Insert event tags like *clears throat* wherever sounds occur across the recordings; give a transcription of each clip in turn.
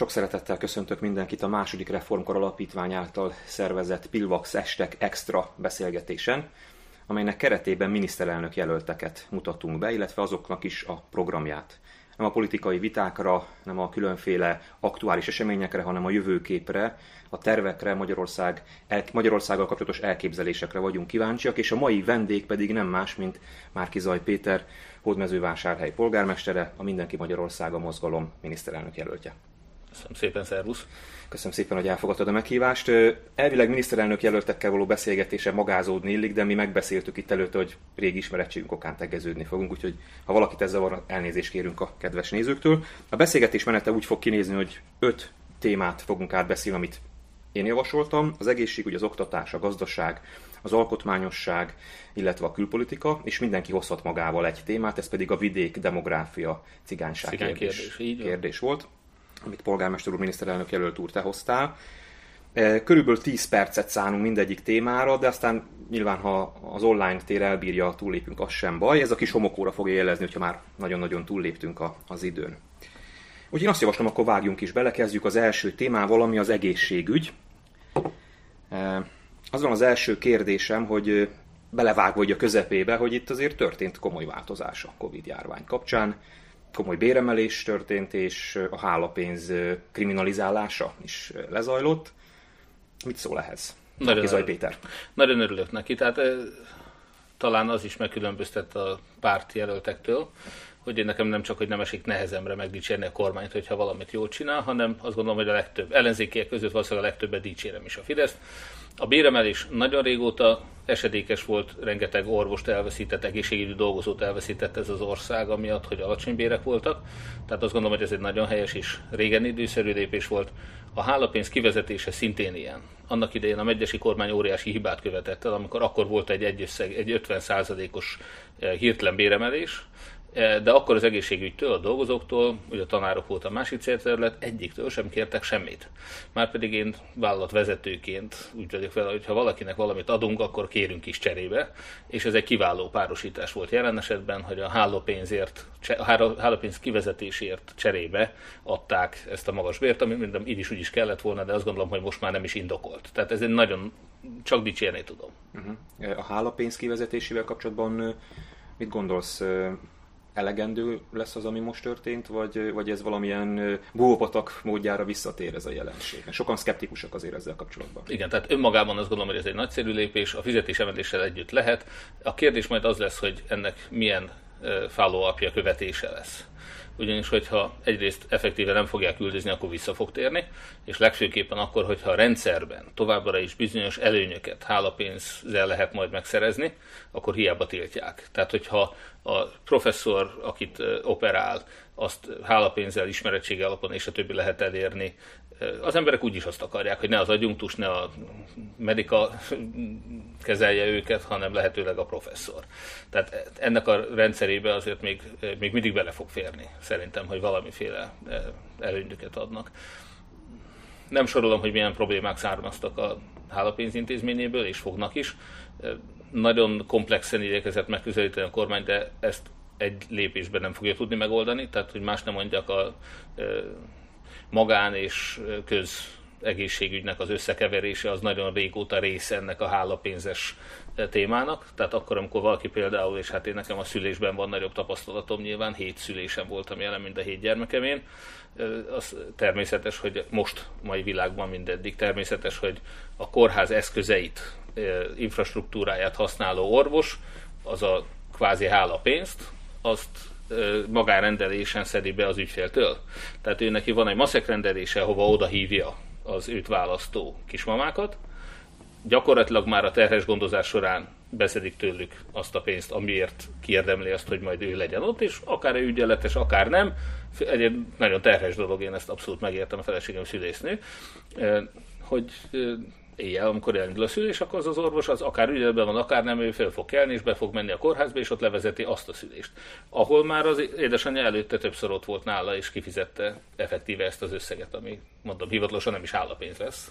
Sok szeretettel köszöntök mindenkit a második reformkor alapítvány által szervezett Pilvax Estek Extra beszélgetésen, amelynek keretében miniszterelnök jelölteket mutatunk be, illetve azoknak is a programját. Nem a politikai vitákra, nem a különféle aktuális eseményekre, hanem a jövőképre, a tervekre, Magyarország, el, Magyarországgal kapcsolatos elképzelésekre vagyunk kíváncsiak, és a mai vendég pedig nem más, mint Márki Zaj Péter, Hódmezővásárhely polgármestere, a Mindenki Magyarországa mozgalom miniszterelnök jelöltje. Köszönöm szépen, szervusz! Köszönöm szépen, hogy elfogadtad a meghívást. Elvileg miniszterelnök jelöltekkel való beszélgetése magázódni illik, de mi megbeszéltük itt előtt, hogy régi ismerettségünk okán tegeződni fogunk, úgyhogy ha valakit ezzel van, elnézést kérünk a kedves nézőktől. A beszélgetés menete úgy fog kinézni, hogy öt témát fogunk átbeszélni, amit én javasoltam. Az egészségügy, az oktatás, a gazdaság, az alkotmányosság, illetve a külpolitika, és mindenki hozhat magával egy témát, ez pedig a vidék, demográfia, cigányság kérdés, kérdés, kérdés volt amit polgármester úr, miniszterelnök jelölt úr te hoztál. E, körülbelül 10 percet szánunk mindegyik témára, de aztán nyilván, ha az online tér elbírja, túllépünk, az sem baj. Ez a kis homokóra fogja jelezni, hogyha már nagyon-nagyon túlléptünk az időn. Úgyhogy én azt javaslom, akkor vágjunk is bele, kezdjük az első témával, ami az egészségügy. E, az van az első kérdésem, hogy belevág vagy a közepébe, hogy itt azért történt komoly változás a Covid járvány kapcsán komoly béremelés történt, és a hálapénz kriminalizálása is lezajlott. Mit szól ehhez? Nagyon, Kizaj Péter. Nagyon örülök neki. Tehát talán az is megkülönböztet a párt jelöltektől, hogy én nekem nem csak, hogy nem esik nehezemre megdicsérni a kormányt, hogyha valamit jól csinál, hanem azt gondolom, hogy a legtöbb ellenzékiek között valószínűleg a legtöbbet dicsérem is a Fideszt. A béremelés nagyon régóta esedékes volt, rengeteg orvost elveszített, egészségügyi dolgozót elveszített ez az ország, amiatt, hogy alacsony bérek voltak. Tehát azt gondolom, hogy ez egy nagyon helyes és régen időszerű lépés volt. A hálapénz kivezetése szintén ilyen. Annak idején a megyesi kormány óriási hibát követett el, amikor akkor volt egy, egy, összeg, egy 50%-os eh, hirtelen béremelés, de akkor az egészségügytől, a dolgozóktól, ugye a tanárok volt a másik célterület, egyiktől sem kértek semmit. Márpedig én vállalatvezetőként úgy vagyok vele, hogy ha valakinek valamit adunk, akkor kérünk is cserébe, és ez egy kiváló párosítás volt jelen esetben, hogy a hálópénzért, a hálópénz kivezetésért cserébe adták ezt a magas bért, ami minden így is úgy is kellett volna, de azt gondolom, hogy most már nem is indokolt. Tehát ez egy nagyon csak dicsérni tudom. Uh-huh. A hálapénz kivezetésével kapcsolatban mit gondolsz? Elegendő lesz az, ami most történt, vagy, vagy ez valamilyen búvópatak módjára visszatér ez a jelenség? Sokan szkeptikusak azért ezzel kapcsolatban. Igen, tehát önmagában azt gondolom, hogy ez egy nagyszerű lépés, a fizetésemeléssel együtt lehet. A kérdés majd az lesz, hogy ennek milyen follow követése lesz ugyanis hogyha egyrészt effektíve nem fogják üldözni, akkor vissza fog térni, és legfőképpen akkor, hogyha a rendszerben továbbra is bizonyos előnyöket hálapénzzel lehet majd megszerezni, akkor hiába tiltják. Tehát, hogyha a professzor, akit operál, azt hálapénzzel, ismeretsége alapon és a többi lehet elérni, az emberek úgyis azt akarják, hogy ne az agyunktus, ne a medika kezelje őket, hanem lehetőleg a professzor. Tehát ennek a rendszerébe azért még, még mindig bele fog férni, szerintem, hogy valamiféle előnyöket adnak. Nem sorolom, hogy milyen problémák származtak a hálapénzintézményéből, és fognak is. Nagyon komplexen igyekezett megközelíteni a kormány, de ezt egy lépésben nem fogja tudni megoldani, tehát hogy más nem mondjak a magán és köz egészségügynek az összekeverése az nagyon régóta része ennek a hálapénzes témának. Tehát akkor, amikor valaki például, és hát én nekem a szülésben van nagyobb tapasztalatom nyilván, hét szülésem voltam jelen, mint a hét gyermekemén, az természetes, hogy most mai világban mindeddig természetes, hogy a kórház eszközeit, infrastruktúráját használó orvos, az a kvázi hálapénzt, azt magánrendelésen szedi be az ügyféltől. Tehát ő neki van egy maszek rendelése, hova oda hívja az őt választó kismamákat, gyakorlatilag már a terhes gondozás során beszedik tőlük azt a pénzt, amiért kiérdemli azt, hogy majd ő legyen ott, és akár ő ügyeletes, akár nem. Egy nagyon terhes dolog, én ezt abszolút megértem, a feleségem szülésznő, hogy éjjel, amikor elindul a szülés, akkor az az orvos az akár ügyletben van, akár nem, ő fel fog kelni, és be fog menni a kórházba, és ott levezeti azt a szülést. Ahol már az édesanyja előtte többször ott volt nála, és kifizette effektíve ezt az összeget, ami mondom, hivatalosan nem is állapénz lesz,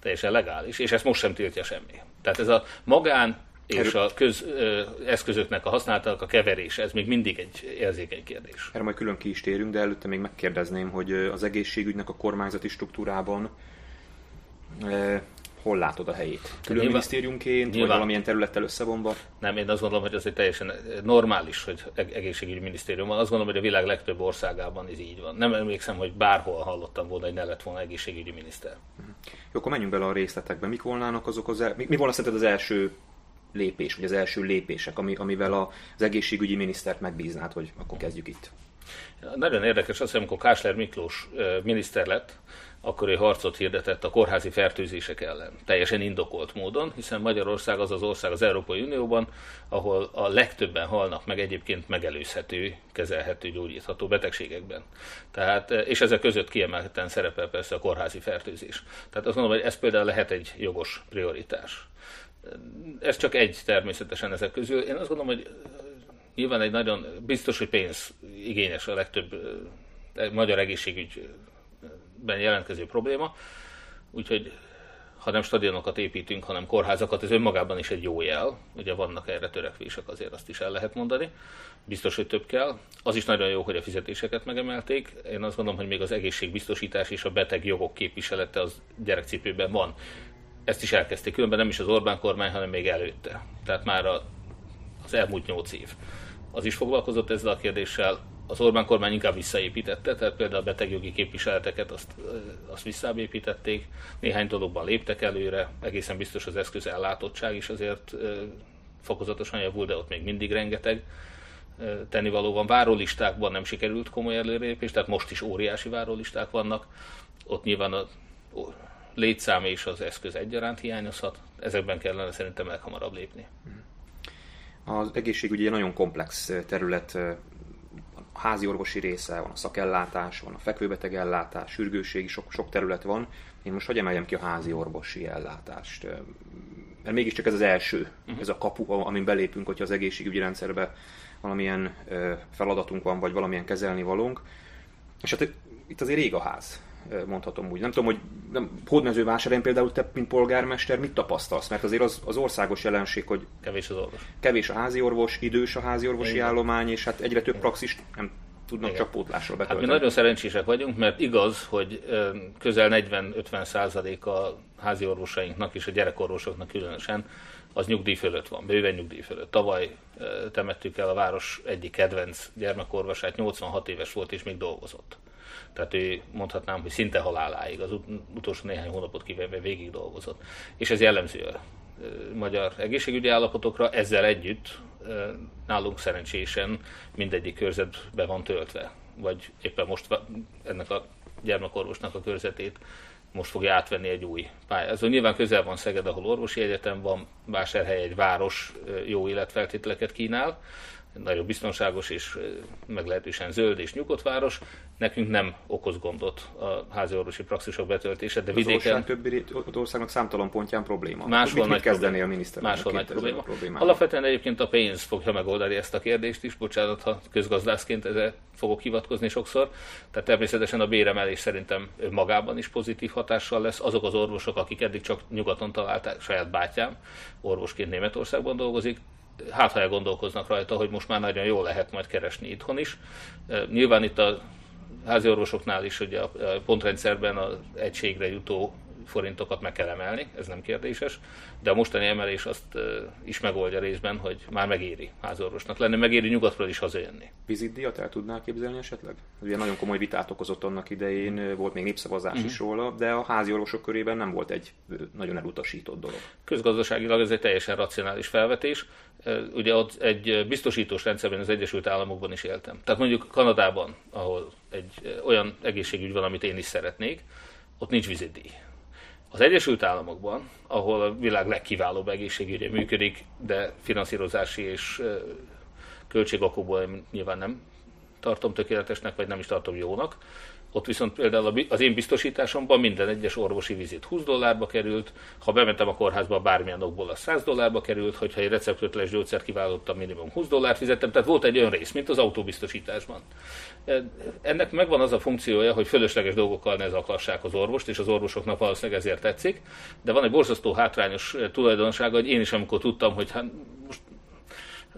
teljesen legális, és ezt most sem tiltja semmi. Tehát ez a magán és a közeszközöknek a használatának a keverése, ez még mindig egy érzékeny kérdés. Erre majd külön ki is térünk, de előtte még megkérdezném, hogy az egészségügynek a kormányzati struktúrában hol látod a helyét? Külön nyilván, minisztériumként, nyilván, vagy valamilyen területtel összevonva? Nem, én azt gondolom, hogy ez egy teljesen normális, hogy egészségügyi minisztérium van. Azt gondolom, hogy a világ legtöbb országában ez így van. Nem emlékszem, hogy bárhol hallottam volna, hogy ne lett volna egészségügyi miniszter. Jó, akkor menjünk bele a részletekbe. Mik volnának azok az, el... mi, mi volna szerinted az első lépés, vagy az első lépések, ami, amivel az egészségügyi minisztert megbíznád, hogy akkor kezdjük itt? Nagyon érdekes az, amikor Kásler Miklós miniszter lett, akkor ő harcot hirdetett a kórházi fertőzések ellen. Teljesen indokolt módon, hiszen Magyarország az az ország az Európai Unióban, ahol a legtöbben halnak meg egyébként megelőzhető, kezelhető, gyógyítható betegségekben. Tehát, és ezek között kiemelten szerepel persze a kórházi fertőzés. Tehát azt mondom, hogy ez például lehet egy jogos prioritás. Ez csak egy természetesen ezek közül. Én azt gondolom, hogy nyilván egy nagyon biztos, hogy pénz igényes a legtöbb magyar egészségügy ben jelentkező probléma, úgyhogy ha nem stadionokat építünk, hanem kórházakat, ez önmagában is egy jó jel. Ugye vannak erre törekvések, azért azt is el lehet mondani. Biztos, hogy több kell. Az is nagyon jó, hogy a fizetéseket megemelték. Én azt gondolom, hogy még az egészségbiztosítás és a beteg jogok képviselete az gyerekcipőben van. Ezt is elkezdték, különben nem is az Orbán kormány, hanem még előtte. Tehát már az elmúlt nyolc év. Az is foglalkozott ezzel a kérdéssel, az Orbán kormány inkább visszaépítette, tehát például a betegjogi képviseleteket azt, azt visszaépítették, néhány dologban léptek előre, egészen biztos az eszköz ellátottság is azért fokozatosan javul, de ott még mindig rengeteg tennivaló van. Várólistákban nem sikerült komoly előrelépés, tehát most is óriási várólisták vannak. Ott nyilván a létszám és az eszköz egyaránt hiányozhat. Ezekben kellene szerintem leghamarabb lépni. Az egészségügyi egy nagyon komplex terület, a házi orvosi része, van a szakellátás, van a fekvőbeteg ellátás, sürgőségi, sok, sok terület van. Én most hogy emeljem ki a házi orvosi ellátást? Mert mégiscsak ez az első, uh-huh. ez a kapu, amin belépünk, hogyha az egészségügyi rendszerbe valamilyen feladatunk van, vagy valamilyen kezelni valunk. És hát itt azért rég a ház mondhatom úgy. Nem tudom, hogy nem, Hódmezővásárhelyen például te, mint polgármester, mit tapasztalsz? Mert azért az, az országos jelenség, hogy kevés az orvos. Kevés a házi orvos, idős a házi orvosi Igen. állomány, és hát egyre több praxis nem tudnak Igen. csak pótlásra betölteni. Hát mi nagyon szerencsések vagyunk, mert igaz, hogy közel 40-50 százalék a házi orvosainknak és a gyerekorvosoknak különösen az nyugdíj fölött van, bőven nyugdíj fölött. Tavaly temettük el a város egyik kedvenc gyermekorvosát, 86 éves volt és még dolgozott. Tehát ő mondhatnám, hogy szinte haláláig, az utolsó néhány hónapot kivéve végig dolgozott. És ez jellemző a magyar egészségügyi állapotokra, ezzel együtt nálunk szerencsésen mindegyik körzetbe van töltve. Vagy éppen most ennek a gyermekorvosnak a körzetét most fogja átvenni egy új pályázó. Nyilván közel van Szeged, ahol orvosi egyetem van, Vásárhely egy város jó életfeltételeket kínál, nagyon biztonságos és meglehetősen zöld és nyugodt város. Nekünk nem okoz gondot a házi orvosi praxisok betöltése, de vidéken... Az ország többi országnak számtalan pontján probléma. Máshol mit, nagy kezdeni a miniszter? Máshol nagy probléma. Alapvetően egyébként a pénz fogja megoldani ezt a kérdést is, bocsánat, ha közgazdászként ezzel fogok hivatkozni sokszor. Tehát természetesen a béremelés szerintem magában is pozitív hatással lesz. Azok az orvosok, akik eddig csak nyugaton találták, saját bátyám orvosként Németországban dolgozik, hát elgondolkoznak rajta, hogy most már nagyon jól lehet majd keresni itthon is. Nyilván itt a házi orvosoknál is ugye a pontrendszerben az egységre jutó forintokat meg kell emelni, ez nem kérdéses, de a mostani emelés azt is megoldja részben, hogy már megéri házorvosnak lenni, megéri nyugatról is hazajönni. Vizitdíjat el tudnál képzelni esetleg? Ugye nagyon komoly vitát okozott annak idején, volt még népszavazás uh-huh. is róla, de a házi orvosok körében nem volt egy nagyon elutasított dolog. Közgazdaságilag ez egy teljesen racionális felvetés. Ugye ott egy biztosítós rendszerben az Egyesült Államokban is éltem. Tehát mondjuk Kanadában, ahol egy olyan egészségügy van, amit én is szeretnék, ott nincs vizitdíj az Egyesült Államokban, ahol a világ legkiválóbb egészségügye működik, de finanszírozási és költségokokból nyilván nem tartom tökéletesnek, vagy nem is tartom jónak. Ott viszont például az én biztosításomban minden egyes orvosi vizit 20 dollárba került, ha bementem a kórházba bármilyen okból, az 100 dollárba került, hogyha egy receptköteles gyógyszert kiváltottam, minimum 20 dollárt fizettem, tehát volt egy önrész, mint az autóbiztosításban. Ennek megvan az a funkciója, hogy fölösleges dolgokkal ne zaklassák az orvost, és az orvosoknak valószínűleg ezért tetszik, de van egy borzasztó hátrányos tulajdonsága, hogy én is amikor tudtam, hogy hát most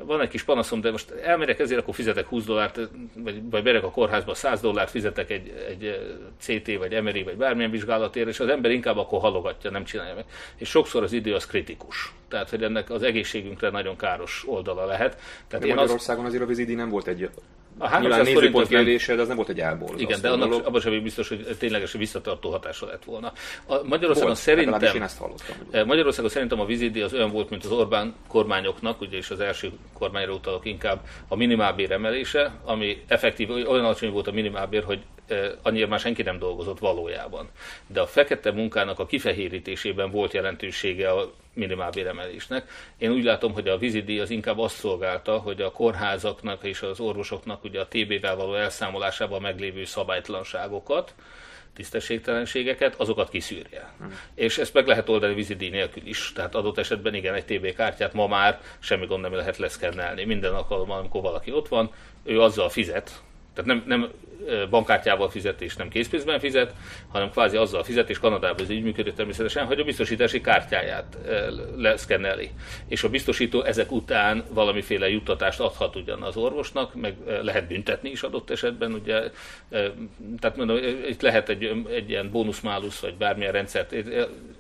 van egy kis panaszom, de most elmegyek ezért, akkor fizetek 20 dollárt, vagy, vagy berek a kórházba 100 dollárt, fizetek egy, egy CT, vagy MRI, vagy bármilyen vizsgálatért, és az ember inkább akkor halogatja, nem csinálja meg. És sokszor az idő az kritikus. Tehát, hogy ennek az egészségünkre nagyon káros oldala lehet. Tehát de Magyarországon az... azért a vizidi nem volt egy a 300 forint kérdése, de az nem volt egy álból. Igen, de annak abban sem biztos, hogy ténylegesen visszatartó hatása lett volna. A Magyarországon volt, szerintem, én ezt hallottam. Eh, Magyarországon szerintem a vizidi az olyan volt, mint az Orbán kormányoknak, ugye és az első kormányra utalok inkább a minimálbér emelése, ami effektív, olyan alacsony volt a minimálbér, hogy eh, annyira már senki nem dolgozott valójában. De a fekete munkának a kifehérítésében volt jelentősége a minimálbéremelésnek. Én úgy látom, hogy a vízidíj az inkább azt szolgálta, hogy a kórházaknak és az orvosoknak ugye a TB-vel való elszámolásában meglévő szabálytlanságokat, tisztességtelenségeket, azokat kiszűrje. Hmm. És ezt meg lehet oldani vízidíj nélkül is. Tehát adott esetben igen, egy TB kártyát ma már semmi gond nem lehet leszkennelni. Minden alkalommal, amikor valaki ott van, ő azzal fizet, tehát nem, nem bankkártyával fizet és nem készpénzben fizet, hanem kvázi azzal fizet, és Kanadában ez így működik természetesen, hogy a biztosítási kártyáját leszkenneli. És a biztosító ezek után valamiféle juttatást adhat ugyan az orvosnak, meg lehet büntetni is adott esetben, ugye, tehát mondom, itt lehet egy, egy ilyen bónuszmálusz, vagy bármilyen rendszert,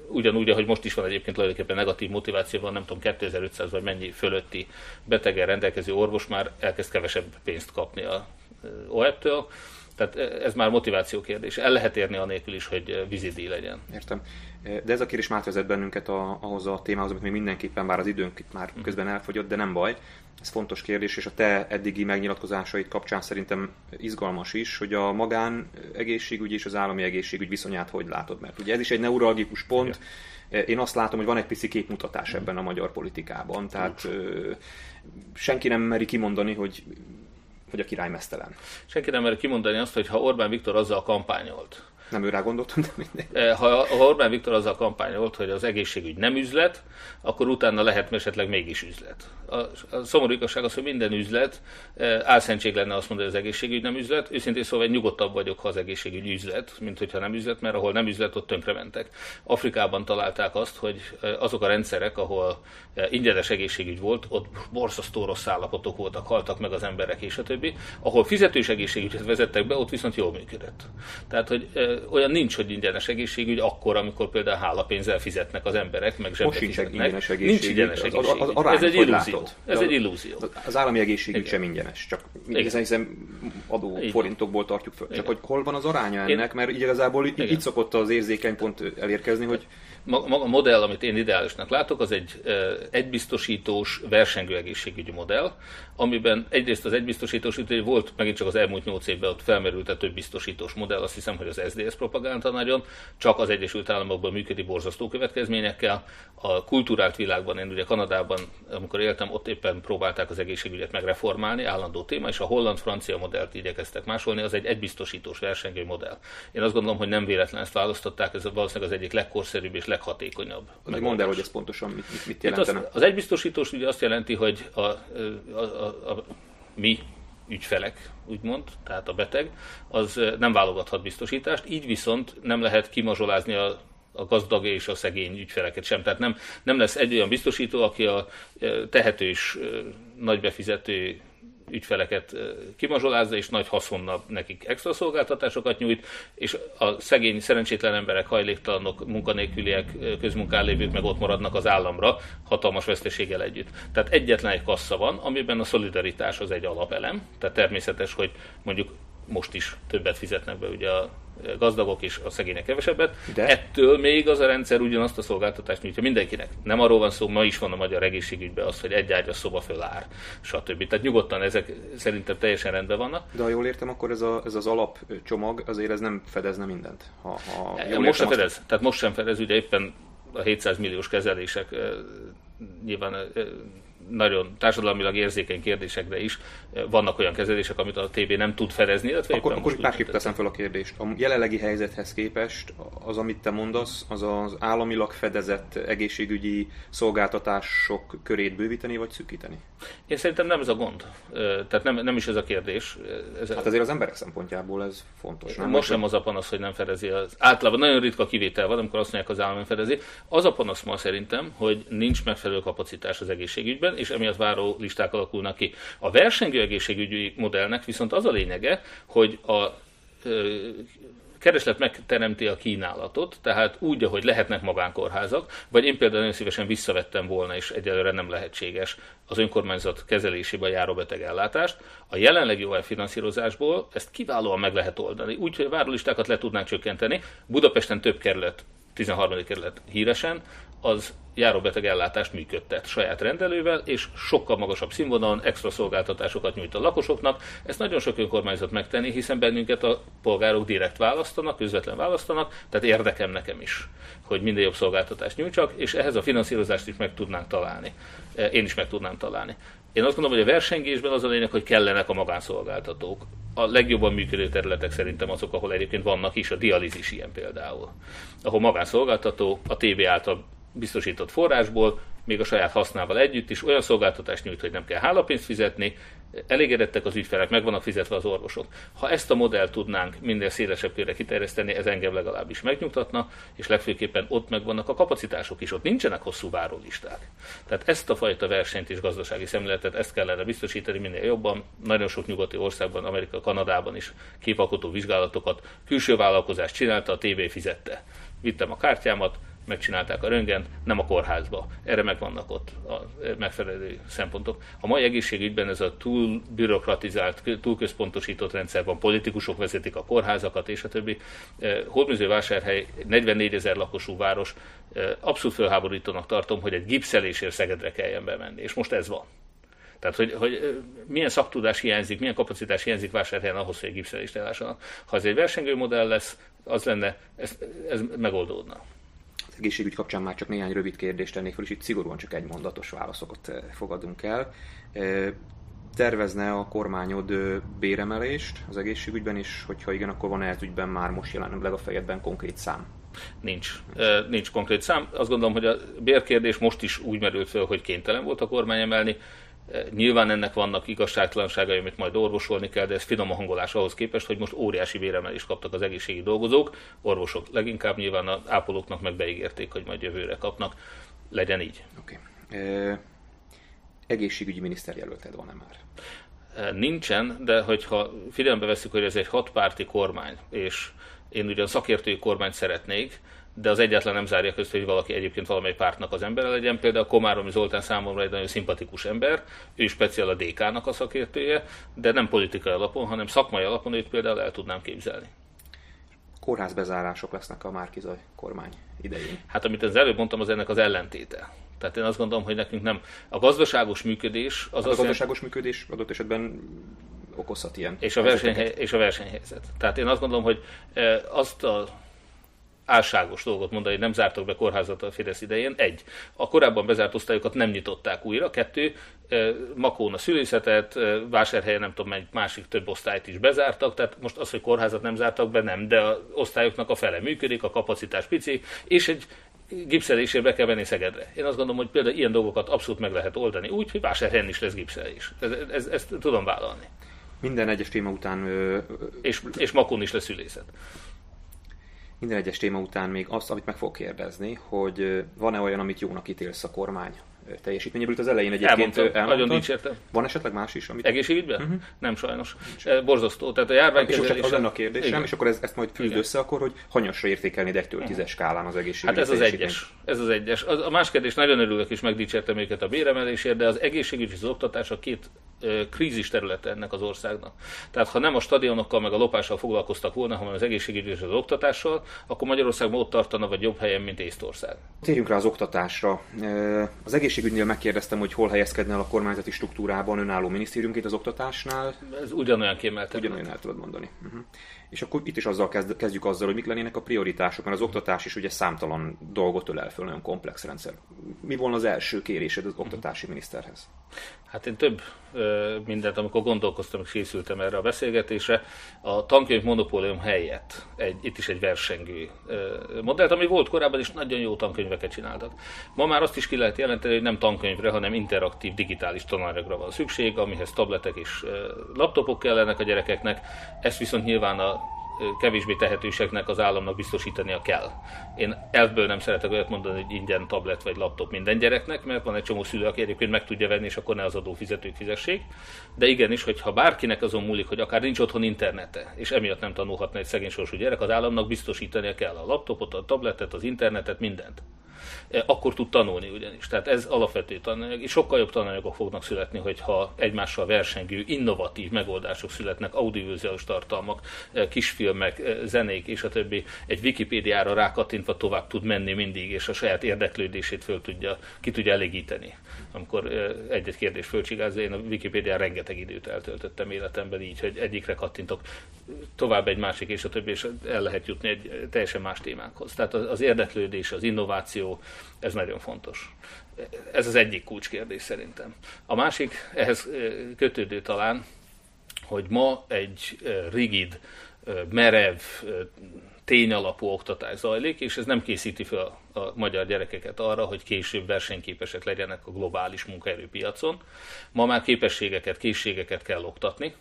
ugyanúgy, ahogy most is van egyébként tulajdonképpen negatív motiváció van, nem tudom, 2500 vagy mennyi fölötti betegen rendelkező orvos már elkezd kevesebb pénzt kapni a OEP-től, tehát ez már motiváció kérdés. El lehet érni anélkül is, hogy vízidíj legyen. Értem. De ez a kérdés már vezet bennünket a, ahhoz a témához, amit még mindenképpen már az időnk itt már mhm. közben elfogyott, de nem baj. Ez fontos kérdés, és a te eddigi megnyilatkozásait kapcsán szerintem izgalmas is, hogy a magán egészségügy és az állami egészségügy viszonyát hogy látod, mert ugye ez is egy neuralgikus pont. Igen. Én azt látom, hogy van egy pici képmutatás ebben a magyar politikában, tehát senki nem meri kimondani, hogy hogy a király mesztelen. Senki nem mer kimondani azt, hogy ha Orbán Viktor azzal kampányolt, nem őrá gondoltam, de mindegy. Eh, ha, ha Orbán Viktor azzal kampányolt, hogy az egészségügy nem üzlet, akkor utána lehet esetleg mégis üzlet. A, a szomorú igazság az, hogy minden üzlet, eh, álszentség lenne azt mondani, hogy az egészségügy nem üzlet. Őszintén szóval nyugodtabb vagyok, ha az egészségügy üzlet, mint hogyha nem üzlet, mert ahol nem üzlet, ott tönkrementek. Afrikában találták azt, hogy eh, azok a rendszerek, ahol ingyenes egészségügy volt, ott borzasztó rossz állapotok voltak, haltak meg az emberek és a többi. Ahol fizetős egészségügyet vezettek be, ott viszont jól működött. Tehát, hogy olyan nincs, hogy ingyenes egészségügy akkor, amikor például hálapénzzel fizetnek az emberek, meg zsebbe fizetnek. ingyenes egészségügy. Nincs ingyenes egészségügy. Az, az, az Ez egy illúzió. Ez egy illúzió. Az állami egészségügy sem ingyenes, csak hiszen, hiszen adó Igen. forintokból tartjuk föl. Csak Igen. hogy hol van az aránya ennek, mert igazából Igen. itt szokott az érzékeny pont elérkezni, hogy maga a modell, amit én ideálisnak látok, az egy egybiztosítós versengő egészségügyi modell, amiben egyrészt az egybiztosítós, ugye volt megint csak az elmúlt nyolc évben ott felmerült a több biztosítós modell, azt hiszem, hogy az SDS propaganda nagyon, csak az Egyesült Államokban működik borzasztó következményekkel. A kulturált világban, én ugye Kanadában, amikor éltem, ott éppen próbálták az egészségügyet megreformálni, állandó téma, és a holland-francia modellt igyekeztek másolni, az egy egybiztosítós versengő modell. Én azt gondolom, hogy nem véletlen ezt választották, ez valószínűleg az egyik legkorszerűbb és leghatékonyabb. Mondd el, hogy ez pontosan mit, mit, mit jelentene. Az, az egybiztosítós ugye azt jelenti, hogy a, a, a, a mi ügyfelek, úgymond, tehát a beteg, az nem válogathat biztosítást, így viszont nem lehet kimazsolázni a a gazdag és a szegény ügyfeleket sem. Tehát nem, nem lesz egy olyan biztosító, aki a tehetős, nagy befizető ügyfeleket kimazsolázza, és nagy haszonnal nekik extra szolgáltatásokat nyújt, és a szegény, szerencsétlen emberek, hajléktalanok, munkanélküliek, közmunkán lévők meg ott maradnak az államra, hatalmas veszteséggel együtt. Tehát egyetlen egy kassa van, amiben a szolidaritás az egy alapelem, tehát természetes, hogy mondjuk most is többet fizetnek be ugye a gazdagok és a szegények kevesebbet. De? Ettől még az a rendszer ugyanazt a szolgáltatást nyújtja mindenkinek. Nem arról van szó, ma is van a magyar egészségügyben az, hogy egy ágy a szoba föl ár, stb. Tehát nyugodtan ezek szerintem teljesen rendben vannak. De ha jól értem, akkor ez, a, ez az alapcsomag azért ez nem fedezne mindent. Ha, ha jól most sem fedez. Azt... Tehát most sem fedez, ugye éppen a 700 milliós kezelések nyilván nagyon társadalmilag érzékeny kérdésekre is vannak olyan kezelések, amit a TB nem tud fedezni. Illetve akkor akkor másképp teszem fel a kérdést. A jelenlegi helyzethez képest az, amit te mondasz, az az államilag fedezett egészségügyi szolgáltatások körét bővíteni vagy szűkíteni? Én szerintem nem ez a gond. Tehát nem, nem is ez a kérdés. Ez hát azért az emberek szempontjából ez fontos. Nem? Most sem az a panasz, hogy nem fedezi. Az. Általában nagyon ritka kivétel van, amikor azt mondják, az állam fedezi. Az a panasz ma szerintem, hogy nincs megfelelő kapacitás az egészségügyben, és emiatt váró listák alakulnak ki. A versengő egészségügyi modellnek viszont az a lényege, hogy a kereslet megteremti a kínálatot, tehát úgy, ahogy lehetnek magánkórházak, vagy én például nagyon szívesen visszavettem volna, és egyelőre nem lehetséges az önkormányzat kezelésébe járó betegellátást. A jelenlegi OL finanszírozásból ezt kiválóan meg lehet oldani, úgyhogy a várólistákat le tudnánk csökkenteni. Budapesten több kerület 13. kerület híresen, az járóbeteg ellátást működtet saját rendelővel, és sokkal magasabb színvonalon extra szolgáltatásokat nyújt a lakosoknak. Ezt nagyon sok önkormányzat megtenni, hiszen bennünket a polgárok direkt választanak, közvetlen választanak, tehát érdekem nekem is, hogy minden jobb szolgáltatást nyújtsak, és ehhez a finanszírozást is meg tudnánk találni. Én is meg tudnám találni. Én azt gondolom, hogy a versengésben az a lényeg, hogy kellenek a magánszolgáltatók. A legjobban működő területek szerintem azok, ahol egyébként vannak is, a dialízis ilyen például. Ahol magánszolgáltató a TB által biztosított forrásból, még a saját hasznával együtt is olyan szolgáltatást nyújt, hogy nem kell hálapénzt fizetni, elégedettek az ügyfelek, meg vannak fizetve az orvosok. Ha ezt a modellt tudnánk minél szélesebb körre kiterjeszteni, ez engem legalábbis megnyugtatna, és legfőképpen ott megvannak a kapacitások is, ott nincsenek hosszú várólisták. Tehát ezt a fajta versenyt és gazdasági szemléletet, ezt kellene biztosítani minél jobban. Nagyon sok nyugati országban, Amerika, Kanadában is képalkotó vizsgálatokat külső vállalkozás csinálta, a TV fizette. Vittem a kártyámat, megcsinálták a röntgent, nem a kórházba. Erre megvannak ott a megfelelő szempontok. A mai egészségügyben ez a túl bürokratizált, túl központosított rendszer van, politikusok vezetik a kórházakat és a többi. Eh, vásárhely 44 ezer lakosú város, eh, abszolút felháborítónak tartom, hogy egy gipszelésért Szegedre kelljen bemenni, és most ez van. Tehát, hogy, hogy eh, milyen szaktudás hiányzik, milyen kapacitás hiányzik vásárhelyen ahhoz, hogy egy gipszelést elássanak. Ha ez egy versengő modell lesz, az lenne, ez, ez megoldódna egészségügy kapcsán már csak néhány rövid kérdést tennék fel, és itt szigorúan csak egy mondatos válaszokat eh, fogadunk el. Eh, tervezne a kormányod eh, béremelést az egészségügyben, és hogyha igen, akkor van-e ez ügyben már most jelenleg a fejedben konkrét szám? Nincs. Nincs konkrét szám. Azt gondolom, hogy a bérkérdés most is úgy merült fel, hogy kénytelen volt a kormány emelni. Nyilván ennek vannak igazságtalanságai, amit majd orvosolni kell, de ez finom a hangolás ahhoz képest, hogy most óriási béremelést kaptak az egészségi dolgozók, orvosok leginkább nyilván az ápolóknak meg beígérték, hogy majd jövőre kapnak. Legyen így. Oké. Okay. E, egészségügyi miniszterjelölted van-e már? Nincsen, de hogyha figyelembe veszük, hogy ez egy hatpárti kormány, és én ugyan szakértői kormányt szeretnék, de az egyetlen nem zárja közt, hogy valaki egyébként valamely pártnak az embere legyen. Például Komáromi Zoltán számomra egy nagyon szimpatikus ember, ő speciál a DK-nak a szakértője, de nem politikai alapon, hanem szakmai alapon őt például el tudnám képzelni. Kórházbezárások lesznek a Márkizaj kormány idején. Hát amit az előbb mondtam, az ennek az ellentéte. Tehát én azt gondolom, hogy nekünk nem. A gazdaságos működés az... Hát a gazdaságos működés adott esetben okozhat ilyen. És a, versenyhely, és a versenyhelyzet. Tehát én azt gondolom, hogy eh, azt a álságos dolgot mondani, hogy nem zártak be kórházat a Fidesz idején. Egy, a korábban bezárt osztályokat nem nyitották újra. Kettő, Makón a szülészetet, vásárhelyen nem tudom, egy másik több osztályt is bezártak, tehát most az, hogy kórházat nem zártak be, nem, de az osztályoknak a fele működik, a kapacitás pici, és egy gipszelésért be kell venni Szegedre. Én azt gondolom, hogy például ilyen dolgokat abszolút meg lehet oldani úgy, hogy vásárhelyen is lesz gipszelés. Ez, ez, ezt tudom vállalni. Minden egyes téma után... Ö, és, és Makón is lesz szülészet minden egyes téma után még azt, amit meg fog kérdezni, hogy van-e olyan, amit jónak ítélsz a kormány teljesítményéből. Itt az elején egyébként elmondtam, nagyon dicsértem. Van esetleg más is? Amit... Egészségügyben? Uh-huh. Nem sajnos. Nincs. Borzasztó. Tehát a járványkezelés... És az lenne a kérdésem, Igen. és akkor ez, ezt majd fűzd össze akkor, hogy hanyasra értékelni egy 1-től 10 skálán az egészségügy. Hát ez az egyes. Ez az egyes. A másik kérdés, nagyon örülök és megdicsértem őket a béremelésért, de az egészségügy és az oktatás a két krízis területe ennek az országnak. Tehát ha nem a stadionokkal meg a lopással foglalkoztak volna, hanem az egészségügyi és az oktatással, akkor Magyarországban ott tartana vagy jobb helyen, mint Észtország. Térjünk rá az oktatásra. Az egészségügynél megkérdeztem, hogy hol helyezkedne el a kormányzati struktúrában önálló minisztériumként az oktatásnál. Ez ugyanolyan kiemelt. Ugyanolyan el tudod mondani. Uh-huh. És akkor itt is azzal kezd, kezdjük azzal, hogy mik lennének a prioritások, mert az oktatás is ugye számtalan dolgot ölel föl, nagyon komplex rendszer. Mi volna az első kérésed az oktatási miniszterhez? Hát én több mindent, amikor gondolkoztam és készültem erre a beszélgetésre, a tankönyv monopólium helyett egy, itt is egy versengő modellt, ami volt korábban is, nagyon jó tankönyveket csináltak. Ma már azt is ki lehet jelenteni, hogy nem tankönyvre, hanem interaktív digitális tanáragra van szükség, amihez tabletek és laptopok kellenek a gyerekeknek. Ezt viszont nyilván a kevésbé tehetőseknek az államnak biztosítania kell. Én elfből nem szeretek olyat mondani, hogy ingyen tablet vagy laptop minden gyereknek, mert van egy csomó szülő, aki egyébként meg tudja venni, és akkor ne az adófizetők fizessék. De igenis, hogyha bárkinek azon múlik, hogy akár nincs otthon internete, és emiatt nem tanulhatna egy szegény sorsú gyerek, az államnak biztosítania kell a laptopot, a tabletet, az internetet, mindent. Eh, akkor tud tanulni ugyanis. Tehát ez alapvető tananyag, és sokkal jobb tananyagok fognak születni, hogyha egymással versengő, innovatív megoldások születnek, audiovizuális tartalmak, eh, kisfilmek, eh, zenék és a többi. Egy Wikipédiára rákattintva tovább tud menni mindig, és a saját érdeklődését föl tudja, ki tudja elégíteni. Amikor egy-egy kérdés fölcsigázza, én a Wikipédián rengeteg időt eltöltöttem életemben így, hogy egyikre kattintok, tovább egy másik, és a többi, és el lehet jutni egy teljesen más témákhoz. Tehát az érdeklődés, az innováció, ez nagyon fontos. Ez az egyik kulcskérdés szerintem. A másik, ehhez kötődő talán, hogy ma egy rigid, merev, tényalapú oktatás zajlik, és ez nem készíti fel a magyar gyerekeket arra, hogy később versenyképesek legyenek a globális munkaerőpiacon. Ma már képességeket, készségeket kell oktatni,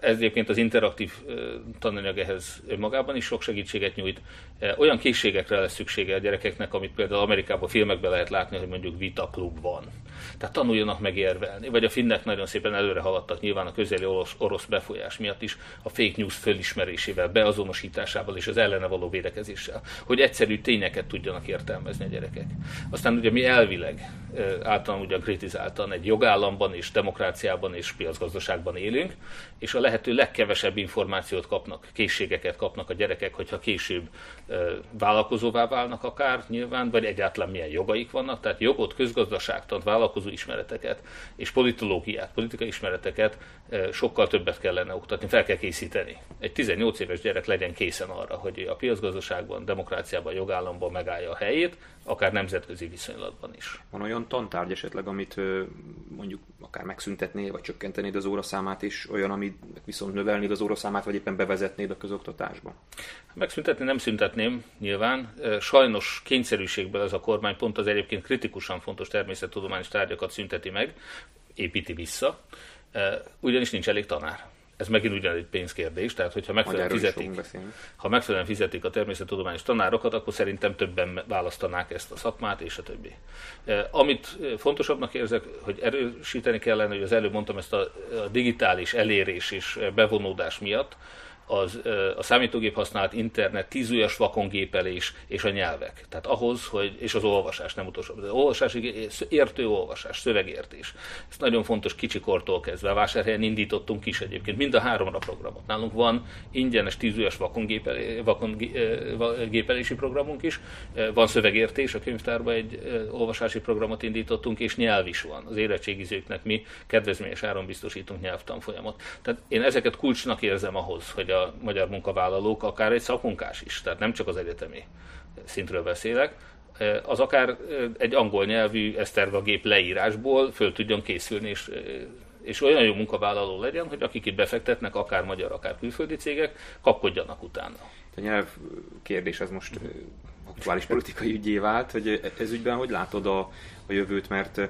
ez egyébként az interaktív tananyag ehhez önmagában is sok segítséget nyújt. Olyan készségekre lesz szüksége a gyerekeknek, amit például Amerikában filmekben lehet látni, hogy mondjuk vita klub van. Tehát tanuljanak megérvelni. Vagy a finnek nagyon szépen előre haladtak nyilván a közeli orosz, orosz befolyás miatt is a fake news fölismerésével, beazonosításával és az ellene való védekezéssel. Hogy egyszerű tényeket tudjanak értelmezni a gyerekek. Aztán ugye mi elvileg általán ugye kritizáltan egy jogállamban és demokráciában és piacgazdaságban élünk, és a lehető legkevesebb információt kapnak, készségeket kapnak a gyerekek, hogyha később vállalkozóvá válnak akár nyilván, vagy egyáltalán milyen jogaik vannak, tehát jogot, közgazdaságtant, vállalkozó ismereteket és politológiát, politikai ismereteket sokkal többet kellene oktatni, fel kell készíteni. Egy 18 éves gyerek legyen készen arra, hogy a piacgazdaságban, demokráciában, jogállamban megállja a helyét, akár nemzetközi viszonylatban is. Van olyan tantárgy esetleg, amit mondjuk akár megszüntetné, vagy csökkentenéd az óraszámát, és olyan, amit viszont növelnéd az óraszámát, vagy éppen bevezetnéd a közoktatásba? Megszüntetni nem szüntetném, nyilván. Sajnos kényszerűségből ez a kormány pont az egyébként kritikusan fontos természettudományos tárgyakat szünteti meg, építi vissza, ugyanis nincs elég tanár ez megint ugyan egy pénzkérdés, tehát hogyha megfelelően fizetik, ha megfelelően fizetik a természettudományos tanárokat, akkor szerintem többen választanák ezt a szakmát, és a többi. Amit fontosabbnak érzek, hogy erősíteni kellene, hogy az előbb mondtam ezt a, a digitális elérés és bevonódás miatt, az, a számítógép használat, internet, tízújas vakongépelés és a nyelvek. Tehát ahhoz, hogy, és az olvasás nem utolsó, de olvasás, értő olvasás, szövegértés. Ez nagyon fontos kicsikortól kezdve. A vásárhelyen indítottunk is egyébként, mind a háromra programot. Nálunk van ingyenes tízújas vakongépelési programunk is, van szövegértés, a könyvtárban egy olvasási programot indítottunk, és nyelv is van. Az érettségizőknek mi kedvezményes áron biztosítunk nyelvtanfolyamot. Tehát én ezeket kulcsnak érzem ahhoz, hogy a magyar munkavállalók, akár egy szakmunkás is, tehát nem csak az egyetemi szintről beszélek, az akár egy angol nyelvű esztervagép leírásból föl tudjon készülni, és, és olyan jó munkavállaló legyen, hogy akik itt befektetnek, akár magyar, akár külföldi cégek, kapkodjanak utána. A nyelv kérdés az most aktuális politikai ügyé vált, hogy ez ügyben hogy látod a, a jövőt, mert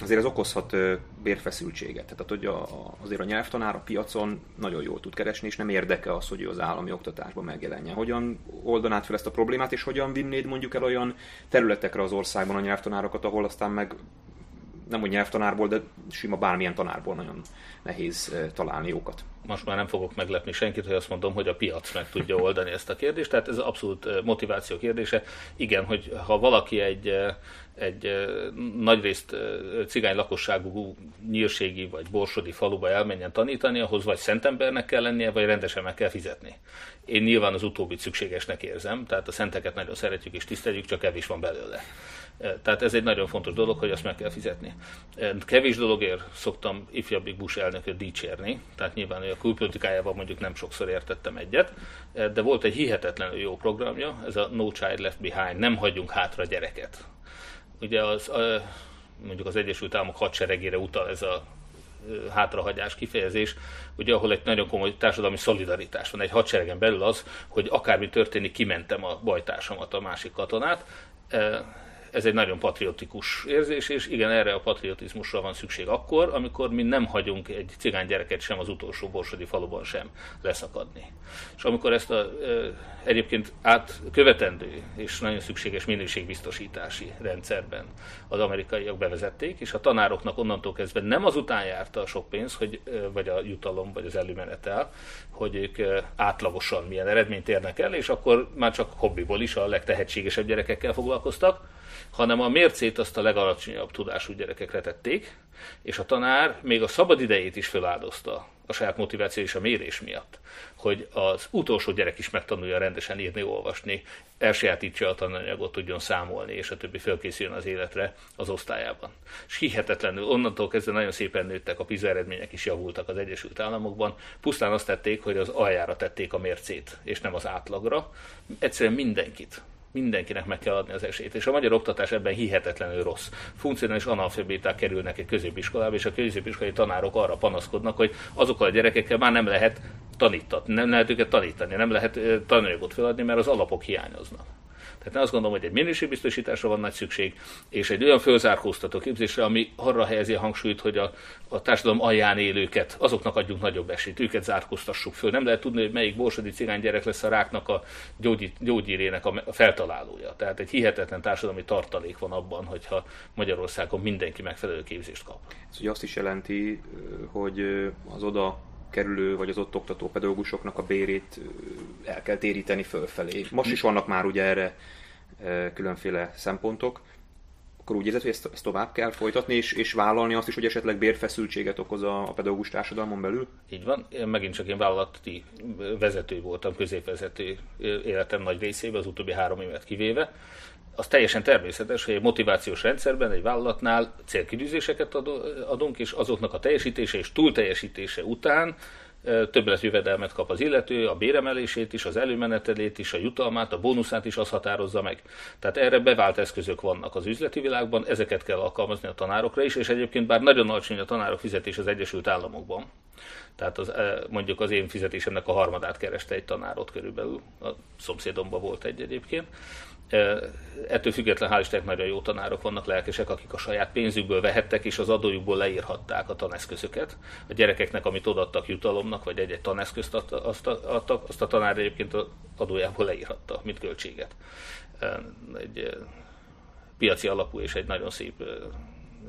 azért ez okozhat bérfeszültséget. Tehát hogy a, azért a nyelvtanár a piacon nagyon jól tud keresni, és nem érdeke az, hogy ő az állami oktatásban megjelenjen. Hogyan oldanád fel ezt a problémát, és hogyan vinnéd mondjuk el olyan területekre az országban a nyelvtanárokat, ahol aztán meg nem úgy nyelvtanárból, de sima bármilyen tanárból nagyon nehéz találni jókat. Most már nem fogok meglepni senkit, hogy azt mondom, hogy a piac meg tudja oldani ezt a kérdést, tehát ez abszolút motiváció kérdése. Igen, hogy ha valaki egy egy nagyrészt cigány lakosságú nyírségi vagy borsodi faluba elmenjen tanítani, ahhoz vagy szentembernek kell lennie, vagy rendesen meg kell fizetni. Én nyilván az utóbbit szükségesnek érzem, tehát a szenteket nagyon szeretjük és tiszteljük, csak kevés van belőle. Tehát ez egy nagyon fontos dolog, hogy azt meg kell fizetni. Kevés dologért szoktam ifjabbik Bush elnököt dicsérni, tehát nyilván a külpolitikájával mondjuk nem sokszor értettem egyet, de volt egy hihetetlenül jó programja, ez a No Child Left Behind, nem hagyjunk hátra gyereket. Ugye az, mondjuk az Egyesült Államok hadseregére utal ez a hátrahagyás kifejezés, ugye ahol egy nagyon komoly társadalmi szolidaritás van. Egy hadseregen belül az, hogy akármi történik, kimentem a bajtársamat, a másik katonát ez egy nagyon patriotikus érzés, és igen, erre a patriotizmusra van szükség akkor, amikor mi nem hagyunk egy cigány gyereket sem az utolsó borsodi faluban sem leszakadni. És amikor ezt a egyébként átkövetendő és nagyon szükséges minőségbiztosítási rendszerben az amerikaiak bevezették, és a tanároknak onnantól kezdve nem azután járta a sok pénz, hogy, vagy a jutalom, vagy az előmenetel, hogy ők átlagosan milyen eredményt érnek el, és akkor már csak hobbiból is a legtehetségesebb gyerekekkel foglalkoztak, hanem a mércét azt a legalacsonyabb tudású gyerekekre tették, és a tanár még a szabad idejét is feláldozta a saját motiváció és a mérés miatt, hogy az utolsó gyerek is megtanulja rendesen írni, olvasni, elsajátítsa a tananyagot, tudjon számolni, és a többi fölkészüljön az életre az osztályában. És hihetetlenül onnantól kezdve nagyon szépen nőttek, a PISA eredmények is javultak az Egyesült Államokban, pusztán azt tették, hogy az aljára tették a mércét, és nem az átlagra. Egyszerűen mindenkit mindenkinek meg kell adni az esélyt. És a magyar oktatás ebben hihetetlenül rossz. Funkcionális analfabéták kerülnek egy középiskolába, és a középiskolai tanárok arra panaszkodnak, hogy azokkal a gyerekekkel már nem lehet tanítatni, nem lehet őket tanítani, nem lehet tananyagot feladni, mert az alapok hiányoznak. Tehát azt gondolom, hogy egy minőségbiztosításra van nagy szükség, és egy olyan fölzárkóztató képzésre, ami arra helyezi a hangsúlyt, hogy a, a társadalom alján élőket, azoknak adjunk nagyobb esélyt, őket zárkóztassuk föl. Nem lehet tudni, hogy melyik borsodi cigány gyerek lesz a ráknak a gyógy, gyógyírének a feltalálója. Tehát egy hihetetlen társadalmi tartalék van abban, hogyha Magyarországon mindenki megfelelő képzést kap. Ez ugye azt is jelenti, hogy az oda kerülő, vagy az ott oktató pedagógusoknak a bérét el kell téríteni fölfelé. Most is vannak már ugye erre különféle szempontok. Akkor úgy érzed, hogy ezt, ezt tovább kell folytatni, és, és vállalni azt is, hogy esetleg bérfeszültséget okoz a, a pedagógus társadalmon belül? Így van. Én megint csak én vállalati vezető voltam, középvezető életem nagy részében, az utóbbi három évet kivéve az teljesen természetes, hogy egy motivációs rendszerben, egy vállalatnál célkidűzéseket adunk, és azoknak a teljesítése és túlteljesítése után többlet jövedelmet kap az illető, a béremelését is, az előmenetelét is, a jutalmát, a bónuszát is az határozza meg. Tehát erre bevált eszközök vannak az üzleti világban, ezeket kell alkalmazni a tanárokra is, és egyébként bár nagyon alacsony a tanárok fizetés az Egyesült Államokban, tehát az, mondjuk az én fizetésemnek a harmadát kereste egy tanárot körülbelül, a szomszédomban volt egy egyébként, Ettől független hál' Istennek nagyon jó tanárok vannak, lelkesek, akik a saját pénzükből vehettek, és az adójukból leírhatták a taneszközöket. A gyerekeknek, amit odaadtak jutalomnak, vagy egy-egy taneszközt adtak, azt a tanár egyébként az adójából leírhatta, mint költséget. Egy piaci alapú és egy nagyon szép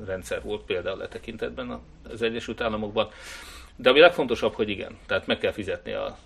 rendszer volt például letekintetben az Egyesült Államokban. De ami legfontosabb, hogy igen, tehát meg kell fizetni a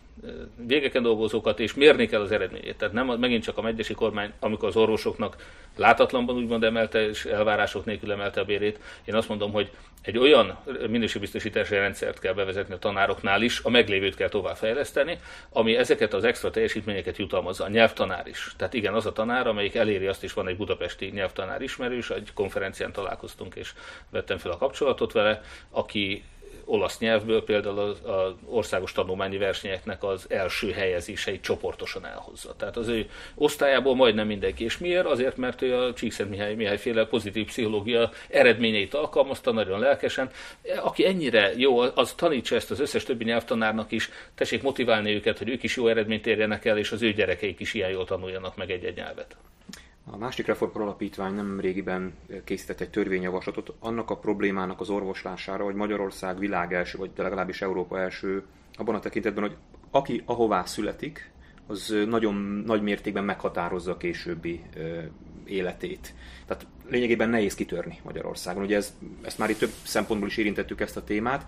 végeken dolgozókat, és mérni kell az eredményét. Tehát nem megint csak a megyesi kormány, amikor az orvosoknak látatlanban úgymond emelte, és elvárások nélkül emelte a bérét. Én azt mondom, hogy egy olyan minőségbiztosítási rendszert kell bevezetni a tanároknál is, a meglévőt kell továbbfejleszteni, ami ezeket az extra teljesítményeket jutalmazza. A nyelvtanár is. Tehát igen, az a tanár, amelyik eléri azt is, van egy budapesti nyelvtanár ismerős, egy konferencián találkoztunk, és vettem fel a kapcsolatot vele, aki olasz nyelvből például az, az országos tanulmányi versenyeknek az első helyezéseit csoportosan elhozza. Tehát az ő osztályából majdnem mindenki. És miért? Azért, mert ő a Csíkszent Mihály, Mihály féle pozitív pszichológia eredményeit alkalmazta nagyon lelkesen. Aki ennyire jó, az tanítsa ezt az összes többi nyelvtanárnak is, tessék motiválni őket, hogy ők is jó eredményt érjenek el, és az ő gyerekeik is ilyen jól tanuljanak meg egy-egy nyelvet. A másik reformkor alapítvány nem régiben készített egy törvényjavaslatot annak a problémának az orvoslására, hogy Magyarország világ első, vagy legalábbis Európa első abban a tekintetben, hogy aki ahová születik, az nagyon nagy mértékben meghatározza a későbbi életét. Tehát lényegében nehéz kitörni Magyarországon. Ugye ez, ezt már itt több szempontból is érintettük ezt a témát,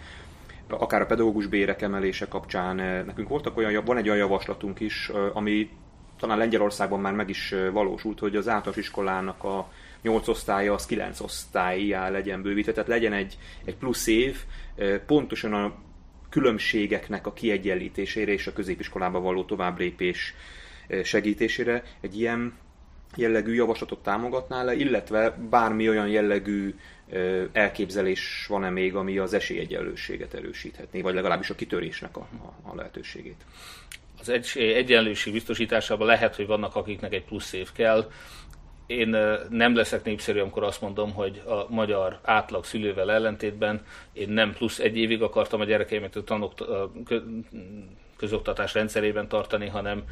akár a pedagógus bérek emelése kapcsán. Nekünk voltak olyan, van egy olyan javaslatunk is, ami talán Lengyelországban már meg is valósult, hogy az általános iskolának a 8 osztálya az 9 osztályjá legyen bővítve, tehát legyen egy, egy plusz év, pontosan a különbségeknek a kiegyenlítésére és a középiskolába való továbblépés segítésére egy ilyen jellegű javaslatot támogatnál le, illetve bármi olyan jellegű elképzelés van-e még, ami az esélyegyenlőséget erősíthetné, vagy legalábbis a kitörésnek a, a, a lehetőségét? Az egyenlőség biztosításában lehet, hogy vannak akiknek egy plusz év kell, én nem leszek népszerű, amikor azt mondom, hogy a magyar átlag szülővel ellentétben én nem plusz egy évig akartam a gyerekeimet a tanok, közoktatás rendszerében tartani, hanem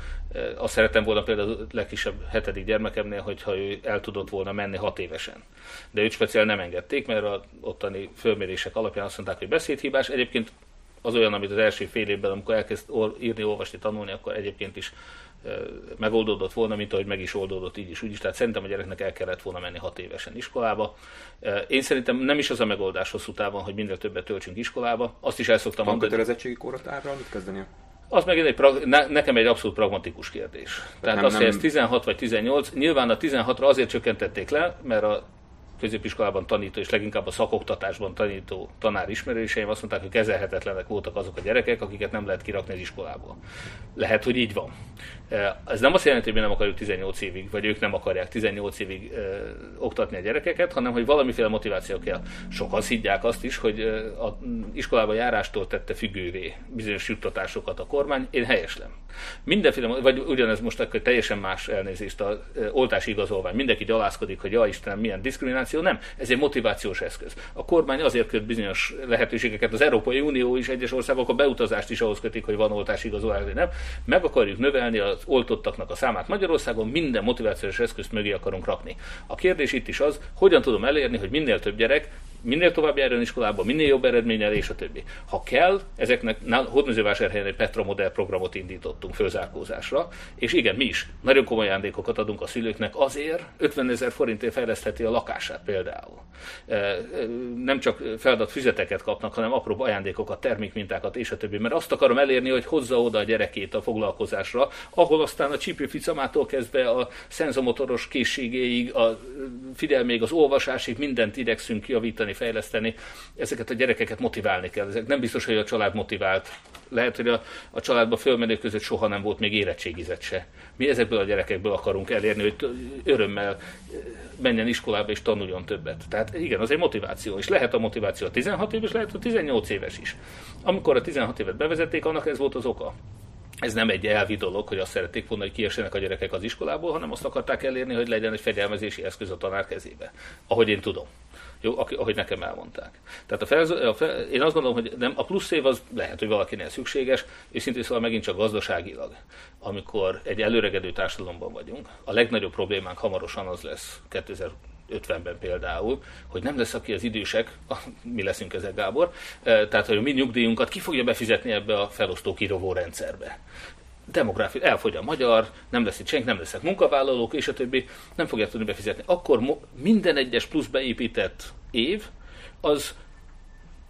azt szerettem volna például a legkisebb hetedik gyermekemnél, hogyha ő el tudott volna menni hat évesen. De őt speciál nem engedték, mert a ottani fölmérések alapján azt mondták, hogy beszédhibás. Egyébként az olyan, amit az első fél évben, amikor elkezd írni, olvasni, tanulni, akkor egyébként is megoldódott volna, mint ahogy meg is oldódott így is, úgy is. Tehát szerintem a gyereknek el kellett volna menni hat évesen iskolába. Én szerintem nem is az a megoldás hosszú távon, hogy minél többet töltsünk iskolába. Azt is el szoktam Van mondani. kötelezettségi korhatárra, mit kezdeni? Az meg egy, nekem egy abszolút pragmatikus kérdés. Tehát nem, azt, hogy ez 16 vagy 18, nyilván a 16-ra azért csökkentették le, mert a középiskolában tanító, és leginkább a szakoktatásban tanító tanár ismerőseim azt mondták, hogy kezelhetetlenek voltak azok a gyerekek, akiket nem lehet kirakni az iskolából. Lehet, hogy így van. Ez nem azt jelenti, hogy mi nem akarjuk 18 évig, vagy ők nem akarják 18 évig ö, oktatni a gyerekeket, hanem hogy valamiféle motiváció kell. Sokan higgyák azt is, hogy a iskolába járástól tette függővé bizonyos juttatásokat a kormány. Én helyeslem. Mindenféle, vagy ugyanez most akkor teljesen más elnézést a oltási igazolvány. Mindenki gyalázkodik, hogy ja Istenem, milyen diszkrimináció. Nem, ez egy motivációs eszköz. A kormány azért köt bizonyos lehetőségeket, az Európai Unió is egyes országok a beutazást is ahhoz kötik, hogy van oltási igazolvány, nem. Meg akarjuk növelni az oltottaknak a számát Magyarországon, minden motivációs eszközt mögé akarunk rakni. A kérdés itt is az, hogyan tudom elérni, hogy minél több gyerek minél tovább járjon iskolába, minél jobb eredménnyel, és a többi. Ha kell, ezeknek Hódmezővásárhelyen egy Petra modell programot indítottunk fölzárkózásra, és igen, mi is nagyon komoly ajándékokat adunk a szülőknek azért, 50 ezer forintért fejlesztheti a lakását például. E, e, nem csak feladat füzeteket kapnak, hanem apró ajándékokat, termékmintákat és a többi, mert azt akarom elérni, hogy hozza oda a gyerekét a foglalkozásra, ahol aztán a csípőficamától kezdve a szenzomotoros készségéig, a figyelméig, az olvasásig mindent idegszünk javítani, fejleszteni, ezeket a gyerekeket motiválni kell. Ezek nem biztos, hogy a család motivált. Lehet, hogy a, a családban fölmenők között soha nem volt még érettségizett se. Mi ezekből a gyerekekből akarunk elérni, hogy örömmel menjen iskolába és tanuljon többet. Tehát igen, az egy motiváció, és lehet a motiváció a 16 éves, lehet a 18 éves is. Amikor a 16 évet bevezették, annak ez volt az oka ez nem egy elvi dolog, hogy azt szerették volna, hogy kiessenek a gyerekek az iskolából, hanem azt akarták elérni, hogy legyen egy fegyelmezési eszköz a tanár kezébe. Ahogy én tudom. Jó, ahogy nekem elmondták. Tehát a felz, a fel, én azt gondolom, hogy nem, a plusz év az lehet, hogy valakinél szükséges, és szintén szóval megint csak gazdaságilag, amikor egy előregedő társadalomban vagyunk, a legnagyobb problémánk hamarosan az lesz 2050-ben például, hogy nem lesz, aki az idősek, mi leszünk ezek Gábor, e, tehát hogy a mi nyugdíjunkat ki fogja befizetni ebbe a felosztó kirovó rendszerbe demográfia, elfogy a magyar, nem lesz itt senki, nem lesznek munkavállalók, és a többi, nem fogják tudni befizetni. Akkor minden egyes plusz beépített év, az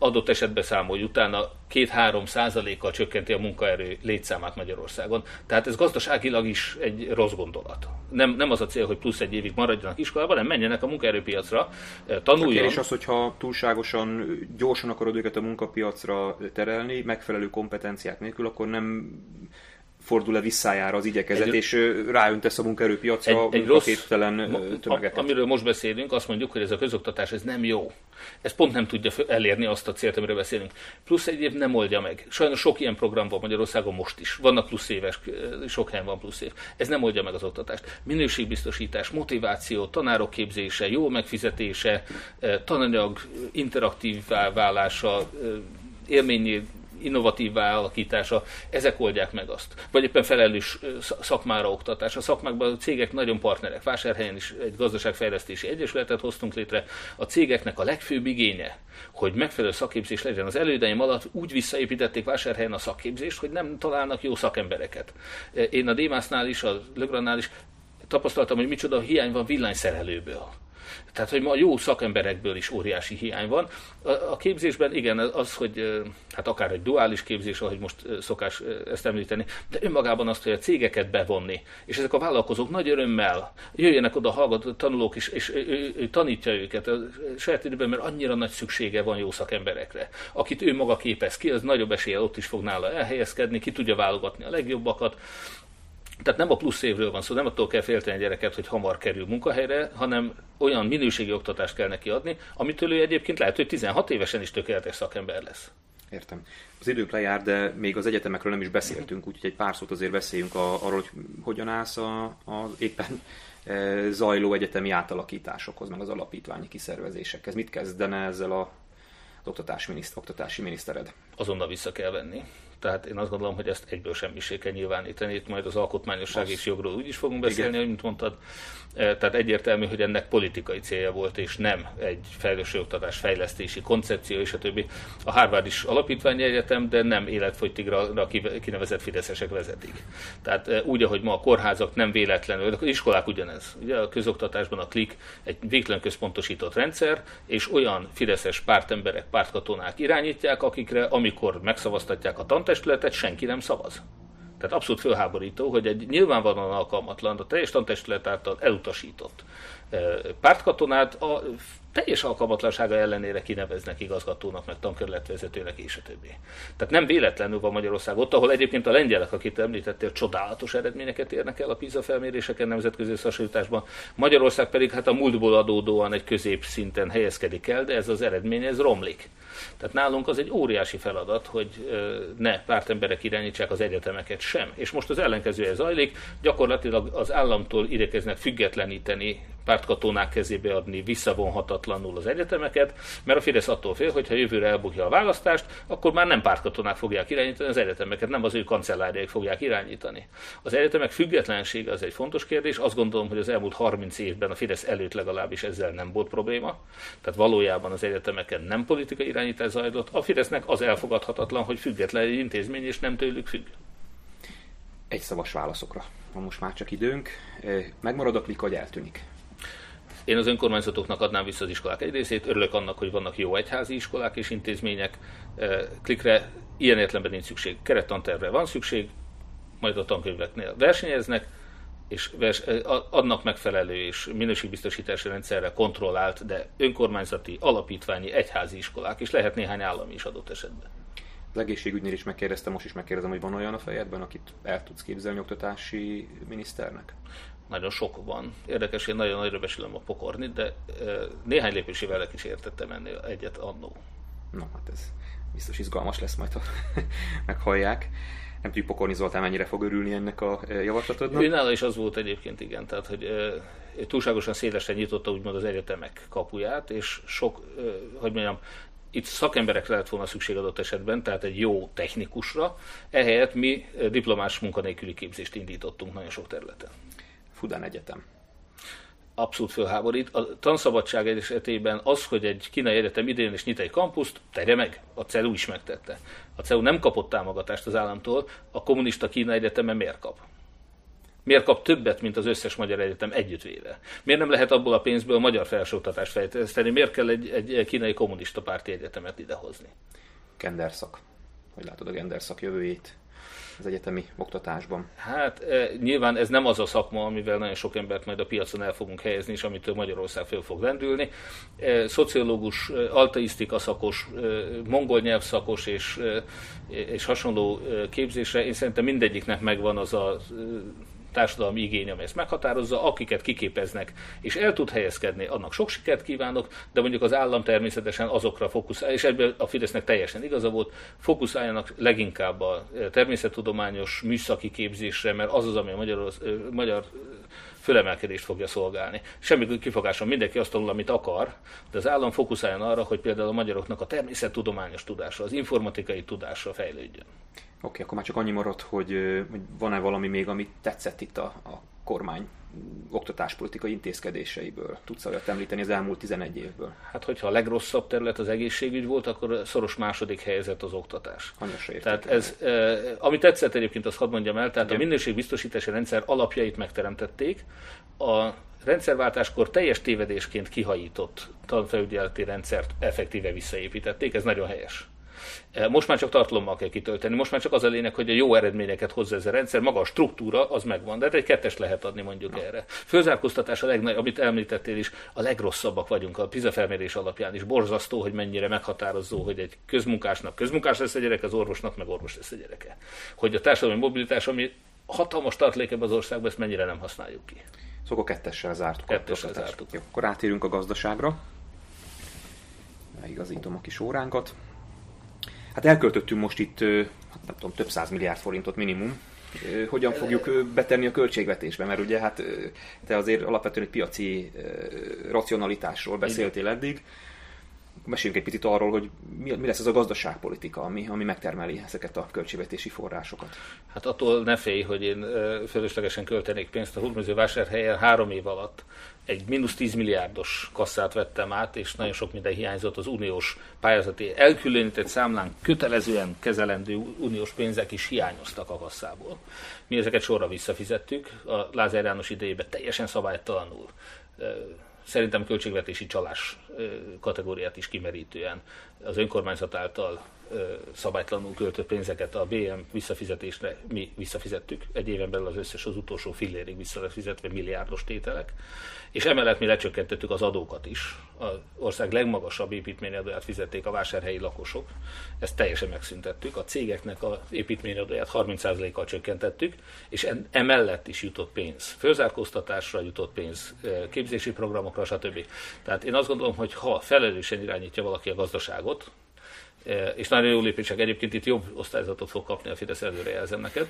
adott esetben számolj utána 2-3 százalékkal csökkenti a munkaerő létszámát Magyarországon. Tehát ez gazdaságilag is egy rossz gondolat. Nem, nem az a cél, hogy plusz egy évig maradjanak iskolában, hanem menjenek a munkaerőpiacra, eh, tanuljon. És az, hogyha túlságosan gyorsan akarod őket a munkapiacra terelni, megfelelő kompetenciák nélkül, akkor nem fordul-e visszájára az igyekezet, egy, és ráöntesz a munkaerőpiacra egy, egy rossz, képtelen tömegeket. Amiről most beszélünk, azt mondjuk, hogy ez a közoktatás ez nem jó. Ez pont nem tudja elérni azt a célt, amiről beszélünk. Plusz egy év nem oldja meg. Sajnos sok ilyen program van Magyarországon most is. Vannak plusz éves, sok helyen van plusz év. Ez nem oldja meg az oktatást. Minőségbiztosítás, motiváció, tanárok képzése, jó megfizetése, tananyag interaktív válása, élményé innovatív alakítása, ezek oldják meg azt. Vagy éppen felelős szakmára oktatás. A szakmákban a cégek nagyon partnerek. Vásárhelyen is egy gazdaságfejlesztési egyesületet hoztunk létre. A cégeknek a legfőbb igénye, hogy megfelelő szakképzés legyen. Az elődeim alatt úgy visszaépítették vásárhelyen a szakképzést, hogy nem találnak jó szakembereket. Én a Démásznál is, a Lögrannál is tapasztaltam, hogy micsoda hiány van villanyszerelőből. Tehát, hogy ma jó szakemberekből is óriási hiány van. A, képzésben igen, az, hogy hát akár egy duális képzés, ahogy most szokás ezt említeni, de önmagában azt, hogy a cégeket bevonni, és ezek a vállalkozók nagy örömmel jöjjenek oda hallgató tanulók, és, és ő, ő tanítja őket a saját időben, mert annyira nagy szüksége van jó szakemberekre. Akit ő maga képez ki, az nagyobb eséllyel ott is fog nála elhelyezkedni, ki tudja válogatni a legjobbakat, tehát nem a plusz évről van szó, nem attól kell félteni a gyereket, hogy hamar kerül munkahelyre, hanem olyan minőségi oktatást kell neki adni, amitől ő egyébként lehet, hogy 16 évesen is tökéletes szakember lesz. Értem. Az időnk lejár, de még az egyetemekről nem is beszéltünk, úgyhogy egy pár szót azért beszéljünk a, arról, hogy hogyan állsz az éppen e, zajló egyetemi átalakításokhoz, meg az alapítványi kiszervezésekhez. Mit kezdene ezzel a, az miniszter, oktatási minisztered? Azonnal vissza kell venni. Tehát én azt gondolom, hogy ezt egyből semmisé kell nyilvánítani. Itt majd az alkotmányosság és jogról úgy is fogunk beszélni, Igen. mint mondtad. Tehát egyértelmű, hogy ennek politikai célja volt, és nem egy oktatás fejlesztési koncepció, és a többi. A Harvard is alapítványi egyetem, de nem életfogytigra kinevezett fideszesek vezetik. Tehát úgy, ahogy ma a kórházak nem véletlenül, az iskolák ugyanez. Ugye a közoktatásban a klik egy végtelen központosított rendszer, és olyan fideszes pártemberek, pártkatonák irányítják, akikre amikor megszavaztatják a tantestületet, senki nem szavaz. Tehát abszolút fölháborító, hogy egy nyilvánvalóan alkalmatlan, a teljes tantestület által elutasított pártkatonát a teljes alkalmatlansága ellenére kineveznek igazgatónak, meg tankerületvezetőnek és a többi. Tehát nem véletlenül van Magyarország ott, ahol egyébként a lengyelek, akit említettél, csodálatos eredményeket érnek el a PISA felméréseken nemzetközi összehasonlításban. Magyarország pedig hát a múltból adódóan egy középszinten helyezkedik el, de ez az eredmény ez romlik. Tehát nálunk az egy óriási feladat, hogy ne pártemberek irányítsák az egyetemeket sem. És most az ellenkezője zajlik, gyakorlatilag az államtól idekeznek függetleníteni, pártkatonák kezébe adni visszavonhatatlanul az egyetemeket, mert a Fidesz attól fél, hogy ha jövőre elbukja a választást, akkor már nem pártkatonák fogják irányítani az egyetemeket, nem az ő kancellárjaik fogják irányítani. Az egyetemek függetlensége az egy fontos kérdés, azt gondolom, hogy az elmúlt 30 évben a Fidesz előtt legalábbis ezzel nem volt probléma, tehát valójában az egyetemeken nem politikai irányítás zajlott. A Fidesznek az elfogadhatatlan, hogy független egy intézmény, és nem tőlük függ. Egy szavas válaszokra van most már csak időnk. Megmarad a klik, eltűnik? Én az önkormányzatoknak adnám vissza az iskolák egy részét, örülök annak, hogy vannak jó egyházi iskolák és intézmények. Klikre ilyen értelemben nincs szükség. Kerettantervre van szükség, majd a tankönyveknél versenyeznek, és adnak megfelelő és minőségbiztosítási rendszerre kontrollált, de önkormányzati, alapítványi, egyházi iskolák, és lehet néhány állami is adott esetben. Az egészségügynél is megkérdeztem, most is megkérdezem, hogy van olyan a fejedben, akit el tudsz képzelni oktatási miniszternek? Nagyon sok van. Érdekes, én nagyon nagyra besülöm a pokorni, de néhány lépésével el is értettem ennél egyet annó. Na hát ez biztos izgalmas lesz majd, ha *laughs* meghallják nem tudjuk Pokorni Zoltán mennyire fog örülni ennek a javaslatodnak. Ő nála is az volt egyébként, igen, tehát hogy e, túlságosan szélesen nyitotta úgymond az egyetemek kapuját, és sok, hogy mondjam, itt szakemberekre lett volna szükség adott esetben, tehát egy jó technikusra, ehelyett mi diplomás munkanélküli képzést indítottunk nagyon sok területen. Fudán Egyetem abszolút fölháborít. A tanszabadság esetében az, hogy egy kínai egyetem idén is nyit egy kampuszt, tegye meg. A CEU is megtette. A CEU nem kapott támogatást az államtól, a kommunista kínai egyeteme miért kap? Miért kap többet, mint az összes magyar egyetem együttvéve? Miért nem lehet abból a pénzből magyar felsőoktatást fejleszteni? Miért kell egy, egy kínai kommunista párti egyetemet idehozni? Genderszak. Hogy látod a genderszak jövőjét? Az egyetemi oktatásban? Hát e, nyilván ez nem az a szakma, amivel nagyon sok embert majd a piacon el fogunk helyezni, és amitől Magyarország föl fog lendülni. E, szociológus, e, altaisztika szakos, mongol nyelvszakos és, és hasonló képzésre én szerintem mindegyiknek megvan az a társadalmi igény, ami ezt meghatározza, akiket kiképeznek, és el tud helyezkedni, annak sok sikert kívánok, de mondjuk az állam természetesen azokra fókuszál, és ebből a Fidesznek teljesen igaza volt, fókuszáljanak leginkább a természettudományos műszaki képzésre, mert az az, ami a magyar, magyar fölemelkedést fogja szolgálni. Semmi kifogáson mindenki azt tanul, amit akar, de az állam fókuszáljon arra, hogy például a magyaroknak a természettudományos tudása, az informatikai tudása fejlődjön. Oké, akkor már csak annyi maradt, hogy, hogy van-e valami még, amit tetszett itt a, a kormány oktatáspolitikai intézkedéseiből? Tudsz olyat említeni az elmúlt 11 évből? Hát, hogyha a legrosszabb terület az egészségügy volt, akkor szoros második helyzet az oktatás. Tehát ez, eh, ami tetszett egyébként, azt hadd mondjam el, tehát Igen. a minőségbiztosítási rendszer alapjait megteremtették, a rendszerváltáskor teljes tévedésként kihajított tanfelügyeleti rendszert effektíve visszaépítették, ez nagyon helyes. E, most már csak tartalommal kell kitölteni, most már csak az a lényeg, hogy a jó eredményeket hozza ez a rendszer, maga a struktúra az megvan, de hát egy kettest lehet adni mondjuk Na. erre. Főzárkóztatás a legnagyobb, amit említettél is, a legrosszabbak vagyunk a PISA felmérés alapján is. Borzasztó, hogy mennyire meghatározó, hogy egy közmunkásnak közmunkás lesz a gyerek, az orvosnak meg orvos lesz a gyereke. Hogy a társadalmi mobilitás, ami hatalmas tartlék ebben az országban, ezt mennyire nem használjuk ki. Szóval kettessel zártuk. Kettessel zártuk. Jó, akkor átérünk a gazdaságra. Igazítom a kis óránkat. Hát elköltöttünk most itt, hát nem tudom, több száz milliárd forintot minimum. Hogyan fogjuk betenni a költségvetésbe? Mert ugye hát te azért alapvetően egy piaci racionalitásról beszéltél eddig. Meséljünk egy picit arról, hogy mi, mi lesz ez a gazdaságpolitika, ami, ami megtermeli ezeket a költségvetési forrásokat. Hát attól ne félj, hogy én fölöslegesen költenék pénzt a vásárhelyen három év alatt egy mínusz 10 milliárdos kasszát vettem át, és nagyon sok minden hiányzott az uniós pályázati elkülönített számlán kötelezően kezelendő uniós pénzek is hiányoztak a kasszából. Mi ezeket sorra visszafizettük, a Lázár János idejében teljesen szabálytalanul szerintem költségvetési csalás kategóriát is kimerítően az önkormányzat által szabálytlanul költött pénzeket a BM visszafizetésre mi visszafizettük. Egy éven belül az összes az utolsó fillérig visszafizetve milliárdos tételek. És emellett mi lecsökkentettük az adókat is. Az ország legmagasabb építményadóját fizették a vásárhelyi lakosok. Ezt teljesen megszüntettük. A cégeknek az építményadóját 30%-kal csökkentettük, és emellett is jutott pénz. Főzárkóztatásra jutott pénz, képzési programokra, stb. Tehát én azt gondolom, hogy ha felelősen irányítja valaki a gazdaságot, és nagyon jó lépések. Egyébként itt jobb osztályzatot fog kapni a Fidesz előrejelzem neked,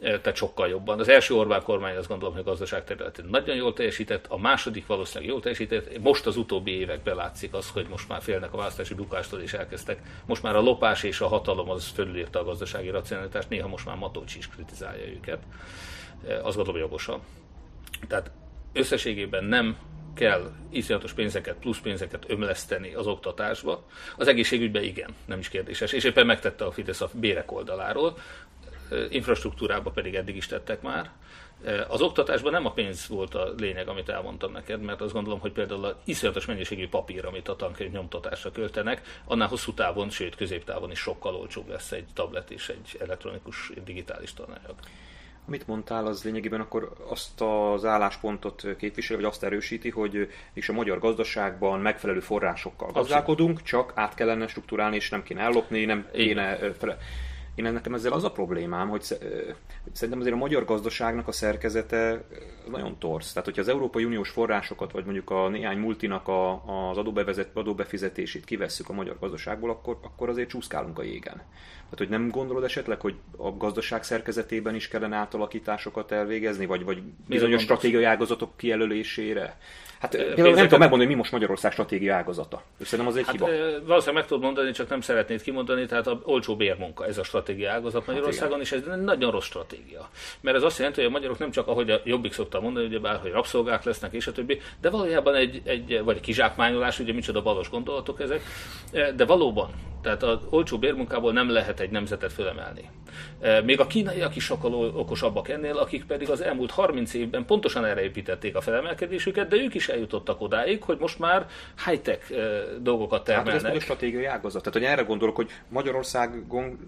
e, tehát sokkal jobban. Az első Orbán kormány azt gondolom, hogy a gazdaság területén nagyon jól teljesített, a második valószínűleg jól teljesített. Most az utóbbi években látszik az, hogy most már félnek a választási bukástól és elkezdtek. Most már a lopás és a hatalom az fölülírta a gazdasági racionalitást, néha most már Matócsi is kritizálja őket. E, azt gondolom jogosan. Tehát összességében nem kell iszonyatos pénzeket, plusz pénzeket ömleszteni az oktatásba. Az egészségügyben igen, nem is kérdéses. És éppen megtette a Fidesz a bérek oldaláról, infrastruktúrába pedig eddig is tettek már. Az oktatásban nem a pénz volt a lényeg, amit elmondtam neked, mert azt gondolom, hogy például a iszonyatos mennyiségű papír, amit a tankönyv nyomtatásra költenek, annál hosszú távon, sőt középtávon is sokkal olcsóbb lesz egy tablet és egy elektronikus digitális tananyag. Amit mondtál, az lényegében akkor azt az álláspontot képvisel, vagy azt erősíti, hogy és a magyar gazdaságban megfelelő forrásokkal gazdálkodunk, csak át kellene struktúrálni, és nem kéne ellopni, nem kéne fele... Én nekem ezzel az a problémám, hogy szerintem azért a magyar gazdaságnak a szerkezete nagyon torsz. Tehát, hogyha az Európai Uniós forrásokat, vagy mondjuk a néhány multinak a, az adóbevezet, adóbefizetését kivesszük a magyar gazdaságból, akkor, akkor azért csúszkálunk a jégen. Tehát, hogy nem gondolod esetleg, hogy a gazdaság szerkezetében is kellene átalakításokat elvégezni, vagy, vagy bizonyos stratégiai ágazatok kijelölésére? Hát például nem tudom megmondani, hogy mi most Magyarország stratégiai ágazata. És szerintem az egy hát, hiba. Valószínűleg meg tudod mondani, csak nem szeretnéd kimondani, tehát a olcsó bérmunka, ez a stratégiai ágazat hát Magyarországon, hát és ez egy nagyon rossz stratégia. Mert ez azt jelenti, hogy a magyarok nem csak ahogy a jobbik szokta mondani, ugye bár, hogy rabszolgák lesznek, és a többi, de valójában egy, egy vagy kizsákmányolás, ugye micsoda balos gondolatok ezek, de valóban, tehát az olcsó bérmunkából nem lehet egy nemzetet fölemelni. Még a kínaiak is sokkal okosabbak ennél, akik pedig az elmúlt 30 évben pontosan erre építették a felemelkedésüket, de ők is eljutottak odáig, hogy most már high-tech dolgokat termelnek. Hát ez a stratégiai ágazat. Tehát, hogy erre gondolok, hogy Magyarországon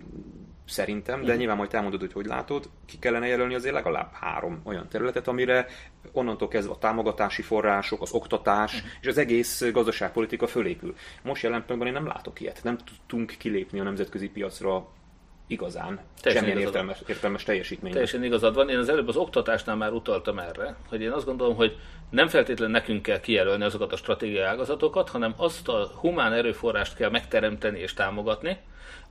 szerintem, de mm. nyilván majd elmondod, hogy hogy látod, ki kellene jelölni azért legalább három olyan területet, amire onnantól kezdve a támogatási források, az oktatás mm. és az egész gazdaságpolitika fölépül. Most jelen pillanatban én nem látok ilyet. Nem tudtunk kilépni a nemzetközi piacra igazán Teljesen semmilyen értelmes, értelmes teljesítmény. Teljesen igazad van. Én az előbb az oktatásnál már utaltam erre, hogy én azt gondolom, hogy nem feltétlenül nekünk kell kijelölni azokat a stratégiai ágazatokat, hanem azt a humán erőforrást kell megteremteni és támogatni,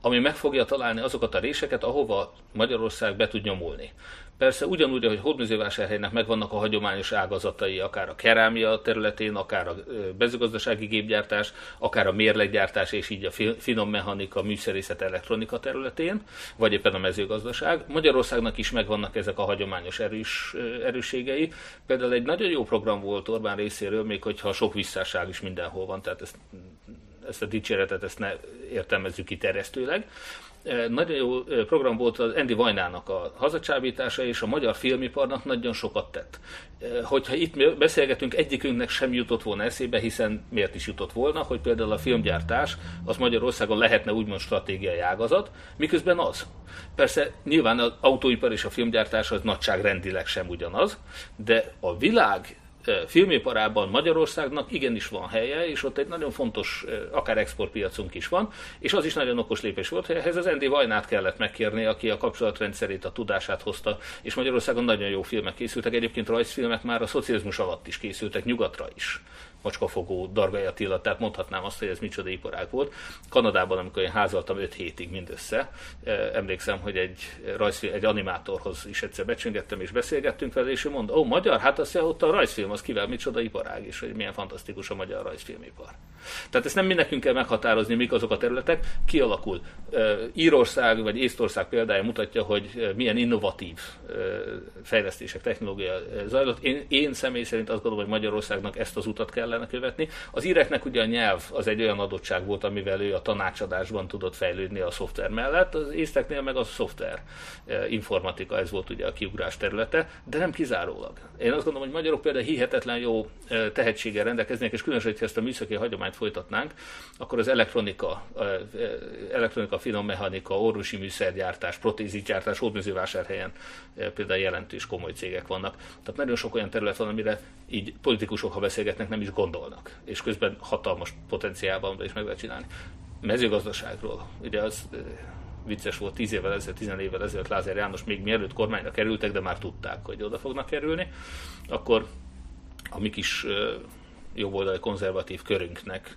ami meg fogja találni azokat a réseket, ahova Magyarország be tud nyomulni. Persze ugyanúgy, hogy Hódműzővásárhelynek megvannak a hagyományos ágazatai, akár a kerámia területén, akár a mezőgazdasági gépgyártás, akár a mérleggyártás, és így a finom mechanika, műszerészet, elektronika területén, vagy éppen a mezőgazdaság. Magyarországnak is megvannak ezek a hagyományos erős, erősségei. Például egy nagyon jó program volt Orbán részéről, még hogyha sok visszásság is mindenhol van, tehát ezt ezt a dicséretet ezt ne értelmezzük kiterjesztőleg. Nagyon jó program volt az Andy Vajnának a hazacsábítása, és a magyar filmiparnak nagyon sokat tett. Hogyha itt beszélgetünk, egyikünknek sem jutott volna eszébe, hiszen miért is jutott volna, hogy például a filmgyártás az Magyarországon lehetne úgymond stratégiai ágazat, miközben az. Persze nyilván az autóipar és a filmgyártás az nagyságrendileg sem ugyanaz, de a világ filmiparában Magyarországnak igenis van helye, és ott egy nagyon fontos, akár exportpiacunk is van, és az is nagyon okos lépés volt, hogy ehhez az Andy Vajnát kellett megkérni, aki a kapcsolatrendszerét, a tudását hozta, és Magyarországon nagyon jó filmek készültek, egyébként rajzfilmek már a szocializmus alatt is készültek, nyugatra is macskafogó Dargai Attila, tehát mondhatnám azt, hogy ez micsoda iparág volt. Kanadában, amikor én házaltam 5 hétig mindössze, emlékszem, hogy egy, rajzfilm, egy animátorhoz is egyszer becsöngettem és beszélgettünk vele, és ő mondta, ó, magyar, hát az ott a rajzfilm, az kivel micsoda iparág, és hogy milyen fantasztikus a magyar rajzfilmipar. Tehát ezt nem mi nekünk kell meghatározni, mik azok a területek, kialakul. Írország vagy Észtország példája mutatja, hogy milyen innovatív fejlesztések, technológia zajlott. Én, én személy szerint azt gondolom, hogy Magyarországnak ezt az utat kellene követni. Az íreknek ugye a nyelv az egy olyan adottság volt, amivel ő a tanácsadásban tudott fejlődni a szoftver mellett. Az észteknél meg a szoftver informatika, ez volt ugye a kiugrás területe, de nem kizárólag. Én azt gondolom, hogy magyarok például hihetetlen jó tehetséggel rendelkeznek, és különösen, hogy ezt a műszaki hagyományt folytatnánk, akkor az elektronika, elektronika, finom mechanika, orvosi műszergyártás, protézisgyártás, hódműzővásárhelyen például jelentős komoly cégek vannak. Tehát nagyon sok olyan terület van, amire így politikusok, ha beszélgetnek, nem is gondolnak, és közben hatalmas potenciálban is meg lehet csinálni. Mezőgazdaságról, ugye az vicces volt 10 évvel ezelőtt, 10 évvel ezelőtt Lázár János még mielőtt kormányra kerültek, de már tudták, hogy oda fognak kerülni, akkor a mi kis jobboldali konzervatív körünknek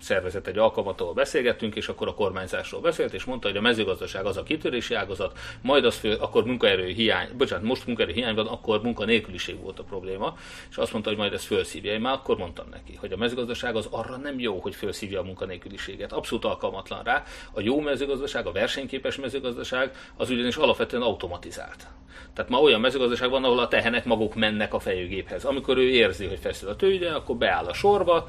szervezett egy alkalmat, ahol beszélgettünk, és akkor a kormányzásról beszélt, és mondta, hogy a mezőgazdaság az a kitörési ágazat, majd az föl, akkor munkaerő hiány, bocsánat, most munkaerő hiány van, akkor munkanélküliség volt a probléma, és azt mondta, hogy majd ezt felszívja. Én már akkor mondtam neki, hogy a mezőgazdaság az arra nem jó, hogy felszívja a munkanélküliséget. Abszolút alkalmatlan rá. A jó mezőgazdaság, a versenyképes mezőgazdaság az ugyanis alapvetően automatizált. Tehát ma olyan mezőgazdaság van, ahol a tehenek maguk mennek a fejőgéphez. Amikor ő érzi, hogy feszül a tőgye, akkor beáll a sorba,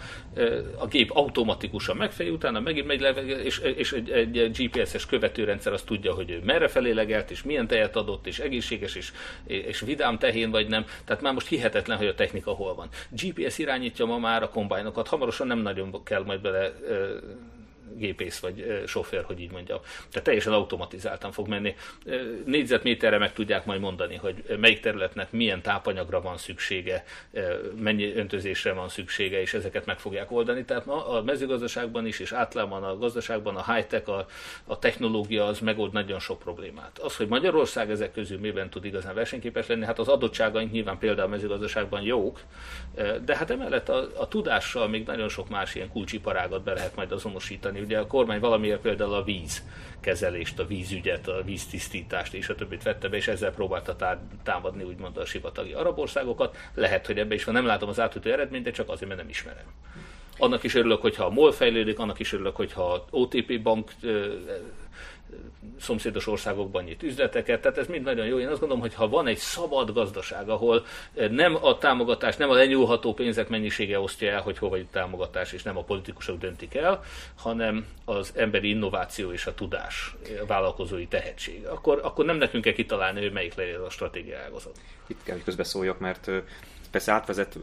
a gép automatikusan megfejű, utána megint megy le, és, és egy, egy GPS-es követőrendszer azt tudja, hogy ő merre felé legelt, és milyen tejet adott, és egészséges, és, és vidám tehén vagy nem. Tehát már most hihetetlen, hogy a technika hol van. GPS irányítja ma már a kombájnokat, hamarosan nem nagyon kell majd bele gépész vagy sofőr, hogy így mondjam. Tehát teljesen automatizáltan fog menni. Négyzetméterre meg tudják majd mondani, hogy melyik területnek milyen tápanyagra van szüksége, mennyi öntözésre van szüksége, és ezeket meg fogják oldani. Tehát ma a mezőgazdaságban is, és általában a gazdaságban a high-tech, a, a technológia az megold nagyon sok problémát. Az, hogy Magyarország ezek közül miben tud igazán versenyképes lenni, hát az adottságaink nyilván például a mezőgazdaságban jók, de hát emellett a, a tudással még nagyon sok más ilyen kulcsiparágat be lehet majd azonosítani, Ugye a kormány valamiért például a víz kezelést, a vízügyet, a víztisztítást és a többit vette be, és ezzel próbálta támadni úgymond a sivatagi arab országokat. Lehet, hogy ebbe is van, nem látom az átütő eredményt, de csak azért, mert nem ismerem. Annak is örülök, hogyha a MOL fejlődik, annak is örülök, hogyha a OTP bank szomszédos országokban nyit üzleteket, tehát ez mind nagyon jó. Én azt gondolom, hogy ha van egy szabad gazdaság, ahol nem a támogatás, nem a lenyúlható pénzek mennyisége osztja el, hogy hova jut támogatás, és nem a politikusok döntik el, hanem az emberi innováció és a tudás, a vállalkozói tehetség, akkor, akkor nem nekünk kell kitalálni, hogy melyik legyen a stratégia ágazat. Itt kell, hogy közbeszóljak, mert persze átvezet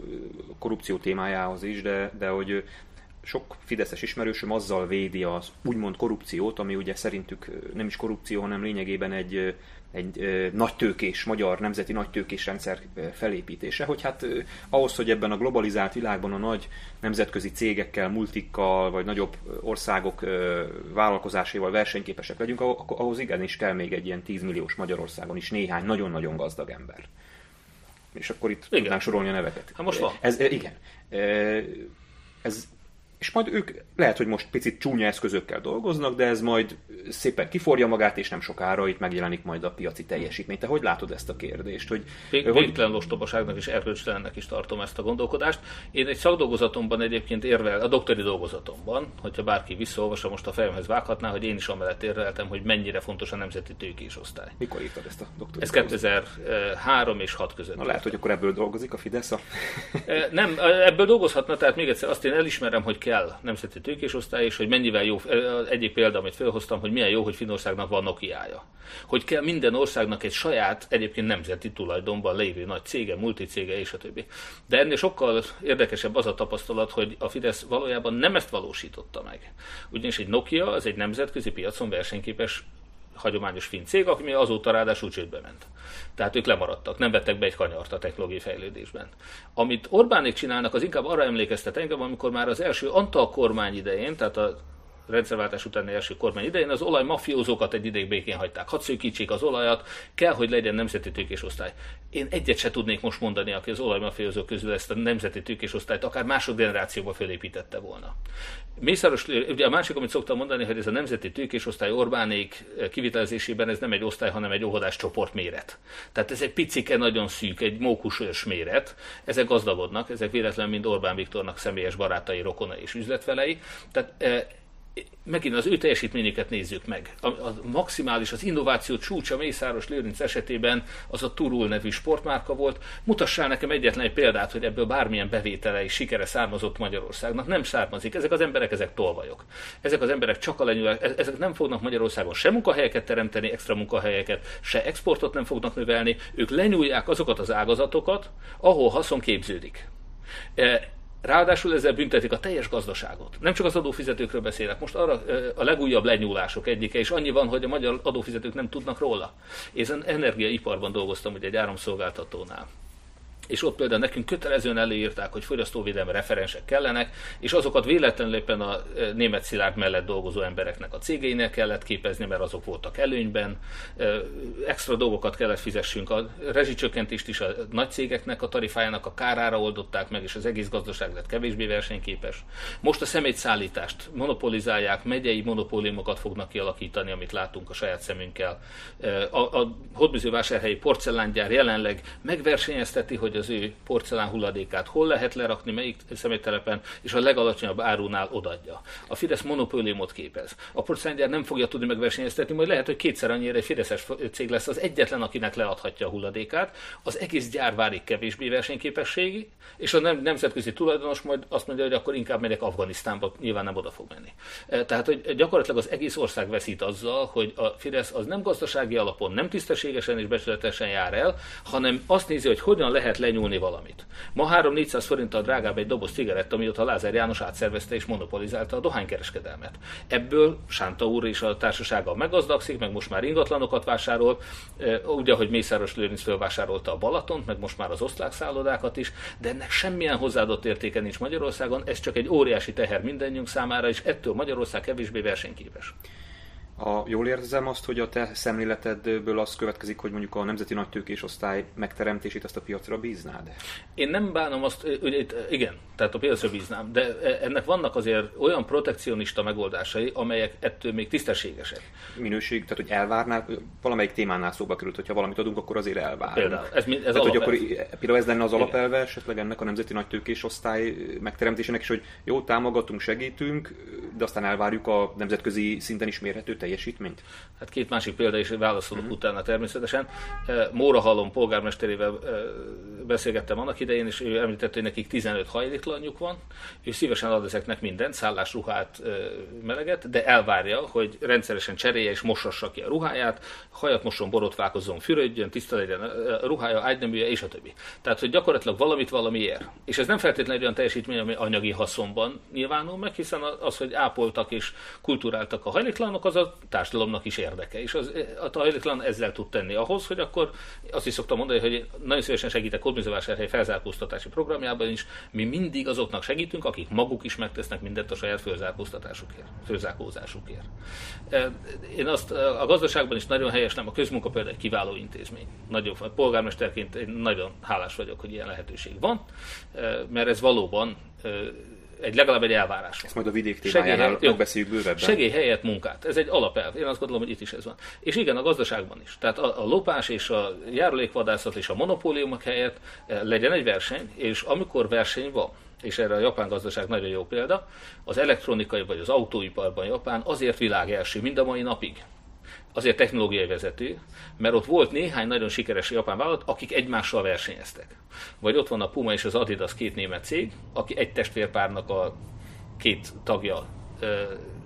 korrupció témájához is, de, de hogy sok fideszes ismerősöm azzal védi az úgymond korrupciót, ami ugye szerintük nem is korrupció, hanem lényegében egy, egy nagytőkés, magyar nemzeti nagytőkés rendszer felépítése, hogy hát ahhoz, hogy ebben a globalizált világban a nagy nemzetközi cégekkel, multikkal, vagy nagyobb országok vállalkozásaival versenyképesek legyünk, ahhoz igenis kell még egy ilyen 10 milliós Magyarországon is néhány nagyon-nagyon gazdag ember. És akkor itt igen. tudnánk sorolni a neveket. Hát most van. Ez, igen. Ez és majd ők lehet, hogy most picit csúnya eszközökkel dolgoznak, de ez majd szépen kiforja magát, és nem sokára itt megjelenik majd a piaci teljesítmény. Te hogy látod ezt a kérdést? Hogy, Vég, hogy... Végtelen ostobaságnak és erkölcstelennek is tartom ezt a gondolkodást. Én egy szakdolgozatomban egyébként érvel, a doktori dolgozatomban, hogyha bárki visszaolvassa, most a fejemhez vághatná, hogy én is amellett érveltem, hogy mennyire fontos a nemzeti tőkés osztály. Mikor írtad ezt a doktori Ez 2003 és 6 között. Na, lehet, hogy akkor ebből dolgozik a Fidesz? A... nem, ebből dolgozhatna, tehát még egyszer azt én elismerem, hogy kell nemzeti tőkés osztály, és hogy mennyivel jó, egyik példa, amit felhoztam, hogy milyen jó, hogy Finországnak van Nokia-ja. Hogy kell minden országnak egy saját, egyébként nemzeti tulajdonban lévő nagy cége, multicége és a többi. De ennél sokkal érdekesebb az a tapasztalat, hogy a Fidesz valójában nem ezt valósította meg. Ugyanis egy Nokia az egy nemzetközi piacon versenyképes hagyományos finn cég, ami azóta ráadásul csődbe ment. Tehát ők lemaradtak, nem vettek be egy kanyart a technológiai fejlődésben. Amit Orbánék csinálnak, az inkább arra emlékeztet engem, amikor már az első Antal kormány idején, tehát a rendszerváltás utáni első kormány idején az olajmafiózókat egy ideig békén hagyták. Hadd szűkítsék az olajat, kell, hogy legyen nemzeti tőkésosztály. Én egyet se tudnék most mondani, aki az olajmafiózók közül ezt a nemzeti tőkésosztályt akár másodgenerációba fölépítette volna. Mészáros, ugye a másik, amit szoktam mondani, hogy ez a nemzeti tőkésosztály Orbánék kivitelezésében ez nem egy osztály, hanem egy óvodás csoport méret. Tehát ez egy picike, nagyon szűk, egy mókus méret. Ezek gazdagodnak, ezek véletlen mind Orbán Viktornak személyes barátai, rokonai és üzletfelei. Tehát eh, megint az ő teljesítményeket nézzük meg. A, a maximális, az innováció csúcsa Mészáros Lőrinc esetében az a Turul nevű sportmárka volt. Mutassál nekem egyetlen egy példát, hogy ebből bármilyen bevétele és sikere származott Magyarországnak. Nem származik. Ezek az emberek, ezek tolvajok. Ezek az emberek csak a lenyúlás, e- ezek nem fognak Magyarországon se munkahelyeket teremteni, extra munkahelyeket, se exportot nem fognak növelni. Ők lenyúlják azokat az ágazatokat, ahol haszon képződik. Ráadásul ezzel büntetik a teljes gazdaságot. Nem csak az adófizetőkről beszélek, most arra a legújabb lenyúlások egyike, és annyi van, hogy a magyar adófizetők nem tudnak róla. Én energiaiparban dolgoztam ugye egy áramszolgáltatónál és ott például nekünk kötelezően előírták, hogy fogyasztóvédelmi referensek kellenek, és azokat véletlenül éppen a e, német szilárd mellett dolgozó embereknek a cégeinek kellett képezni, mert azok voltak előnyben, e, extra dolgokat kellett fizessünk, a rezsicsökkentést is a nagy cégeknek a tarifájának a kárára oldották meg, és az egész gazdaság lett kevésbé versenyképes. Most a szemétszállítást monopolizálják, megyei monopóliumokat fognak kialakítani, amit látunk a saját szemünkkel. E, a, a hódműzővásárhelyi porcelángyár jelenleg megversenyezteti, hogy hogy az ő porcelán hulladékát hol lehet lerakni, melyik személytelepen, és a legalacsonyabb árunál odadja. A Fidesz monopóliumot képez. A porcelángyár nem fogja tudni megversenyeztetni, majd lehet, hogy kétszer annyira egy Fideszes cég lesz az egyetlen, akinek leadhatja a hulladékát. Az egész gyár várik kevésbé versenyképességi, és a nem, nemzetközi tulajdonos majd azt mondja, hogy akkor inkább megyek Afganisztánba, nyilván nem oda fog menni. E, tehát, hogy gyakorlatilag az egész ország veszít azzal, hogy a Fidesz az nem gazdasági alapon, nem tisztességesen és becsületesen jár el, hanem azt nézi, hogy hogyan lehet lenyúlni valamit. Ma 3-400 forinttal drágább egy doboz cigaretta, mióta Lázár János átszervezte és monopolizálta a dohánykereskedelmet. Ebből Sánta úr és a társasága meggazdagszik, meg most már ingatlanokat vásárol, ugye, hogy Mészáros Lőrinc felvásárolta a Balatont, meg most már az osztrák szállodákat is, de ennek semmilyen hozzáadott értéke nincs Magyarországon, ez csak egy óriási teher mindannyiunk számára, és ettől Magyarország kevésbé versenyképes. A, jól érzem azt, hogy a te szemléletedből az következik, hogy mondjuk a nemzeti nagytőkés osztály megteremtését azt a piacra bíznád? Én nem bánom azt, igen, tehát a piacra bíznám, de ennek vannak azért olyan protekcionista megoldásai, amelyek ettől még tisztességesek. Minőség, tehát hogy elvárnál, valamelyik témánál szóba került, hogyha valamit adunk, akkor azért elvárunk. Például, ez, ez tehát, hogy akkor például ez lenne az alapelve esetleg ennek a nemzeti nagytőkés osztály megteremtésének, és hogy jó, támogatunk, segítünk, de aztán elvárjuk a nemzetközi szinten is mérhető teljesítményt? Hát két másik példa is válaszolok uh-huh. utána természetesen. Móra Halom polgármesterével beszélgettem annak idején, és ő említette, hogy nekik 15 hajléktalanjuk van. Ő szívesen ad ezeknek mindent, szállás, ruhát, meleget, de elvárja, hogy rendszeresen cserélje és mosassa ki a ruháját, hajat moson, borotválkozzon, fürödjön, tiszta legyen a ruhája, ágyneműje, és a többi. Tehát, hogy gyakorlatilag valamit valami ér. És ez nem feltétlenül olyan teljesítmény, ami anyagi haszonban nyilvánul meg, hiszen az, hogy ápoltak és kulturáltak a hajléktalanok, az a társadalomnak is érdeke. És az, a hajléktalan ezzel tud tenni ahhoz, hogy akkor azt is szoktam mondani, hogy nagyon szívesen segítek Hódműzővásárhely felzárkóztatási programjában is, mi mindig azoknak segítünk, akik maguk is megtesznek mindent a saját fölzárkóztatásukért, fölzárkózásukért. E, én azt a gazdaságban is nagyon helyes, nem a közmunka például egy kiváló intézmény. Nagyon, polgármesterként én nagyon hálás vagyok, hogy ilyen lehetőség van, e, mert ez valóban e, egy legalább egy elvárás. Ezt majd a vidék témájánál megbeszéljük bővebben. Segély helyett munkát. Ez egy alapelv. Én azt gondolom, hogy itt is ez van. És igen, a gazdaságban is. Tehát a, a lopás és a járulékvadászat és a monopóliumok helyett eh, legyen egy verseny, és amikor verseny van, és erre a japán gazdaság nagyon jó példa, az elektronikai vagy az autóiparban Japán azért világ első, mind a mai napig azért technológiai vezető, mert ott volt néhány nagyon sikeres japán vállalat, akik egymással versenyeztek. Vagy ott van a Puma és az Adidas két német cég, aki egy testvérpárnak a két tagja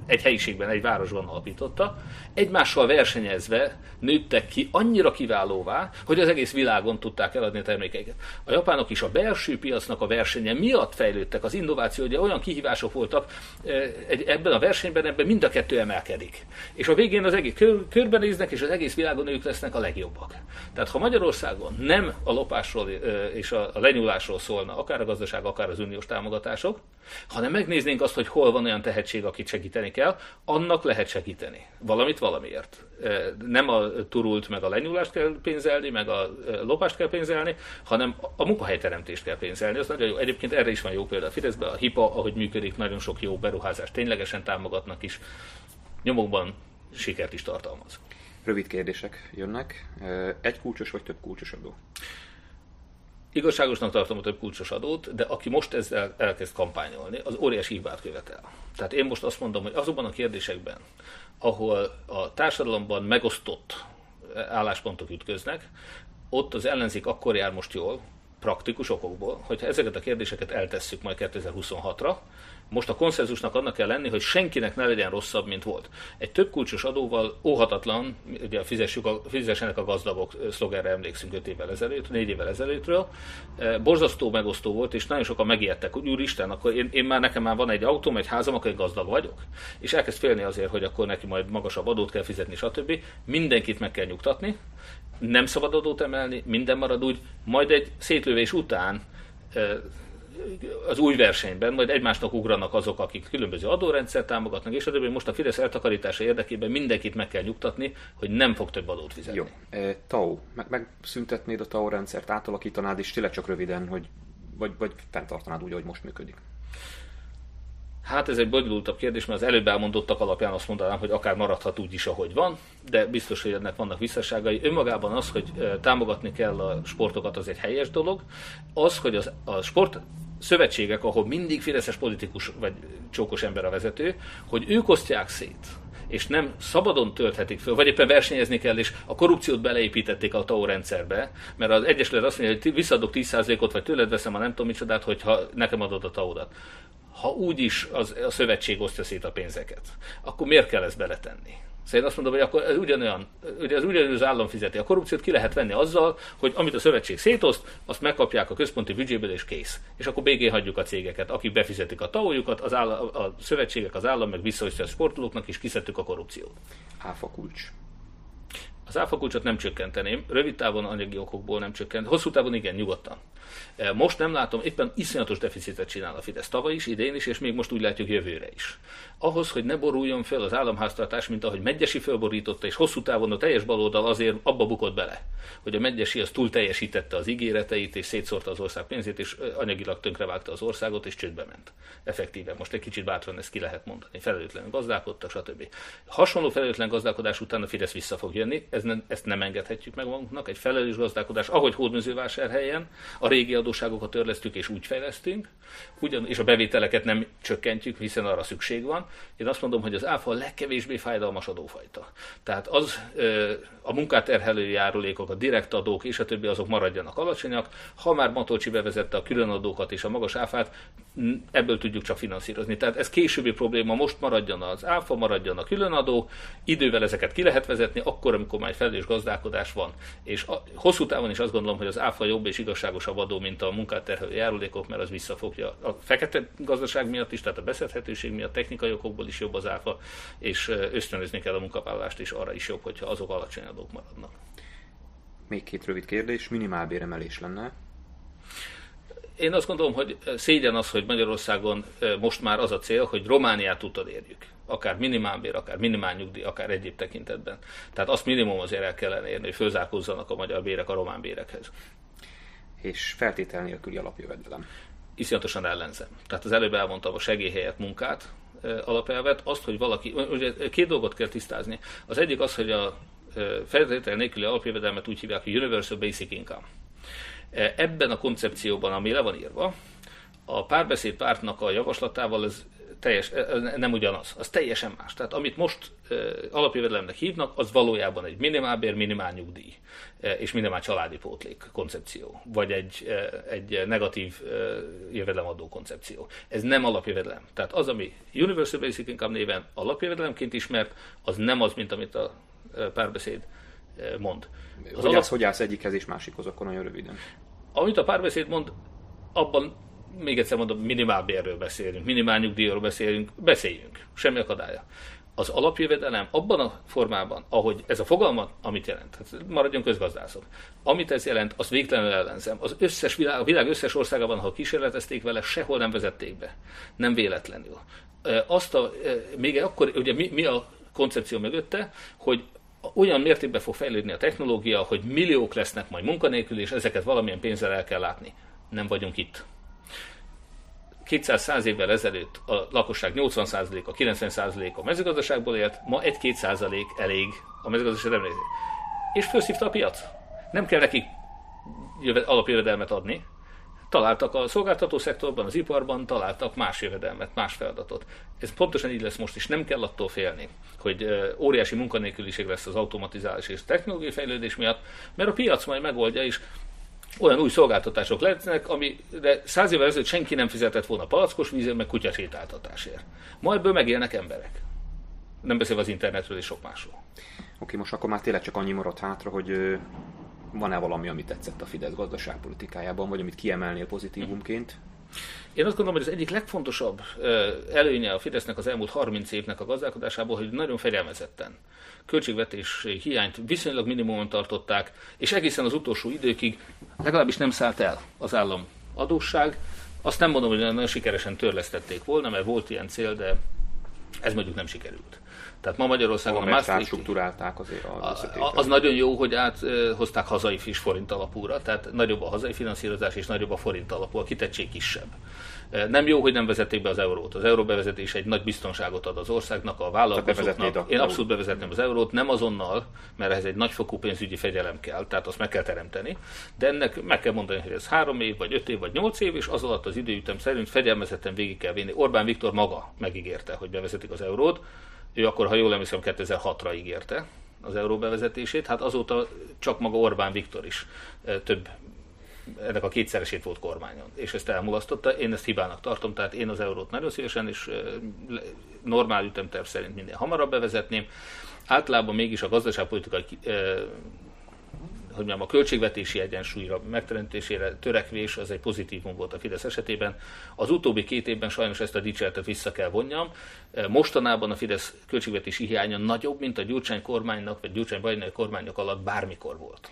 egy helyiségben, egy városban alapította, egymással versenyezve nőttek ki annyira kiválóvá, hogy az egész világon tudták eladni a termékeiket. A japánok is a belső piacnak a versenye miatt fejlődtek, az innováció, ugye olyan kihívások voltak, eh, ebben a versenyben ebben mind a kettő emelkedik. És a végén az egész kör, körbenéznek, és az egész világon ők lesznek a legjobbak. Tehát ha Magyarországon nem a lopásról eh, és a lenyúlásról szólna, akár a gazdaság, akár az uniós támogatások, hanem megnéznénk azt, hogy hol van olyan tehetség, akit segíteni kell, annak lehet segíteni. Valamit valamiért. Nem a turult meg a lenyúlást kell pénzelni, meg a lopást kell pénzelni, hanem a munkahelyteremtést kell pénzelni. Az nagyon jó. Egyébként erre is van jó példa a Fideszben. A HIPA, ahogy működik, nagyon sok jó beruházást ténylegesen támogatnak is. Nyomokban sikert is tartalmaz. Rövid kérdések jönnek. Egy kulcsos vagy több kulcsos adó? Igazságosnak tartom a több kulcsos adót, de aki most ezzel elkezd kampányolni, az óriási hibát követel. Tehát én most azt mondom, hogy azokban a kérdésekben, ahol a társadalomban megosztott álláspontok ütköznek, ott az ellenzék akkor jár most jól, praktikus okokból, hogyha ezeket a kérdéseket eltesszük majd 2026-ra, most a konszenzusnak annak kell lenni, hogy senkinek ne legyen rosszabb, mint volt. Egy több kulcsos adóval óhatatlan, ugye fizessük a, fizessenek a gazdagok szlogerre emlékszünk 5 évvel ezelőtt, 4 évvel ezelőttről, borzasztó megosztó volt, és nagyon sokan megijedtek, hogy úristen, akkor én, én, már nekem már van egy autóm, egy házam, akkor egy gazdag vagyok. És elkezd félni azért, hogy akkor neki majd magasabb adót kell fizetni, stb. Mindenkit meg kell nyugtatni, nem szabad adót emelni, minden marad úgy, majd egy szétlövés után az új versenyben, majd egymásnak ugranak azok, akik különböző adórendszert támogatnak, és többi most a Fidesz eltakarítása érdekében mindenkit meg kell nyugtatni, hogy nem fog több adót fizetni. Jó. E, TAO, meg, megszüntetnéd a TAO rendszert, átalakítanád, és tényleg csak röviden, hogy vagy, vagy fenntartanád úgy, ahogy most működik? Hát ez egy bonyolultabb kérdés, mert az előbb elmondottak alapján azt mondanám, hogy akár maradhat úgy is, ahogy van, de biztos, hogy ennek vannak visszaságai. Önmagában az, hogy támogatni kell a sportokat, az egy helyes dolog. Az, hogy az, a sport szövetségek, ahol mindig fideszes politikus vagy csókos ember a vezető, hogy ők osztják szét és nem szabadon tölthetik föl, vagy éppen versenyezni kell, és a korrupciót beleépítették a TAO rendszerbe, mert az Egyesület azt mondja, hogy visszadok 10%-ot, vagy tőled veszem a nem tudom micsodát, hogyha nekem adod a TAO-dat ha úgyis az, a szövetség osztja szét a pénzeket, akkor miért kell ezt beletenni? Szóval én azt mondom, hogy akkor ez ugyanolyan, ugye ez ugyanúgy állam fizeti. A korrupciót ki lehet venni azzal, hogy amit a szövetség szétoszt, azt megkapják a központi büdzséből és kész. És akkor békén hagyjuk a cégeket, akik befizetik a taójukat, az állam, a szövetségek, az állam meg visszaosztja a sportolóknak, és kiszedtük a korrupciót. Áfa kulcs. Az áfa kulcsot nem csökkenteném, rövid távon anyagi okokból nem csökkent, hosszú távon igen, nyugodtan. E, most nem látom, éppen iszonyatos deficitet csinál a Fidesz tavaly is, idén is, és még most úgy látjuk jövőre is. Ahhoz, hogy ne boruljon fel az államháztartás, mint ahogy Megyesi fölborította, és hosszú távon a teljes baloldal azért abba bukott bele, hogy a Megyesi az túl teljesítette az ígéreteit, és szétszórta az ország pénzét, és anyagilag tönkrevágta az országot, és csődbe ment. Effektíven. Most egy kicsit bátran ezt ki lehet mondani. Felelőtlen gazdálkodtak, stb. Hasonló felelőtlen gazdálkodás után a Fidesz vissza fog jönni, ez nem, ezt nem engedhetjük meg magunknak. Egy felelős gazdálkodás, ahogy Hódműzővásárhelyen, a régi adóságokat törlesztük és úgy fejlesztünk, ugyan, és a bevételeket nem csökkentjük, hiszen arra szükség van. Én azt mondom, hogy az áfa a legkevésbé fájdalmas adófajta. Tehát az a munkát terhelő járulékok, a direkt adók és a többi azok maradjanak alacsonyak. Ha már Matolcsi bevezette a különadókat és a magas áfát, ebből tudjuk csak finanszírozni. Tehát ez későbbi probléma, most maradjon az áfa, maradjon a különadó, idővel ezeket ki lehet vezetni, akkor, amikor már egy felelős gazdálkodás van. És a, hosszú távon is azt gondolom, hogy az áfa jobb és igazságosabb adó, mint a munkát terhelő járulékok, mert az visszafogja a fekete gazdaság miatt is, tehát a beszedhetőség miatt, technikai okokból is jobb az áfa, és ösztönözni kell a munkavállalást is arra is jobb, hogyha azok alacsony adók maradnak. Még két rövid kérdés, minimálbéremelés lenne? Én azt gondolom, hogy szégyen az, hogy Magyarországon most már az a cél, hogy Romániát utad érjük. Akár minimálbér, akár minimálnyugdíj, akár egyéb tekintetben. Tehát azt minimum azért el kellene érni, hogy fölzárkózzanak a magyar bérek a román bérekhez. És feltétel nélküli alapjövedelem iszonyatosan ellenzem. Tehát az előbb elmondtam a segélyhelyet, munkát, alapelvet, azt, hogy valaki, ugye két dolgot kell tisztázni. Az egyik az, hogy a feltétel nélküli alapjövedelmet úgy hívják, hogy Universal Basic Income. Ebben a koncepcióban, ami le van írva, a párbeszéd pártnak a javaslatával ez teljes, nem ugyanaz, az teljesen más. Tehát amit most alapjövedelemnek hívnak, az valójában egy minimálbér, minimál nyugdíj és minimál családi pótlék koncepció, vagy egy, egy negatív jövedelemadó koncepció. Ez nem alapjövedelem. Tehát az, ami Universal Basic Income néven alapjövedelemként ismert, az nem az, mint amit a párbeszéd mond. Az hogy, alap... állsz, hogy állsz egyikhez és másikhoz, akkor nagyon röviden. Amit a párbeszéd mond, abban még egyszer mondom, minimálbérről beszélünk, minimál nyugdíjról beszélünk, beszéljünk, semmi akadálya. Az alapjövedelem abban a formában, ahogy ez a fogalma, amit jelent, hát maradjon közgazdászok, amit ez jelent, azt végtelenül ellenzem. Az összes világ, a világ összes országában, ha kísérletezték vele, sehol nem vezették be. Nem véletlenül. Azt a, még akkor, ugye mi, mi a koncepció mögötte, hogy olyan mértékben fog fejlődni a technológia, hogy milliók lesznek majd munkanélkül, és ezeket valamilyen pénzzel el kell látni. Nem vagyunk itt. 200 évvel ezelőtt a lakosság 80%-a, 90%-a mezőgazdaságból élt, ma 1-2% elég a mezőgazdaság remlézés. És felszívta a piac. Nem kell nekik alapjövedelmet adni, találtak a szolgáltató szektorban, az iparban, találtak más jövedelmet, más feladatot. Ez pontosan így lesz most is, nem kell attól félni, hogy óriási munkanélküliség lesz az automatizálás és technológiai fejlődés miatt, mert a piac majd megoldja is, olyan új szolgáltatások lesznek, amire száz évvel ezelőtt senki nem fizetett volna palackos vízért, meg kutyasétáltatásért. Ma ebből megélnek emberek. Nem beszélve az internetről és sok másról. Oké, most akkor már tényleg csak annyi maradt hátra, hogy van-e valami, amit tetszett a Fidesz gazdaságpolitikájában, vagy amit kiemelnél pozitívumként? Én azt gondolom, hogy az egyik legfontosabb előnye a Fidesznek az elmúlt 30 évnek a gazdálkodásából, hogy nagyon fegyelmezetten költségvetés hiányt viszonylag minimumon tartották, és egészen az utolsó időkig legalábbis nem szállt el az állam adósság. Azt nem mondom, hogy nagyon sikeresen törlesztették volna, mert volt ilyen cél, de ez mondjuk nem sikerült. Tehát ma Magyarországon a Maastricht... struktúrálták azért a Az nagyon jó, hogy áthozták hazai friss forint alapúra, tehát nagyobb a hazai finanszírozás és nagyobb a forint alapú, a kitettség kisebb. Nem jó, hogy nem vezették be az eurót. Az euró bevezetése egy nagy biztonságot ad az országnak, a vállalkozóknak. Én abszolút bevezetném az eurót, nem azonnal, mert ez egy nagyfokú pénzügyi fegyelem kell, tehát azt meg kell teremteni. De ennek meg kell mondani, hogy ez három év, vagy öt év, vagy nyolc év, és az alatt az időütem szerint fegyelmezetten végig kell vinni. Orbán Viktor maga megígérte, hogy bevezetik az eurót. Ő akkor, ha jól emlékszem, 2006-ra ígérte az euró bevezetését, hát azóta csak maga Orbán Viktor is több ennek a kétszeresét volt kormányon, és ezt elmulasztotta. Én ezt hibának tartom, tehát én az eurót nagyon szívesen és normál ütemterv szerint minél hamarabb bevezetném. Általában mégis a gazdaságpolitikai hogy mondjam, a költségvetési egyensúlyra megteremtésére törekvés az egy pozitívum volt a Fidesz esetében. Az utóbbi két évben sajnos ezt a dicséretet vissza kell vonjam. Mostanában a Fidesz költségvetési hiánya nagyobb, mint a Gyurcsány kormánynak, vagy Gyurcsány bajnai kormányok alatt bármikor volt.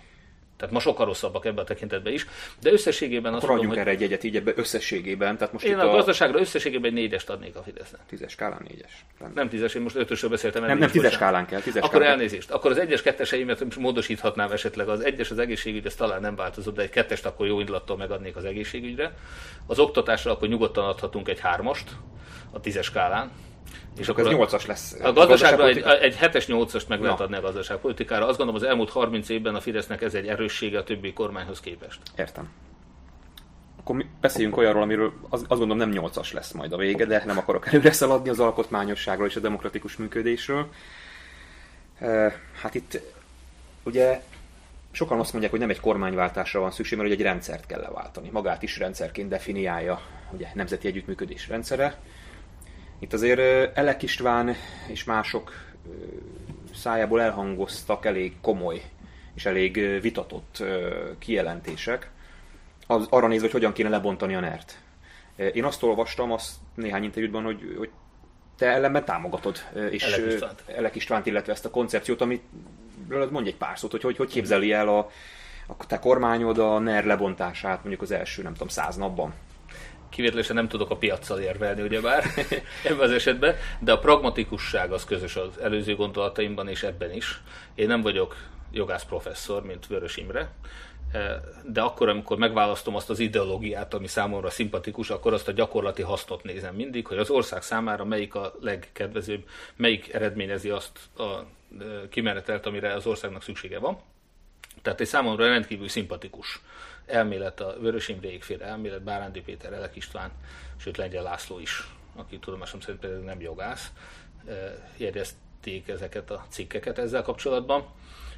Tehát ma sokkal rosszabbak ebben a tekintetben is, de összességében azt mondom, hogy... erre egy egyet így ebbe összességében. Tehát most én a, a gazdaságra összességében egy négyest adnék a Fidesznek. Tízes skálán négyes. Nem, nem tízes, én most ötösről beszéltem. Nem, nem tízes skálán kell. Tízes Akkor skálán. elnézést. Akkor az egyes ketteseimet módosíthatnám esetleg. Az egyes az egészségügy, ez talán nem változott, de egy kettest akkor jó indulattal megadnék az egészségügyre. Az oktatásra akkor nyugodtan adhatunk egy hármast a tízes skálán és akkor ez 8-as lesz. A gazdaságra egy, egy 7-es 8-ast meg lehet adni a gazdaságpolitikára. Azt gondolom, az elmúlt 30 évben a Fidesznek ez egy erőssége a többi kormányhoz képest. Értem. Akkor mi beszéljünk olyanról, amiről az, azt gondolom nem 8-as lesz majd a vége, de nem akarok előre szaladni az alkotmányosságról és a demokratikus működésről. Hát itt ugye sokan azt mondják, hogy nem egy kormányváltásra van szükség, mert hogy egy rendszert kell leváltani. Magát is rendszerként definiálja ugye nemzeti együttműködés rendszere itt azért Elek István és mások szájából elhangoztak elég komoly és elég vitatott kijelentések, az, arra nézve, hogy hogyan kéne lebontani a NERT. Én azt olvastam azt néhány interjútban, hogy, hogy te ellenben támogatod és Elek Istvánt. Elek Istvánt, illetve ezt a koncepciót, amit mondj egy pár szót, hogy hogy, hogy képzeli el a, a te kormányod a NER lebontását mondjuk az első, nem tudom, száz napban kivételesen nem tudok a piaccal érvelni, ugyebár *laughs* ebben az esetben, de a pragmatikusság az közös az előző gondolataimban és ebben is. Én nem vagyok jogász professzor, mint Vörös Imre, de akkor, amikor megválasztom azt az ideológiát, ami számomra szimpatikus, akkor azt a gyakorlati hasznot nézem mindig, hogy az ország számára melyik a legkedvezőbb, melyik eredményezi azt a kimenetelt, amire az országnak szüksége van. Tehát egy számomra rendkívül szimpatikus elmélet a Vörös Imréig fél elmélet, Bárándi Péter, Elek István, sőt Lengyel László is, aki tudomásom szerint például nem jogász, jegyezték ezeket a cikkeket ezzel kapcsolatban.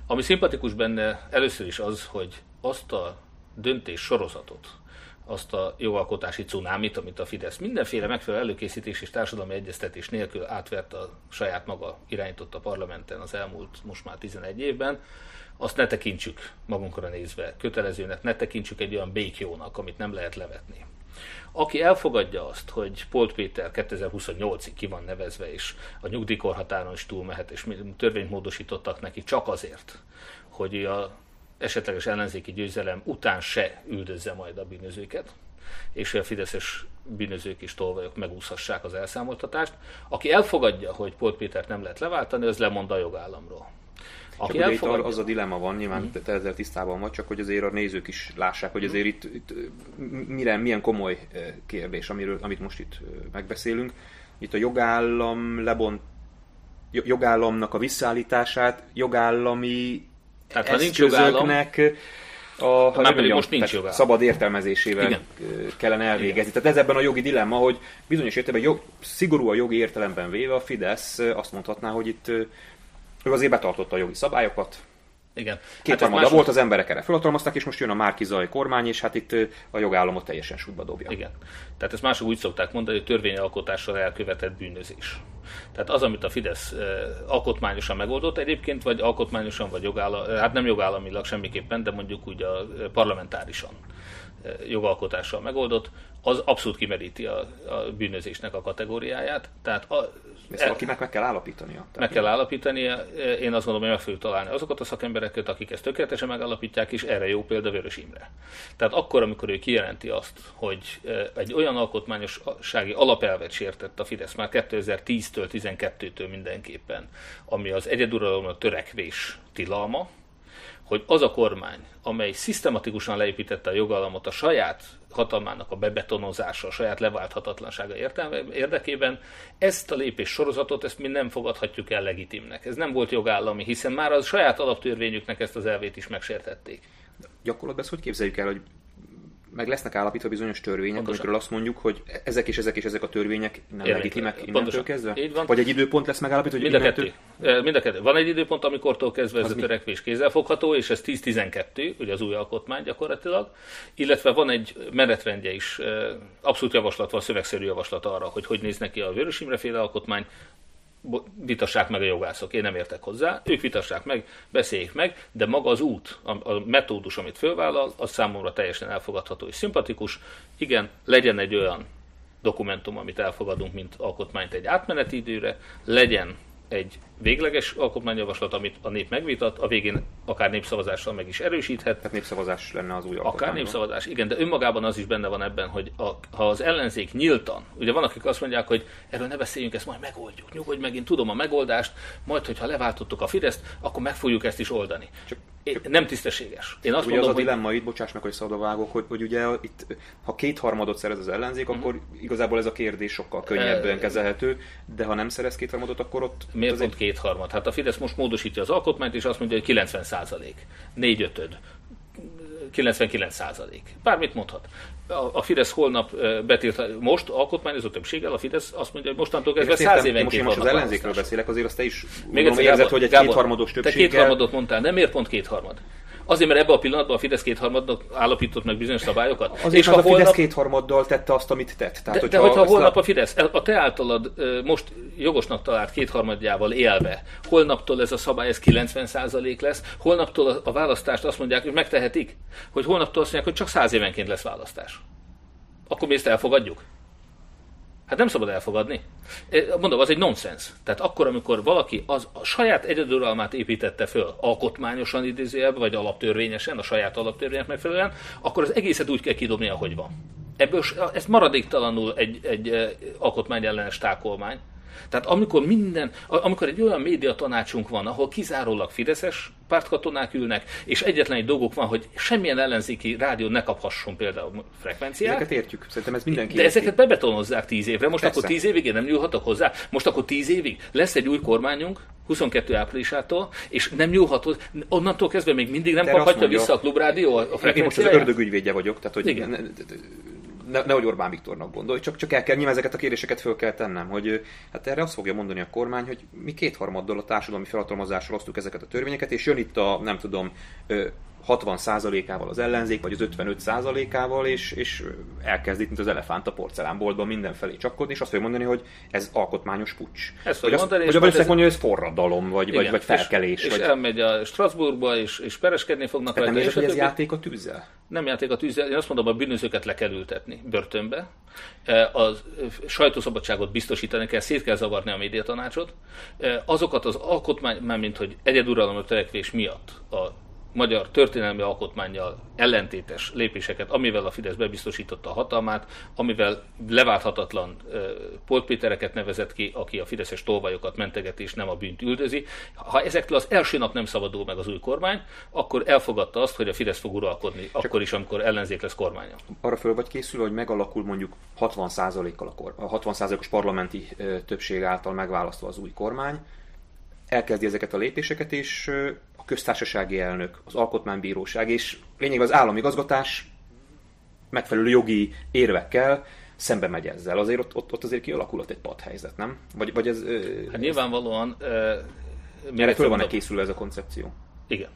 Ami szimpatikus benne először is az, hogy azt a döntés sorozatot, azt a jogalkotási cunámit, amit a Fidesz mindenféle megfelelő előkészítés és társadalmi egyeztetés nélkül átvert a saját maga irányította parlamenten az elmúlt most már 11 évben, azt ne tekintsük magunkra nézve kötelezőnek, ne tekintsük egy olyan békjónak, amit nem lehet levetni. Aki elfogadja azt, hogy Polt Péter 2028-ig ki van nevezve, és a nyugdíjkorhatáron is túlmehet, és törvényt módosítottak neki csak azért, hogy a esetleges ellenzéki győzelem után se üldözze majd a bűnözőket, és a fideszes bűnözők is tolvajok megúszhassák az elszámoltatást. Aki elfogadja, hogy Polt Pétert nem lehet leváltani, az lemond a jogállamról. Aki csak elfogadja... itt az a dilemma van, nyilván mm. te ezzel tisztában vagy, csak hogy azért a nézők is lássák, hogy azért itt, itt mire, milyen komoly kérdés, amiről, amit most itt megbeszélünk. Itt a jogállam lebont jogállamnak a visszaállítását jogállami tehát, ha nincs jogállam, a, ha nem mondjam, most nincs jogállam. szabad értelmezésével Igen. kellene elvégezni. Igen. Tehát ez ebben a jogi dilemma, hogy bizonyos értelemben jog, szigorú a jogi értelemben véve a Fidesz azt mondhatná, hogy itt ő azért betartotta a jogi szabályokat, igen. Két hát más... volt, az emberek erre felhatalmazták, és most jön a Márkizai kormány, és hát itt a jogállamot teljesen sútba dobja. Igen. Tehát ezt mások úgy szokták mondani, hogy törvényalkotással elkövetett bűnözés. Tehát az, amit a Fidesz alkotmányosan megoldott egyébként, vagy alkotmányosan, vagy jogállam, hát nem jogállamilag semmiképpen, de mondjuk úgy a parlamentárisan jogalkotással megoldott, az abszolút kimeríti a, a bűnözésnek a kategóriáját. Tehát a, ezt valakinek meg kell állapítania. Meg kell állapítania. Én azt gondolom, hogy meg fogjuk találni azokat a szakembereket, akik ezt tökéletesen megállapítják, és erre jó példa Vörös Imre. Tehát akkor, amikor ő kijelenti azt, hogy egy olyan alkotmányossági alapelvet sértett a Fidesz már 2010-től, 12-től mindenképpen, ami az egyeduralomra törekvés tilalma, hogy az a kormány, amely szisztematikusan leépítette a jogallamot a saját hatalmának a bebetonozása, a saját leválthatatlansága érdekében, ezt a lépés sorozatot, ezt mi nem fogadhatjuk el legitimnek. Ez nem volt jogállami, hiszen már a saját alaptörvényüknek ezt az elvét is megsértették. Gyakorlatban ezt hogy képzeljük el, hogy meg lesznek állapítva bizonyos törvények, Pontosan. amikről azt mondjuk, hogy ezek és ezek és ezek a törvények nem Érnek. legitimek innentől Pontosan. kezdve? Így van. Vagy egy időpont lesz megállapítva, hogy mind a, kettő. Innentől... mind a kettő. Van egy időpont, amikortól kezdve ez a törekvés kézzelfogható, és ez 10-12, ugye az új alkotmány gyakorlatilag, illetve van egy menetrendje is, abszolút javaslat van, szövegszerű javaslat arra, hogy hogy néz neki a Vörös Imre féle alkotmány, vitassák meg a jogászok, én nem értek hozzá, ők vitassák meg, beszéljék meg, de maga az út, a, a metódus, amit fölvállal, az számomra teljesen elfogadható és szimpatikus. Igen, legyen egy olyan dokumentum, amit elfogadunk, mint alkotmányt egy átmeneti időre, legyen egy végleges alkotmányjavaslat, amit a nép megvitat, a végén akár népszavazással meg is erősíthet. Tehát népszavazás lenne az új alkotmány. Akár népszavazás, igen, de önmagában az is benne van ebben, hogy a, ha az ellenzék nyíltan, ugye van, akik azt mondják, hogy erről ne beszéljünk, ezt majd megoldjuk, nyugodj meg, én tudom a megoldást, majd, hogyha leváltottuk a Fideszt, akkor meg fogjuk ezt is oldani. Csak nem tisztességes. Én azt ugye mondom, az a dilemma hogy... itt, bocsáss meg, hogy szabadvágok, hogy, hogy ugye itt, ha kétharmadot szerez az ellenzék, uh-huh. akkor igazából ez a kérdés sokkal könnyebben kezelhető, de ha nem szerez kétharmadot, akkor ott... Miért pont kétharmad? Hát a Fidesz most módosítja az alkotmányt, és azt mondja, hogy 90 százalék, négy ötöd. 99 százalék. Bármit mondhat. A, Fidesz holnap betilt, most alkotmányozó többséggel, a Fidesz azt mondja, hogy mostantól kezdve száz évenként Most az ellenzékről beszélek, azért azt te is Még egyszer, érzed, hogy egy kétharmados többséggel... Te kétharmadot mondtál, nem miért pont kétharmad? Azért, mert ebben a pillanatban a Fidesz kétharmadnak állapított meg bizonyos szabályokat. Azért, és ha a holnap... Fidesz kétharmaddal tette azt, amit tett. Tehát, de, hogyha de hogyha holnap a Fidesz a te általad most jogosnak talált kétharmadjával élve, holnaptól ez a szabály ez 90% lesz, holnaptól a választást azt mondják, hogy megtehetik, hogy holnaptól azt mondják, hogy csak 100 évenként lesz választás. Akkor mi ezt elfogadjuk? Hát nem szabad elfogadni. Mondom, az egy nonsens. Tehát akkor, amikor valaki az a saját egyeduralmát építette föl, alkotmányosan idézőjelben, vagy alaptörvényesen, a saját alaptörvények megfelelően, akkor az egészet úgy kell kidobni, ahogy van. Ebből ez maradéktalanul egy, egy alkotmányellenes tákolmány. Tehát amikor minden, amikor egy olyan média tanácsunk van, ahol kizárólag Fideszes pártkatonák ülnek, és egyetlen egy dolgok van, hogy semmilyen ellenzéki rádió ne kaphasson például frekvenciát. Ezeket értjük, szerintem ez mindenki De ezeket bebetonozzák tíz évre, most Persze. akkor tíz évig én nem nyúlhatok hozzá, most akkor tíz évig lesz egy új kormányunk, 22 áprilisától, és nem nyúlhat, onnantól kezdve még mindig nem kaphatja vissza a klubrádió a frekvenciáját. Én most az ördögügyvédje vagyok, tehát hogy Igen ne, nehogy Orbán Viktornak gondolj, csak, csak el kell, nyilván ezeket a kérdéseket föl kell tennem, hogy hát erre azt fogja mondani a kormány, hogy mi kétharmaddal a társadalmi felhatalmazásra osztuk ezeket a törvényeket, és jön itt a, nem tudom, 60%-ával az ellenzék, vagy az 55%-ával, és, és elkezd itt, mint az elefánt a porcelánboltban mindenfelé csapkodni, és azt fogja mondani, hogy ez alkotmányos pucs. Ezt vagy azt, mondani, hogy ez... mondja, hogy ez forradalom, vagy, igen, vagy, vagy felkelés. És, vagy... és elmegy a Strasbourgba, és, és pereskedni fognak rajta. Nem hogy ez játék a tűzzel? Nem játék a tűzzel. Én azt mondom, a bűnözőket le kell ültetni börtönbe. E, a sajtószabadságot biztosítani kell, szét kell zavarni a médiatanácsot. E, azokat az alkotmány, mint hogy egyeduralom törekvés miatt a magyar történelmi alkotmányjal ellentétes lépéseket, amivel a Fidesz bebiztosította a hatalmát, amivel leválthatatlan poltpétereket nevezett ki, aki a fideszes tolvajokat mentegeti és nem a bűnt üldözi. Ha ezektől az első nap nem szabadul meg az új kormány, akkor elfogadta azt, hogy a Fidesz fog uralkodni, Csak akkor is, amikor ellenzék lesz kormánya. Arra föl vagy készül, hogy megalakul mondjuk 60%-kal a, kor, a 60%-os parlamenti többség által megválasztva az új kormány, elkezdi ezeket a lépéseket, és köztársasági elnök, az alkotmánybíróság és lényegében az államigazgatás megfelelő jogi érvekkel szembe megy ezzel. Azért ott, ott, ott azért kialakulhat egy padhelyzet, nem? Vagy, vagy ez... Hát nyilvánvalóan... Uh, Erre föl van-e készülve ez a koncepció? Igen.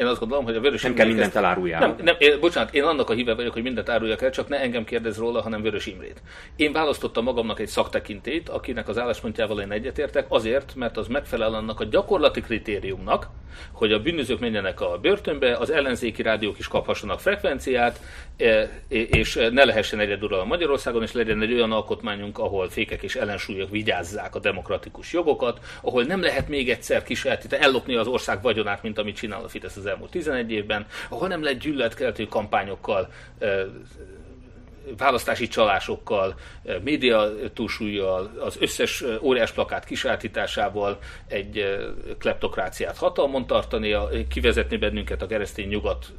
Én azt gondolom, hogy a vörös Nem kell mindent eláruljál. Nem, nem, én, bocsánat, én annak a híve vagyok, hogy mindent áruljak el, csak ne engem kérdez róla, hanem Vörös Imrét. Én választottam magamnak egy szaktekintét, akinek az álláspontjával én egyetértek, azért, mert az megfelel annak a gyakorlati kritériumnak, hogy a bűnözők menjenek a börtönbe, az ellenzéki rádiók is kaphassanak frekvenciát, e, és ne lehessen egyedül a Magyarországon, és legyen egy olyan alkotmányunk, ahol fékek és ellensúlyok vigyázzák a demokratikus jogokat, ahol nem lehet még egyszer kisajátítani, ellopni az ország vagyonát, mint amit csinál a Fidesz az elmúlt 11 évben, ahol nem lehet gyűlöletkeltő kampányokkal választási csalásokkal, média túlsúlyjal, az összes óriás plakát kisátításával egy kleptokráciát hatalmon tartani, kivezetni bennünket a keresztény nyugat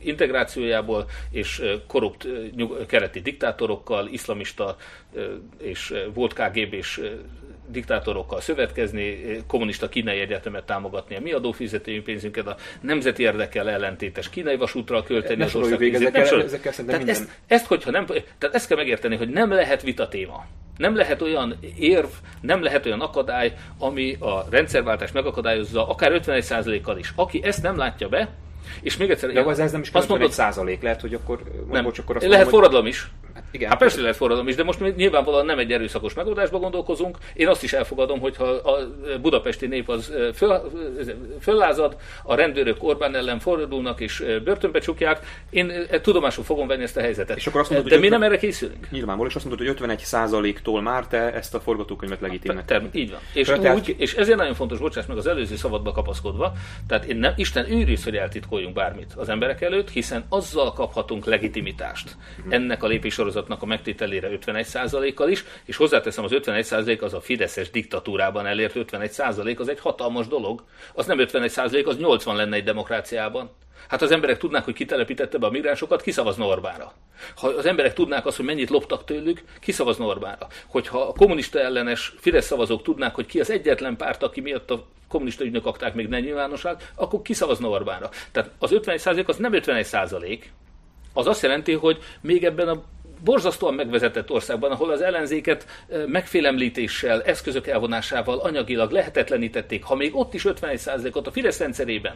integrációjából, és korrupt keleti diktátorokkal, iszlamista és volt KGB-s diktátorokkal szövetkezni, kommunista kínai egyetemet támogatni a mi adófizetői pénzünket, a nemzeti érdekel ellentétes kínai vasútra költeni ne az ország ezekkel, nem ezekkel tehát minden... ezt, ezt, hogyha nem, tehát ezt kell megérteni, hogy nem lehet vita téma. Nem lehet olyan érv, nem lehet olyan akadály, ami a rendszerváltást megakadályozza, akár 51%-kal is. Aki ezt nem látja be, és még egyszer... De az ez nem is azt mondod, százalék, lehet, hogy akkor... Nem, bocs, akkor azt lehet mondom, forradalom is. Igen. Hát persze lehet forradalom is, de most nyilvánvalóan nem egy erőszakos megoldásba gondolkozunk. Én azt is elfogadom, hogyha a budapesti nép az föl, föllázad, a rendőrök Orbán ellen fordulnak és börtönbe csukják, én tudomásul fogom venni ezt a helyzetet. És akkor azt mondod, de mi 50... nem erre készülünk? Nyilvánvaló, és azt mondod, hogy 51 százaléktól már te ezt a forgatókönyvet legitimnek. Te, így van. És, úgy, tehát... és ezért nagyon fontos, bocsáss meg az előző szabadba kapaszkodva, tehát én nem, Isten őriz, hogy eltitkoljunk bármit az emberek előtt, hiszen azzal kaphatunk legitimitást hmm. ennek a lépés sorozatnak a megtételére 51%-kal is, és hozzáteszem, az 51% az a Fideszes diktatúrában elért 51%, az egy hatalmas dolog. Az nem 51%, az 80 lenne egy demokráciában. Hát az emberek tudnák, hogy kitelepítette be a migránsokat, kiszavazna Orbánra. Ha az emberek tudnák azt, hogy mennyit loptak tőlük, kiszavazna Orbánra. Hogyha a kommunista ellenes Fidesz szavazók tudnák, hogy ki az egyetlen párt, aki miatt a kommunista ügynök akták még nem nyilvánosság, akkor kiszavazna Orbánra. Tehát az 51% az nem 51%, az azt jelenti, hogy még ebben a borzasztóan megvezetett országban, ahol az ellenzéket megfélemlítéssel, eszközök elvonásával anyagilag lehetetlenítették, ha még ott is 51%-ot a Fidesz rendszerében,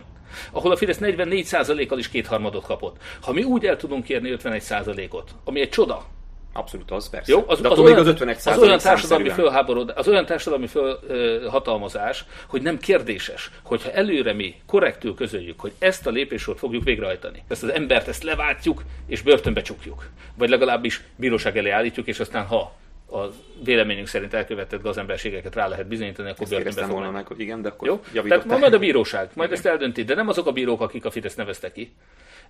ahol a Fidesz 44%-kal is kétharmadot kapott, ha mi úgy el tudunk kérni 51%-ot, ami egy csoda, Abszolút az, persze. Jó, az, De az, olyan, az, 51 az olyan társadalmi fölháborod, az olyan társadalmi fölhatalmazás, hogy nem kérdéses, hogyha előre mi korrektül közöljük, hogy ezt a lépésort fogjuk végrehajtani, ezt az embert ezt leváltjuk és börtönbe csukjuk, vagy legalábbis bíróság elé állítjuk, és aztán ha a véleményünk szerint elkövetett gazemberségeket rá lehet bizonyítani, akkor börtönbe volna meg, hogy igen, de akkor Jó? Tehát majd a bíróság, majd ezt eldönti, de nem azok a bírók, akik a Fidesz nevezte ki.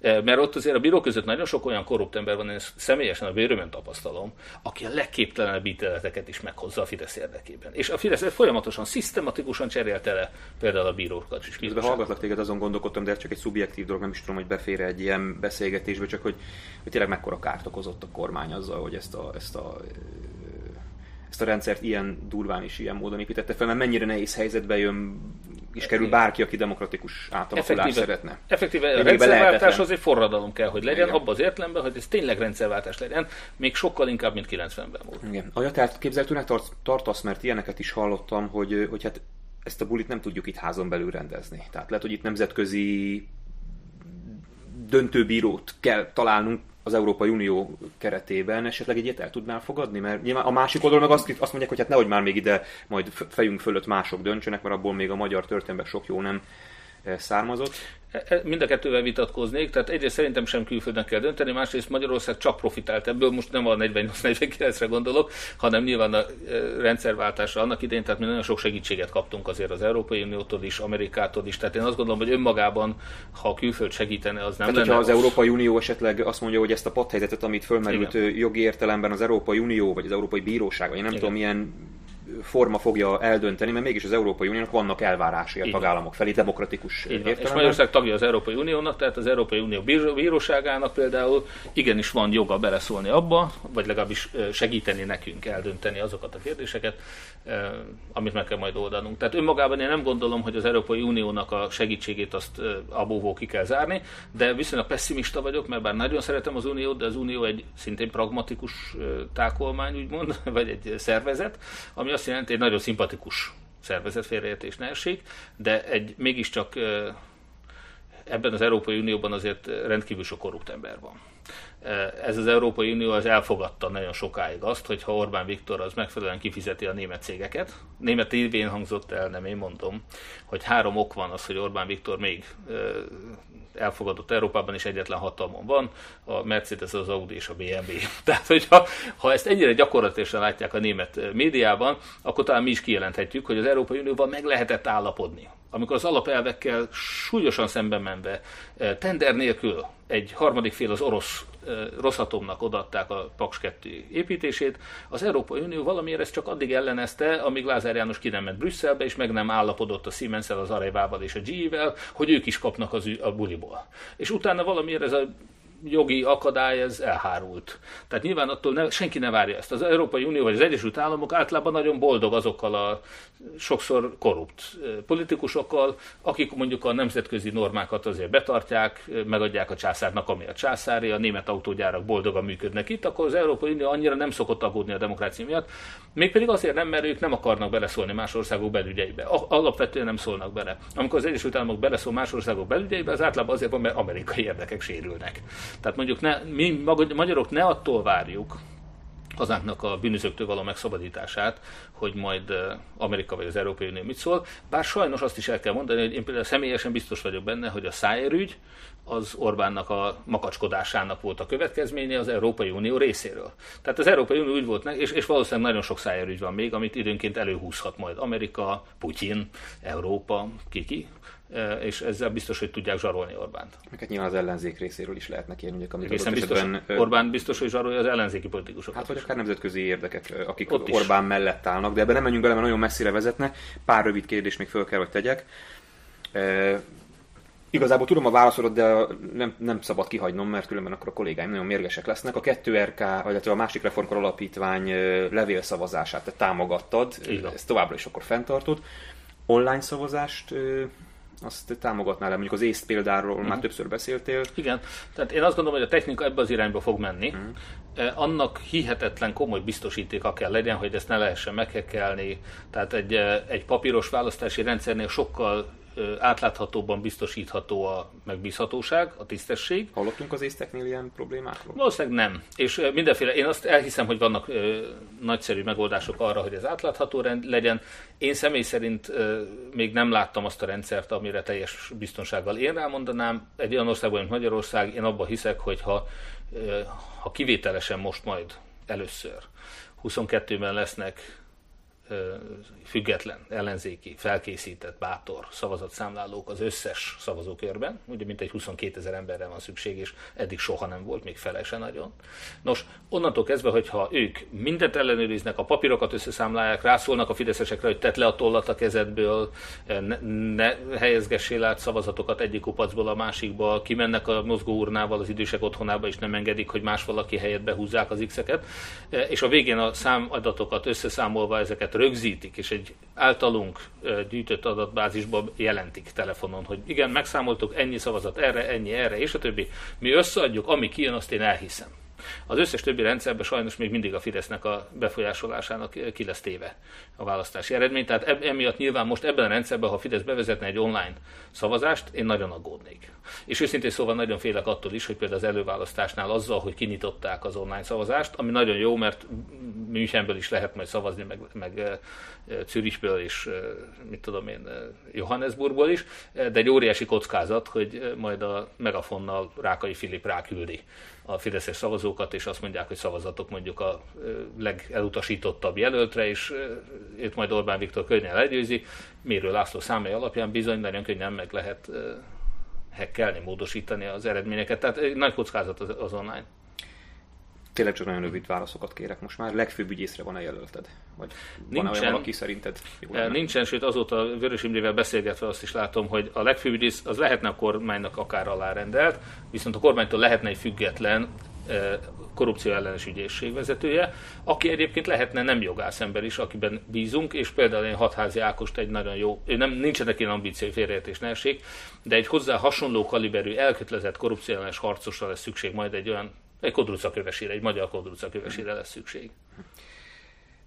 Mert ott azért a bíró között nagyon sok olyan korrupt ember van, én személyesen a bőrömön tapasztalom, aki a legképtelenebb ítéleteket is meghozza a Fidesz érdekében. És a Fidesz folyamatosan, szisztematikusan cserélte le például a bírókat is. Közben hallgatlak téged, azon gondolkodtam, de ez csak egy szubjektív dolog, nem is tudom, hogy befér egy ilyen beszélgetésbe, csak hogy, hogy tényleg mekkora kárt okozott a kormány azzal, hogy ezt a, ezt a ezt a rendszert ilyen durván és ilyen módon építette fel, mert mennyire nehéz helyzetbe jön és kerül bárki, aki demokratikus átalakulást szeretne. Effektíve a rendszerváltás az egy forradalom kell, hogy legyen, abban az értelemben, hogy ez tényleg rendszerváltás legyen, még sokkal inkább, mint 90-ben volt. Igen. Anya, tehát képzeltőnek tart, tartasz, mert ilyeneket is hallottam, hogy, hogy hát ezt a bulit nem tudjuk itt házon belül rendezni. Tehát lehet, hogy itt nemzetközi döntőbírót kell találnunk, az Európai Unió keretében esetleg egy ilyet el tudnál fogadni? Mert nyilván a másik oldalon meg azt, azt mondják, hogy hát nehogy már még ide majd fejünk fölött mások döntsenek, mert abból még a magyar történetben sok jó nem származott. E, e, mind a kettővel vitatkoznék, tehát egyrészt szerintem sem külföldön kell dönteni, másrészt Magyarország csak profitált ebből, most nem a 48-49-re gondolok, hanem nyilván a e, rendszerváltásra annak idején, tehát mi nagyon sok segítséget kaptunk azért az Európai Uniótól is, Amerikától is, tehát én azt gondolom, hogy önmagában, ha a külföld segítene, az nem tehát, lenne. az Európai Unió esetleg azt mondja, hogy ezt a padhelyzetet, amit fölmerült Igen. jogi értelemben az Európai Unió, vagy az Európai Bíróság, vagy én nem Igen. tudom, milyen forma fogja eldönteni, mert mégis az Európai Uniónak vannak elvárásai a tagállamok felé, demokratikus értelemben. És Magyarország tagja az Európai Uniónak, tehát az Európai Unió bíróságának például igenis van joga beleszólni abba, vagy legalábbis segíteni nekünk eldönteni azokat a kérdéseket, amit meg kell majd oldanunk. Tehát önmagában én nem gondolom, hogy az Európai Uniónak a segítségét azt abóvó ki kell zárni, de viszonylag pessimista vagyok, mert bár nagyon szeretem az Uniót, de az Unió egy szintén pragmatikus tákolmány, úgymond, *laughs* vagy egy szervezet, ami azt jelenti, egy nagyon szimpatikus szervezet félreértés ne essék, de egy mégiscsak ebben az Európai Unióban azért rendkívül sok korrupt ember van. Ez az Európai Unió az elfogadta nagyon sokáig azt, hogy ha Orbán Viktor az megfelelően kifizeti a német cégeket, német tévén hangzott el, nem én mondom, hogy három ok van az, hogy Orbán Viktor még elfogadott Európában is egyetlen hatalmon van, a Mercedes, az Audi és a BMW. *laughs* Tehát, hogyha ha ezt ennyire gyakorlatilag látják a német médiában, akkor talán mi is kijelenthetjük, hogy az Európai Unióban meg lehetett állapodni. Amikor az alapelvekkel súlyosan szemben menve, eh, tender nélkül egy harmadik fél az orosz Rosszatomnak odaadták a Paks 2 építését. Az Európai Unió valamiért ezt csak addig ellenezte, amíg Lázár János ki nem ment Brüsszelbe, és meg nem állapodott a siemens az Arevával és a GE-vel, hogy ők is kapnak az, a buliból. És utána valamiért ez a jogi akadály ez elhárult. Tehát nyilván attól ne, senki ne várja ezt. Az Európai Unió vagy az Egyesült Államok általában nagyon boldog azokkal a sokszor korrupt politikusokkal, akik mondjuk a nemzetközi normákat azért betartják, megadják a császárnak, ami a császári, a német autógyárak boldogan működnek itt, akkor az Európai Unió annyira nem szokott aggódni a demokrácia miatt, mégpedig azért nem, mert ők nem akarnak beleszólni más országok belügyeibe. Alapvetően nem szólnak bele. Amikor az Egyesült Államok beleszól más országok belügyeibe, az általában azért van, mert amerikai érdekek sérülnek. Tehát mondjuk ne, mi magyarok ne attól várjuk, hazánknak a bűnözőktől való megszabadítását, hogy majd Amerika vagy az Európai Unió mit szól. Bár sajnos azt is el kell mondani, hogy én például személyesen biztos vagyok benne, hogy a szájérügy az Orbánnak a makacskodásának volt a következménye az Európai Unió részéről. Tehát az Európai Unió úgy volt, és, és valószínűleg nagyon sok szájérügy van még, amit időnként előhúzhat majd Amerika, Putyin, Európa, kiki, és ezzel biztos, hogy tudják zsarolni Orbánt. Meg nyilván az ellenzék részéről is lehetnek ilyen ügyek, amit Hiszen biztos, esetben, Orbán biztos, hogy zsarolja az ellenzéki politikusokat. Hát vagy akár nemzetközi érdekek, akik Ott Orbán is. mellett állnak, de ebben nem menjünk bele, mert nagyon messzire vezetne. Pár rövid kérdés még föl kell, hogy tegyek. E, igazából tudom a válaszodat, de nem, nem szabad kihagynom, mert különben akkor a kollégáim nagyon mérgesek lesznek. A 2RK, vagy a másik reformkor alapítvány levélszavazását te támogattad, Igen. ezt továbbra is akkor fenntartod. Online szavazást azt támogatnál le, mondjuk az észt példáról uh-huh. már mhm. többször beszéltél. Igen, tehát én azt gondolom, hogy a technika ebbe az irányba fog menni. Uh-huh. Annak hihetetlen komoly biztosítéka kell legyen, hogy ezt ne lehessen meghekelni. Tehát egy, eh, egy papíros választási rendszernél sokkal átláthatóban biztosítható a megbízhatóság, a tisztesség. Hallottunk az észteknél ilyen problémákról? Valószínűleg nem. És mindenféle, én azt elhiszem, hogy vannak ö, nagyszerű megoldások arra, hogy ez átlátható rend legyen. Én személy szerint ö, még nem láttam azt a rendszert, amire teljes biztonsággal én rámondanám. Egy olyan országban, mint Magyarország, én abban hiszek, hogy ha, ö, ha kivételesen most majd először 22-ben lesznek független, ellenzéki, felkészített, bátor szavazatszámlálók az összes szavazókörben, ugye mintegy 22 ezer emberre van szükség, és eddig soha nem volt, még fele se nagyon. Nos, onnantól kezdve, hogyha ők mindent ellenőriznek, a papírokat összeszámlálják, rászólnak a fideszesekre, hogy tett le a tollat a kezedből, ne, ne helyezgessél át szavazatokat egyik kupacból a másikba, kimennek a mozgóurnával az idősek otthonába, és nem engedik, hogy más valaki helyett behúzzák az x-eket, és a végén a számadatokat összeszámolva ezeket rögzítik, és egy általunk gyűjtött adatbázisban jelentik telefonon, hogy igen, megszámoltuk ennyi szavazat erre, ennyi erre, és a többi. Mi összeadjuk, ami kijön, azt én elhiszem. Az összes többi rendszerben sajnos még mindig a Fidesznek a befolyásolásának ki lesz téve a választási eredmény. Tehát emiatt nyilván most ebben a rendszerben, ha a Fidesz bevezetne egy online szavazást, én nagyon aggódnék. És őszintén szóval nagyon félek attól is, hogy például az előválasztásnál azzal, hogy kinyitották az online szavazást, ami nagyon jó, mert Münchenből is lehet majd szavazni, meg, meg Zürichből és mit tudom én, Johannesburgból is, de egy óriási kockázat, hogy majd a megafonnal Rákai Filip ráküldi a fideszes szavazókat, és azt mondják, hogy szavazatok mondjuk a legelutasítottabb jelöltre, és őt majd Orbán Viktor könnyen legyőzi. Mérő László számai alapján bizony nagyon könnyen meg lehet hekkelni, módosítani az eredményeket. Tehát nagy kockázat az, az online. Tényleg csak nagyon rövid válaszokat kérek most már. Legfőbb ügyészre van-e jelölted? Vagy van olyan valaki szerinted? Jó lenne? nincsen, sőt azóta Vörös Imrével beszélgetve azt is látom, hogy a legfőbb ügyész az lehetne a kormánynak akár alárendelt, viszont a kormánytól lehetne egy független korrupció ellenes ügyészség vezetője, aki egyébként lehetne nem jogász ember is, akiben bízunk, és például én Hatházi Ákost egy nagyon jó, ő nem, nincsenek ilyen ambíciói félreértés ne essék, de egy hozzá hasonló kaliberű, elkötelezett korrupció ellenes harcosra lesz szükség majd egy olyan egy kodruca kövesére, egy magyar kodruca kövesére lesz szükség.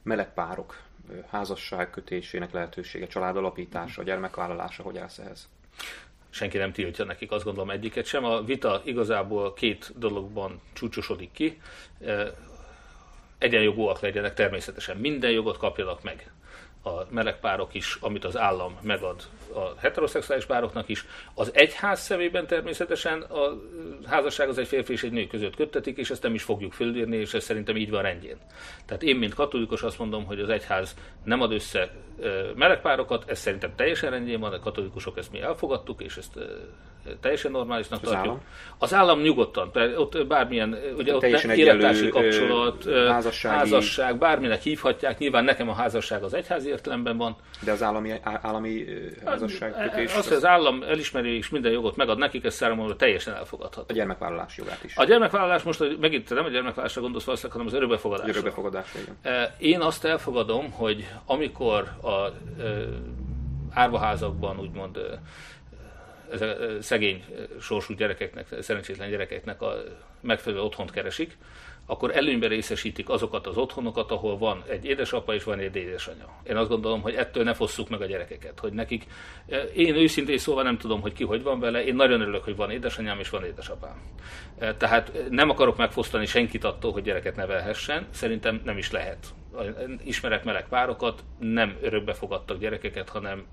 Meleg párok, házasság kötésének lehetősége, családalapítása, gyermekvállalása, hogy állsz ehhez? senki nem tiltja nekik, azt gondolom egyiket sem. A vita igazából két dologban csúcsosodik ki. Egyenjogúak legyenek természetesen, minden jogot kapjanak meg a meleg párok is, amit az állam megad a heteroszexuális pároknak is. Az egyház szemében természetesen a házasság az egy férfi és egy nő között köttetik, és ezt nem is fogjuk fölírni, és ez szerintem így van rendjén. Tehát én, mint katolikus azt mondom, hogy az egyház nem ad össze melegpárokat, ez szerintem teljesen rendjén van, a katolikusok ezt mi elfogadtuk, és ezt teljesen normálisnak az tartjuk. Állam? Az állam nyugodtan, ott bármilyen, ugye ott élettársi kapcsolat, házasság, bárminek hívhatják, nyilván nekem a házasság az egyházi értelemben van. De az állami, állami házasságkötés? Az, hogy az állam elismeri és minden jogot megad nekik, ez számomra teljesen elfogadható. A gyermekvállalás jogát is. A gyermekvállalás most megint nem a gyermekvállalásra gondolsz valószínűleg, hanem az örökbefogadásra. Örökbefogadásra, igen. Én azt elfogadom, hogy amikor a árvaházakban úgymond szegény sorsú gyerekeknek, szerencsétlen gyerekeknek a megfelelő otthont keresik, akkor előnyben részesítik azokat az otthonokat, ahol van egy édesapa és van egy édesanyja. Én azt gondolom, hogy ettől ne fosszuk meg a gyerekeket, hogy nekik, én őszintén szóval nem tudom, hogy ki hogy van vele, én nagyon örülök, hogy van édesanyám és van édesapám. Tehát nem akarok megfosztani senkit attól, hogy gyereket nevelhessen, szerintem nem is lehet. Ismerek meleg párokat, nem örökbe fogadtak gyerekeket, hanem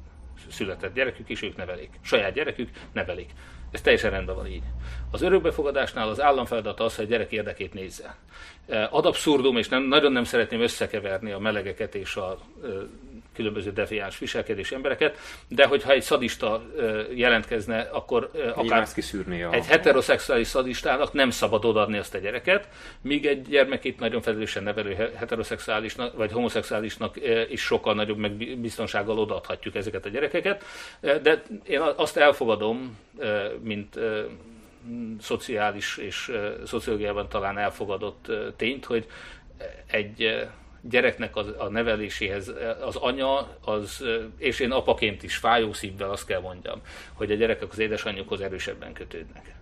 született gyerekük, és ők nevelik. Saját gyerekük nevelik. Ez teljesen rendben van így. Az örökbefogadásnál az állam feladata az, hogy a gyerek érdekét nézze. Ad abszurdum, és nem, nagyon nem szeretném összekeverni a melegeket és a különböző deviáns viselkedési embereket, de hogyha egy szadista jelentkezne, akkor akár a... egy heteroszexuális szadistának nem szabad odaadni azt a gyereket, míg egy gyermekét nagyon felelősen nevelő heteroszexuálisnak vagy homoszexuálisnak is sokkal nagyobb megbiztonsággal odaadhatjuk ezeket a gyerekeket. De én azt elfogadom, mint szociális és szociológiában talán elfogadott tényt, hogy egy gyereknek az, a neveléséhez az anya, az, és én apaként is fájó szívvel azt kell mondjam, hogy a gyerekek az édesanyjukhoz erősebben kötődnek.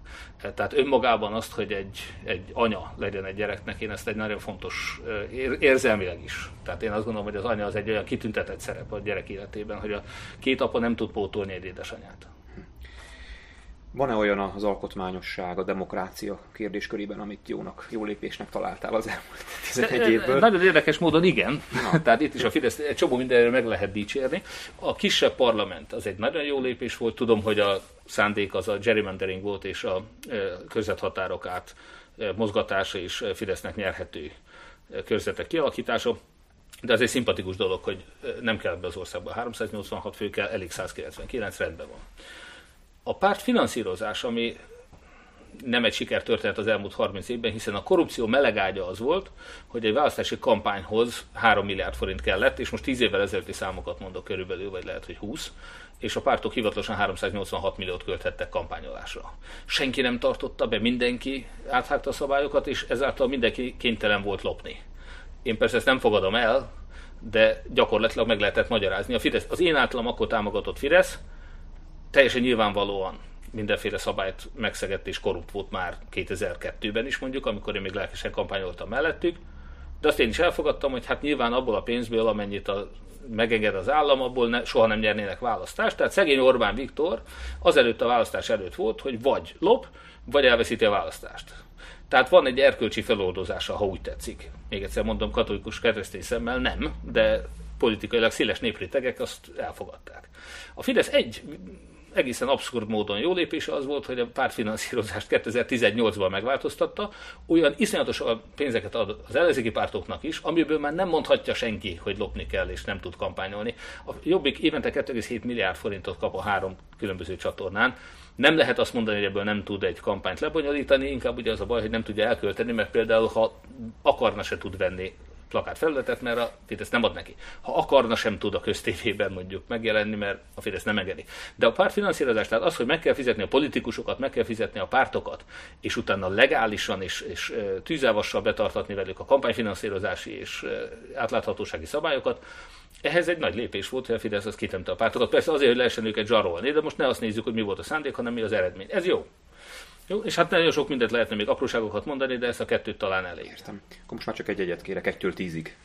Tehát önmagában azt, hogy egy, egy anya legyen egy gyereknek, én ezt egy nagyon fontos érzelmileg is. Tehát én azt gondolom, hogy az anya az egy olyan kitüntetett szerep a gyerek életében, hogy a két apa nem tud pótolni egy édesanyát. Van-e olyan az alkotmányosság, a demokrácia kérdéskörében, amit jónak, jó lépésnek találtál az elmúlt 11 évből? Nagyon érdekes módon igen. Na. *laughs* Tehát itt is a Fidesz egy csomó mindenre meg lehet dicsérni. A kisebb parlament az egy nagyon jó lépés volt. Tudom, hogy a szándék az a gerrymandering volt, és a körzethatárok át mozgatása és Fidesznek nyerhető körzetek kialakítása. de az egy szimpatikus dolog, hogy nem kell be az országban 386 fő kell, elég 199, rendben van. A párt finanszírozás, ami nem egy sikertörténet az elmúlt 30 évben, hiszen a korrupció melegágya az volt, hogy egy választási kampányhoz 3 milliárd forint kellett, és most 10 évvel ezelőtti számokat mondok körülbelül, vagy lehet, hogy 20, és a pártok hivatalosan 386 milliót költhettek kampányolásra. Senki nem tartotta be, mindenki áthágta a szabályokat, és ezáltal mindenki kénytelen volt lopni. Én persze ezt nem fogadom el, de gyakorlatilag meg lehetett magyarázni. A Fidesz, az én általam akkor támogatott Fidesz teljesen nyilvánvalóan mindenféle szabályt megszegett és korrupt volt már 2002-ben is mondjuk, amikor én még lelkesen kampányoltam mellettük, de azt én is elfogadtam, hogy hát nyilván abból a pénzből, amennyit a, megenged az állam, abból ne, soha nem nyernének választást. Tehát szegény Orbán Viktor azelőtt a választás előtt volt, hogy vagy lop, vagy elveszíti a választást. Tehát van egy erkölcsi feloldozása, ha úgy tetszik. Még egyszer mondom, katolikus keresztény szemmel nem, de politikailag széles néprétegek azt elfogadták. A Fidesz egy egészen abszurd módon jó lépése az volt, hogy a pártfinanszírozást 2018-ban megváltoztatta, olyan iszonyatos pénzeket ad az ellenzéki pártoknak is, amiből már nem mondhatja senki, hogy lopni kell és nem tud kampányolni. A Jobbik évente 2,7 milliárd forintot kap a három különböző csatornán, nem lehet azt mondani, hogy ebből nem tud egy kampányt lebonyolítani, inkább ugye az a baj, hogy nem tudja elkölteni, mert például ha akarna se tud venni plakátfelületet, mert a Fidesz nem ad neki. Ha akarna, sem tud a köztévében mondjuk megjelenni, mert a Fidesz nem engedi. De a pártfinanszírozás, tehát az, hogy meg kell fizetni a politikusokat, meg kell fizetni a pártokat, és utána legálisan és, és tűzávassal betartatni velük a kampányfinanszírozási és átláthatósági szabályokat, ehhez egy nagy lépés volt, hogy a Fidesz az kitemte a pártokat. Persze azért, hogy lehessen őket zsarolni, de most ne azt nézzük, hogy mi volt a szándék, hanem mi az eredmény. Ez jó. Jó, és hát nagyon sok mindent lehetne még apróságokat mondani, de ezt a kettőt talán elég. Értem. Akkor most már csak egy egyet kérek, egytől tízig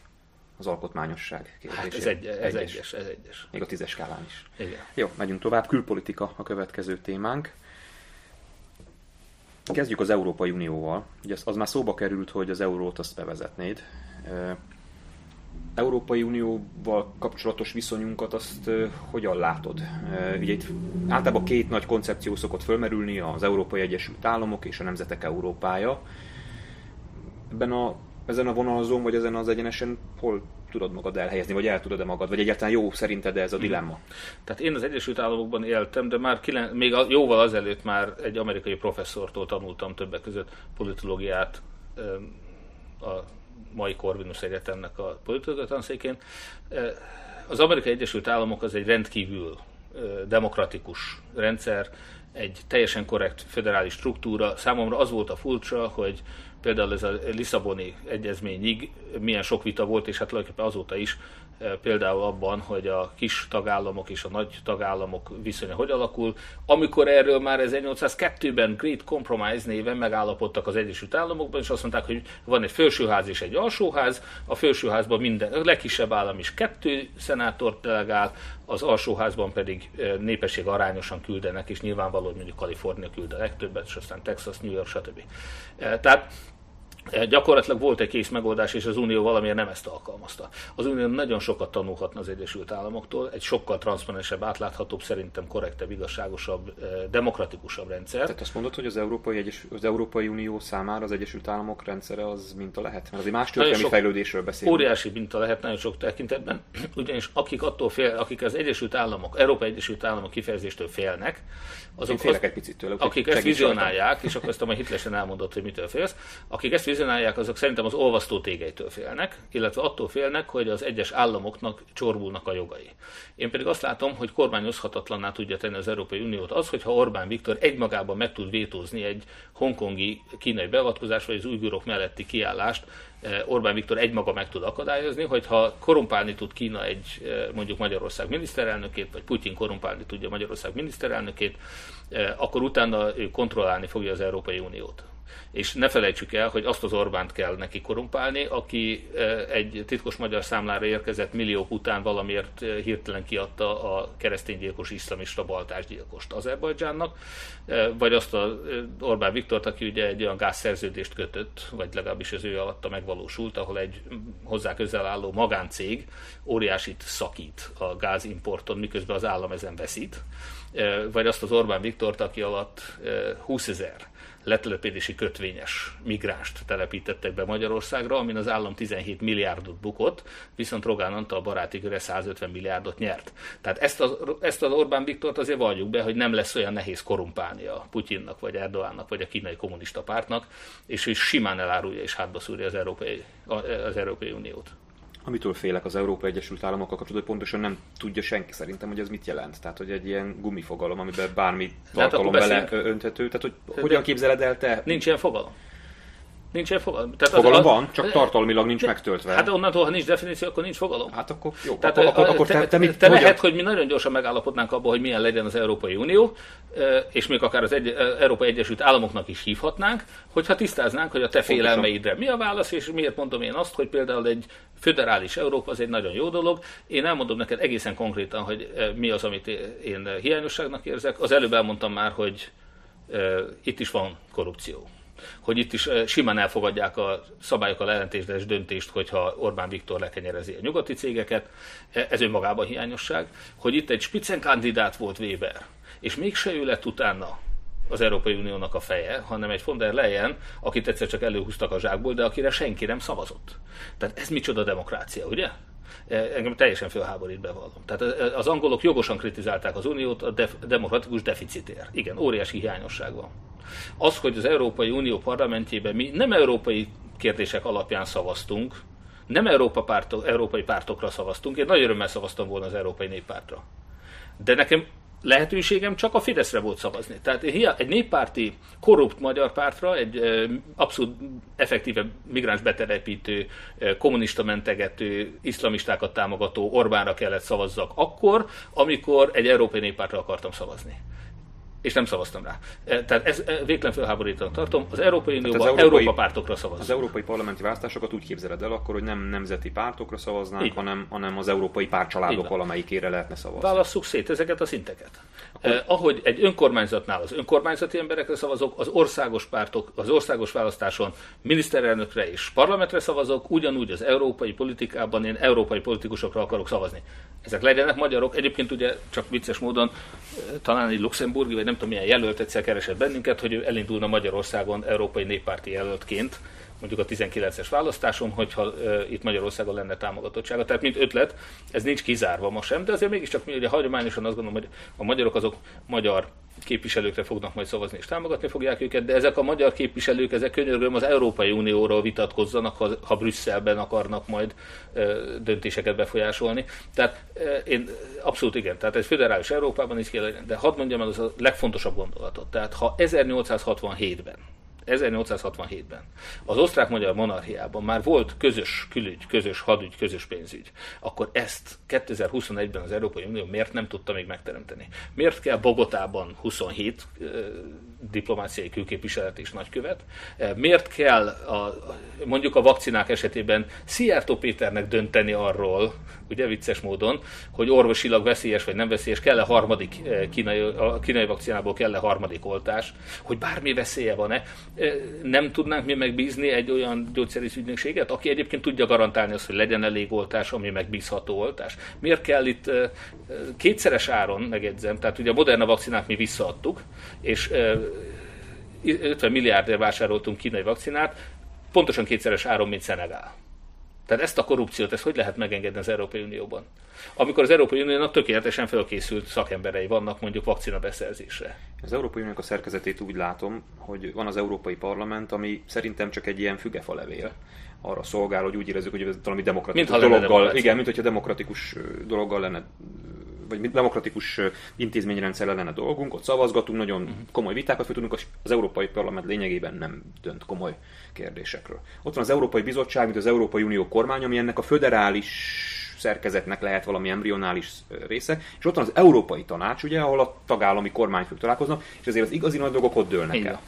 az alkotmányosság kérdésé. Hát ez, egy, ez egyes. egyes, ez egyes. Még a tízes skálán is. Igen. Jó, megyünk tovább. Külpolitika a következő témánk. Kezdjük az Európai Unióval. Ugye az, az már szóba került, hogy az eurót azt bevezetnéd. Európai Unióval kapcsolatos viszonyunkat azt hogyan látod? Ugye itt általában két nagy koncepció szokott fölmerülni, az Európai Egyesült Államok és a Nemzetek Európája. Ebben a, ezen a vonalazón, vagy ezen az egyenesen hol tudod magad elhelyezni, vagy el tudod-e magad, vagy egyáltalán jó szerinted ez a dilemma? Tehát én az Egyesült Államokban éltem, de már kilen, még a, jóval azelőtt már egy amerikai professzortól tanultam többek között politológiát a mai Corvinus Egyetemnek a politikai tanszékén. Az Amerikai Egyesült Államok az egy rendkívül demokratikus rendszer, egy teljesen korrekt federális struktúra. Számomra az volt a furcsa, hogy például ez a Lisszaboni egyezményig milyen sok vita volt, és hát tulajdonképpen azóta is például abban, hogy a kis tagállamok és a nagy tagállamok viszonya hogy alakul. Amikor erről már 1802-ben Great Compromise néven megállapodtak az Egyesült Államokban, és azt mondták, hogy van egy felsőház és egy alsóház, a felsőházban minden, a legkisebb állam is kettő szenátort delegál, az alsóházban pedig népesség arányosan küldenek, és nyilvánvaló, hogy mondjuk Kalifornia küld a legtöbbet, és aztán Texas, New York, stb. Tehát Eh, gyakorlatilag volt egy kész megoldás, és az Unió valamiért nem ezt alkalmazta. Az Unió nagyon sokat tanulhatna az Egyesült Államoktól, egy sokkal transzparensebb, átláthatóbb, szerintem korrektebb, igazságosabb, eh, demokratikusabb rendszer. Tehát azt mondod, hogy az Európai, Egyes, az Európai Unió számára az Egyesült Államok rendszere az minta lehet? Mert azért más történelmi fejlődésről beszélünk. Óriási minta lehet nagyon sok tekintetben, *clears throat* ugyanis akik attól fél, akik az Egyesült Államok, Európai Egyesült Államok kifejezéstől félnek, azok, az, egy picit tőle, akik ezt vizionálják, és akkor ezt a hitlesen elmondott, hogy mitől félsz, akik ezt vizionálják, azok szerintem az olvasztó tégelytől félnek, illetve attól félnek, hogy az egyes államoknak csorbulnak a jogai. Én pedig azt látom, hogy kormányozhatatlanná tudja tenni az Európai Uniót az, hogyha Orbán Viktor egymagában meg tud vétózni egy hongkongi kínai beavatkozás, vagy az újgurok melletti kiállást, Eh, Orbán Viktor egymaga meg tud akadályozni, hogyha korumpálni tud Kína egy eh, mondjuk Magyarország miniszterelnökét, vagy Putyin korumpálni tudja Magyarország miniszterelnökét, eh, akkor utána ő kontrollálni fogja az Európai Uniót. És ne felejtsük el, hogy azt az Orbánt kell neki korumpálni, aki egy titkos magyar számlára érkezett milliók után valamiért hirtelen kiadta a kereszténygyilkos iszlamista baltásgyilkost Azerbajdzsánnak, vagy azt az Orbán Viktort, aki ugye egy olyan gázszerződést kötött, vagy legalábbis az ő alatta megvalósult, ahol egy hozzá közel álló magáncég óriásit szakít a gázimporton, miközben az állam ezen veszít, vagy azt az Orbán Viktort, aki alatt 20 ezer letelepedési kötvényes migránst telepítettek be Magyarországra, amin az állam 17 milliárdot bukott, viszont Rogán Antal baráti köre 150 milliárdot nyert. Tehát ezt az, ezt az Orbán Viktort azért valljuk be, hogy nem lesz olyan nehéz korumpálni a Putyinnak, vagy Erdoánnak, vagy a kínai kommunista pártnak, és ő simán elárulja és hátba szúrja az Európai, az Európai Uniót amitől félek az Európai Egyesült Államokkal kapcsolatban, hogy pontosan nem tudja senki szerintem, hogy ez mit jelent. Tehát, hogy egy ilyen gumifogalom, amiben bármi hát tartalom bele önthető. Tehát, hogy hogyan képzeled el te? Nincs ilyen fogalom. Nincs ilyen fogalom. Tehát fogalom az, van, csak tartalmilag nincs de, megtöltve. Hát onnantól, ha nincs definíció, akkor nincs fogalom. Hát akkor jó. Tehát, akkor, akkor, akkor te, te, te, mit, te lehet, hogy mi nagyon gyorsan megállapodnánk abban, hogy milyen legyen az Európai Unió, és még akár az egy, Európai Egyesült Államoknak is hívhatnánk, hogyha tisztáznánk, hogy a te félelmeidre mi a válasz, és miért mondom én azt, hogy például egy föderális Európa az egy nagyon jó dolog. Én elmondom neked egészen konkrétan, hogy mi az, amit én hiányosságnak érzek. Az előbb elmondtam már, hogy itt is van korrupció hogy itt is simán elfogadják a szabályokkal ellentétes döntést, hogyha Orbán Viktor lekenyerezi a nyugati cégeket, e, ez önmagában hiányosság, hogy itt egy spitzenkandidát volt Weber, és mégse ő lett utána az Európai Uniónak a feje, hanem egy von der Leyen, akit egyszer csak előhúztak a zsákból, de akire senki nem szavazott. Tehát ez micsoda demokrácia, ugye? Engem teljesen fölháborít bevallom. Tehát az angolok jogosan kritizálták az uniót a def- demokratikus deficitért. Igen, óriási hiányosság van. Az, hogy az Európai Unió parlamentjében mi nem európai kérdések alapján szavaztunk, nem Európa pártok, európai pártokra szavaztunk, én nagy örömmel szavaztam volna az Európai Néppártra. De nekem lehetőségem csak a Fideszre volt szavazni. Tehát egy néppárti, korrupt magyar pártra, egy abszolút effektíve migráns betelepítő, kommunista mentegető, iszlamistákat támogató Orbánra kellett szavazzak akkor, amikor egy európai néppártra akartam szavazni és nem szavaztam rá. E, tehát ez e, végtelen felháborítanak tartom. Az Európai Unióban az európai, Európa pártokra szavaz. Az európai parlamenti választásokat úgy képzeled el akkor, hogy nem nemzeti pártokra szavaznánk, hanem, hanem az európai pártcsaládok valamelyikére lehetne szavazni. Válasszuk szét ezeket a szinteket. Akkor... Eh, ahogy egy önkormányzatnál az önkormányzati emberekre szavazok, az országos pártok, az országos választáson miniszterelnökre és parlamentre szavazok, ugyanúgy az európai politikában én európai politikusokra akarok szavazni. Ezek legyenek magyarok. Egyébként ugye csak vicces módon talán egy luxemburgi, vagy nem tudom milyen jelölt egyszer keresett bennünket, hogy ő elindulna Magyarországon európai néppárti jelöltként mondjuk a 19-es választáson, hogyha itt Magyarországon lenne támogatottsága. Tehát mint ötlet, ez nincs kizárva ma sem, de azért mégiscsak mi ugye hagyományosan azt gondolom, hogy a magyarok azok magyar képviselőkre fognak majd szavazni és támogatni fogják őket, de ezek a magyar képviselők, ezek könyörgöm az Európai Unióról vitatkozzanak, ha, ha Brüsszelben akarnak majd e, döntéseket befolyásolni. Tehát e, én abszolút igen, tehát egy föderális Európában is kell de hadd mondjam el az a legfontosabb gondolatot. Tehát ha 1867-ben 1867-ben. Az osztrák-magyar monarchiában már volt közös külügy, közös hadügy, közös pénzügy. Akkor ezt 2021-ben az Európai Unió miért nem tudta még megteremteni? Miért kell Bogotában 27 diplomáciai külképviselet és nagykövet? Miért kell a, mondjuk a vakcinák esetében Szijjártó Péternek dönteni arról, ugye vicces módon, hogy orvosilag veszélyes vagy nem veszélyes, kell-e harmadik kínai, a kínai vakcinából kell-e harmadik oltás, hogy bármi veszélye van-e nem tudnánk mi megbízni egy olyan gyógyszerész ügynökséget, aki egyébként tudja garantálni azt, hogy legyen elég oltás, ami megbízható oltás. Miért kell itt kétszeres áron, megjegyzem, tehát ugye a Moderna vakcinát mi visszaadtuk, és 50 milliárdért vásároltunk kínai vakcinát, pontosan kétszeres áron, mint Szenegál. Tehát ezt a korrupciót, ezt hogy lehet megengedni az Európai Unióban? Amikor az Európai Uniónak tökéletesen felkészült szakemberei vannak mondjuk vakcina beszerzésre. Az Európai Uniónak a szerkezetét úgy látom, hogy van az Európai Parlament, ami szerintem csak egy ilyen fügefa levél arra szolgál, hogy úgy érezzük, hogy ez valami demokratikus mint dologgal, igen, mint hogyha demokratikus dologgal lenne vagy demokratikus intézményrendszer lenne dolgunk, ott szavazgatunk, nagyon uh-huh. komoly vitákat folytatunk, az Európai Parlament lényegében nem dönt komoly kérdésekről. Ott van az Európai Bizottság, mint az Európai Unió kormány, ami ennek a föderális szerkezetnek lehet valami embrionális része, és ott van az Európai Tanács, ugye, ahol a tagállami kormányfők találkoznak, és ezért az igazi nagy dolgok ott dőlnek el.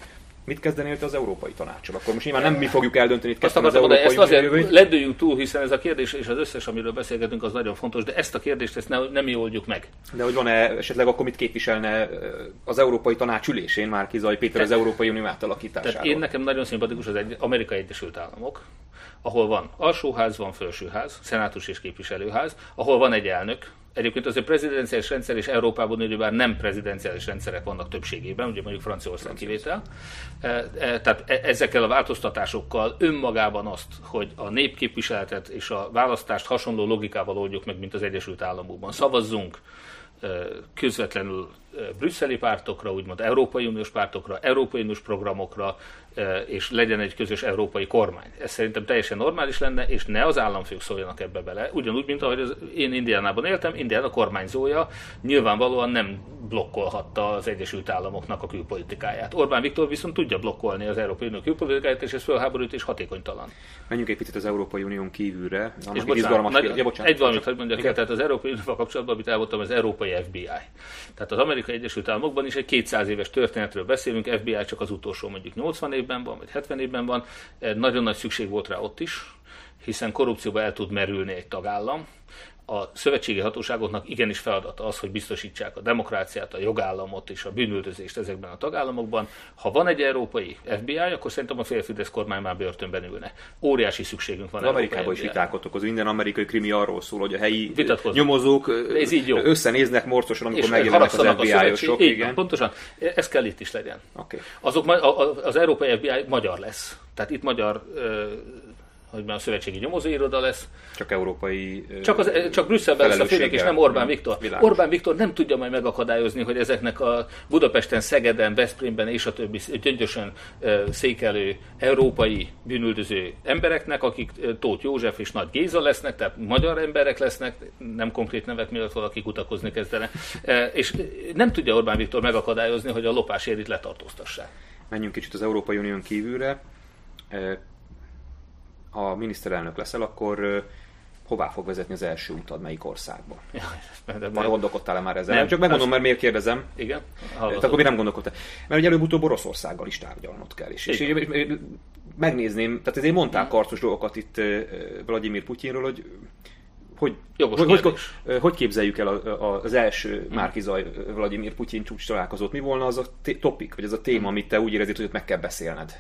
Mit kezdenél te az Európai Tanácsal? Akkor most nyilván nem mi fogjuk eldönteni itt az Európai Ezt azért jövőt. ledőjünk túl, hiszen ez a kérdés és az összes, amiről beszélgetünk, az nagyon fontos, de ezt a kérdést ezt ne, nem mi oldjuk meg. De hogy van-e esetleg akkor mit képviselne az Európai Tanács ülésén már Kizaj Péter az Európai Unió átalakításáról? Tehát én nekem nagyon szimpatikus az egy, Amerikai Egyesült Államok, ahol van alsóház, van felsőház, szenátus és képviselőház, ahol van egy elnök, Egyébként azért prezidenciális rendszer és Európában ugyebár nem prezidenciális rendszerek vannak többségében, ugye mondjuk Franciaország kivétel. Tehát e, ezekkel a változtatásokkal önmagában azt, hogy a népképviseletet és a választást hasonló logikával oldjuk meg, mint az Egyesült Államokban. Szavazzunk közvetlenül brüsszeli pártokra, úgymond Európai Uniós pártokra, Európai Uniós programokra, és legyen egy közös európai kormány. Ez szerintem teljesen normális lenne, és ne az államfők szóljanak ebbe bele. Ugyanúgy, mint ahogy az, én Indiánában éltem, Indián a kormányzója nyilvánvalóan nem blokkolhatta az Egyesült Államoknak a külpolitikáját. Orbán Viktor viszont tudja blokkolni az Európai Unió külpolitikáját, és ez fölháborít és hatékonytalan. Menjünk egy picit az Európai Unión kívülre. És bocsánat, nagy, ja, bocsánat, egy valamit, hogy mondjak el, tehát az Európai Unióval kapcsolatban, amit elmondtam, az Európai FBI. Tehát az Amerikai Egyesült Államokban is egy 200 éves történetről beszélünk, FBI csak az utolsó mondjuk 80 évben van, vagy 70 évben van. Nagyon nagy szükség volt rá ott is, hiszen korrupcióba el tud merülni egy tagállam, a szövetségi hatóságoknak igenis feladata az, hogy biztosítsák a demokráciát, a jogállamot és a bűnüldözést ezekben a tagállamokban. Ha van egy európai FBI, akkor szerintem a félfidesz kormány már börtönben ülne. Óriási szükségünk van. Amerikában is vitákat okoz. Minden amerikai krimi arról szól, hogy a helyi nyomozók Ez így jó. összenéznek morcosan, amikor megjelennek az FBI-osok. Igen. Pontosan. Ez kell itt is legyen. Okay. Azok, az európai FBI magyar lesz. Tehát itt magyar hogy már a szövetségi nyomozóiroda lesz. Csak európai Csak, az, csak Brüsszelben lesz a főnök, és nem Orbán Viktor. Világos. Orbán Viktor nem tudja majd megakadályozni, hogy ezeknek a Budapesten, Szegeden, Veszprémben és a többi gyöngyösen székelő európai bűnüldöző embereknek, akik Tóth József és Nagy Géza lesznek, tehát magyar emberek lesznek, nem konkrét nevek miatt valaki kutakozni kezdene, és nem tudja Orbán Viktor megakadályozni, hogy a lopásért letartóztassák. Menjünk kicsit az Európai Unión kívülre ha miniszterelnök leszel, akkor hová fog vezetni az első utad, melyik országba? Ja, de már gondolkodtál-e már ezzel? Nem, csak megmondom, mert miért kérdezem. Igen. Tehát akkor mi nem gondolkodtál? Mert ugye előbb-utóbb Oroszországgal is tárgyalnod kell. És, és megnézném, tehát ezért mondtál mm. karcos dolgokat itt Vladimir Putyinról, hogy hogy, Jogos hogy, hogy, hogy képzeljük el az első. Márkizaj Vladimir Putyin csúcs találkozót? Mi volna az a topik, vagy az a téma, hmm. amit te úgy érezed, hogy meg kell beszélned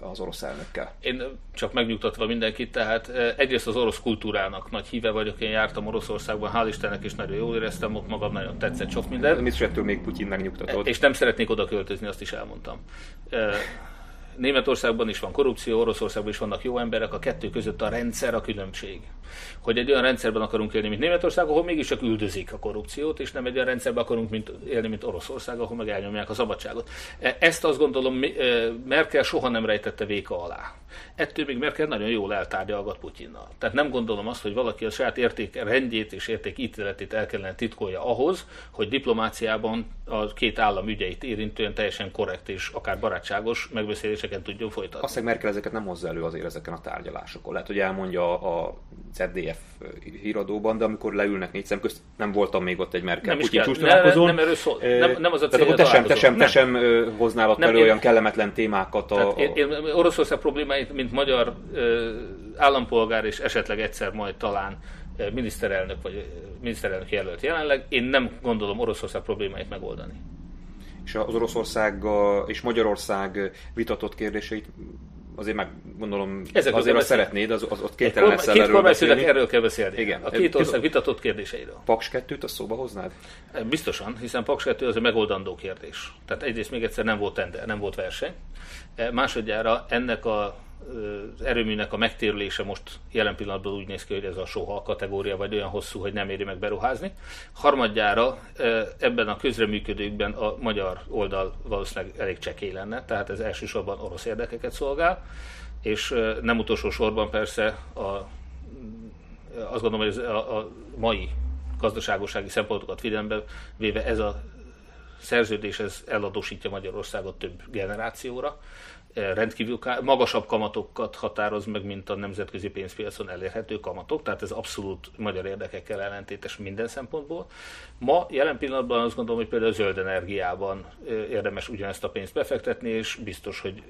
az orosz elnökkel? Én csak megnyugtatva mindenkit, tehát egyrészt az orosz kultúrának nagy híve vagyok, én jártam Oroszországban, hál' Istennek is nagyon jól éreztem, ott magam nagyon tetszett sok minden. Mit ettől még Putyin megnyugtatott? És nem szeretnék oda költözni, azt is elmondtam. Németországban is van korrupció, Oroszországban is vannak jó emberek, a kettő között a rendszer a különbség. Hogy egy olyan rendszerben akarunk élni, mint Németország, ahol mégiscsak üldözik a korrupciót, és nem egy olyan rendszerben akarunk mint, élni, mint Oroszország, ahol meg elnyomják a szabadságot. E, ezt azt gondolom, e, Merkel soha nem rejtette véka alá. Ettől még Merkel nagyon jól eltárgyalgat Putyinnal. Tehát nem gondolom azt, hogy valaki a saját érték rendjét és érték ítéletét el kellene titkolja ahhoz, hogy diplomáciában a két állam ügyeit érintően teljesen korrekt és akár barátságos megbeszéléseken tudjon folytatni. Azt, hogy Merkel ezeket nem hozza elő azért ezeken a tárgyalásokon. Lehet, hogy elmondja a ZDF híradóban, de amikor leülnek négy szem közt, nem voltam még ott egy Merkel Putyin csúcs nem, nem, erről szól. Nem, nem az a cél, Tehát te sem, te sem, te sem hoznál ott elő olyan kellemetlen témákat. A... Én, én Oroszország problémáit, mint magyar állampolgár, és esetleg egyszer majd talán miniszterelnök vagy miniszterelnök jelölt jelenleg, én nem gondolom Oroszország problémáit megoldani. És az Oroszország és Magyarország vitatott kérdéseit azért meg gondolom, Ezek azért azt szeretnéd, az, az ott kételen lesz Két kormányfőnek erről kell beszélni. Igen. A két ország vitatott kérdéseiről. Paks 2-t a szóba hoznád? Biztosan, hiszen Paks 2 az egy megoldandó kérdés. Tehát egyrészt még egyszer nem volt tender, nem volt verseny. Másodjára ennek a erőműnek a megtérülése most jelen pillanatban úgy néz ki, hogy ez a soha kategória, vagy olyan hosszú, hogy nem éri meg beruházni. Harmadjára ebben a közreműködőkben a magyar oldal valószínűleg elég csekély lenne, tehát ez elsősorban orosz érdekeket szolgál, és nem utolsó sorban persze a, azt gondolom, hogy ez a, a mai gazdaságosági szempontokat figyelembe véve ez a szerződés ez eladósítja Magyarországot több generációra, rendkívül magasabb kamatokat határoz meg, mint a nemzetközi pénzpiacon elérhető kamatok, tehát ez abszolút magyar érdekekkel ellentétes minden szempontból. Ma jelen pillanatban azt gondolom, hogy például a zöld energiában érdemes ugyanezt a pénzt befektetni, és biztos, hogy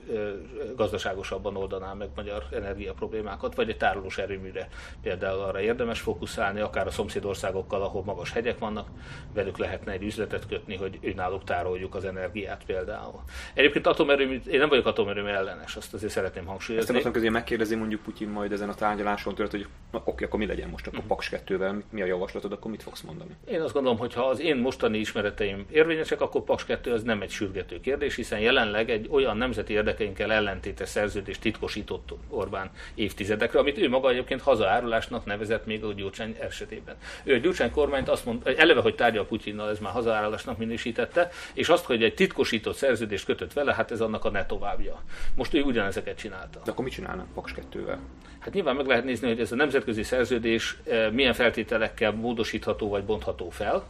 gazdaságosabban oldaná meg magyar energia problémákat, vagy egy tárolós erőműre például arra érdemes fókuszálni, akár a szomszédországokkal, ahol magas hegyek vannak, velük lehetne egy üzletet kötni, hogy náluk tároljuk az energiát például. Egyébként atomerőmű, én nem vagyok atomerőmű mert ő ellenes. Azt azért szeretném hangsúlyozni. Ezt közé megkérdezi mondjuk Putyin majd ezen a tárgyaláson tört, hogy na, oké, akkor mi legyen most akkor uh-huh. Paks 2-vel, mi a javaslatod, akkor mit fogsz mondani? Én azt gondolom, hogy ha az én mostani ismereteim érvényesek, akkor Paks 2 az nem egy sürgető kérdés, hiszen jelenleg egy olyan nemzeti érdekeinkkel ellentétes szerződést titkosított Orbán évtizedekre, amit ő maga egyébként hazaárulásnak nevezett még a Gyurcsány esetében. Ő a Gyurcsány kormányt azt mondta, eleve, hogy tárgyal Putyinnal, ez már hazaárulásnak minősítette, és azt, hogy egy titkosított szerződést kötött vele, hát ez annak a ne továbbja. Most ő ugyanezeket csinálta. De akkor mit csinálnak Paks 2-vel? Hát nyilván meg lehet nézni, hogy ez a nemzetközi szerződés eh, milyen feltételekkel módosítható vagy bontható fel.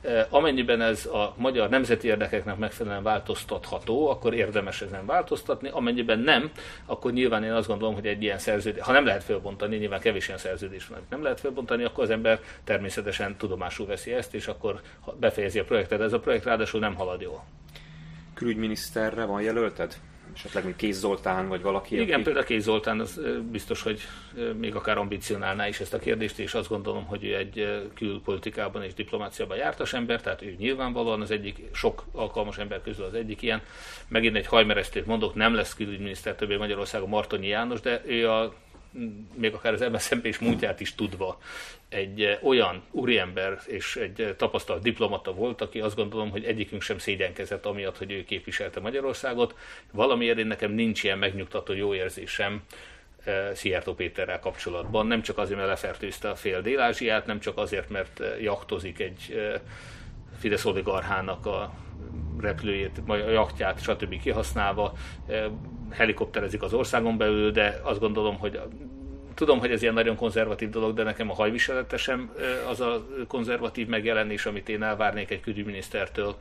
Eh, amennyiben ez a magyar nemzeti érdekeknek megfelelően változtatható, akkor érdemes ezen változtatni. Amennyiben nem, akkor nyilván én azt gondolom, hogy egy ilyen szerződés, ha nem lehet felbontani, nyilván kevés ilyen szerződés van, nem lehet felbontani, akkor az ember természetesen tudomásul veszi ezt, és akkor befejezi a projektet. Ez a projekt ráadásul nem halad jól. Külügyminiszterre van jelölted? Esetleg mint Kéz Zoltán, vagy valaki? Igen, aki... például Kéz Zoltán az biztos, hogy még akár ambicionálná is ezt a kérdést, és azt gondolom, hogy ő egy külpolitikában és diplomáciában jártas ember, tehát ő nyilvánvalóan az egyik, sok alkalmas ember közül az egyik ilyen. Megint egy hajmeresztőt mondok, nem lesz külügyminiszter többé Magyarországon Martonyi János, de ő a még akár az MSZMP és múltját is tudva egy eh, olyan úriember és egy eh, tapasztalt diplomata volt, aki azt gondolom, hogy egyikünk sem szégyenkezett amiatt, hogy ő képviselte Magyarországot. Valamiért én nekem nincs ilyen megnyugtató jó érzésem, eh, Szijjártó Péterrel kapcsolatban. Nem csak azért, mert lefertőzte a fél Dél-Ázsiát, nem csak azért, mert jaktozik egy Fidesz oligarchának a repülőjét, a jachtját, stb. kihasználva, helikopterezik az országon belül, de azt gondolom, hogy tudom, hogy ez ilyen nagyon konzervatív dolog, de nekem a hajviselete sem az a konzervatív megjelenés, amit én elvárnék egy külügyminisztertől.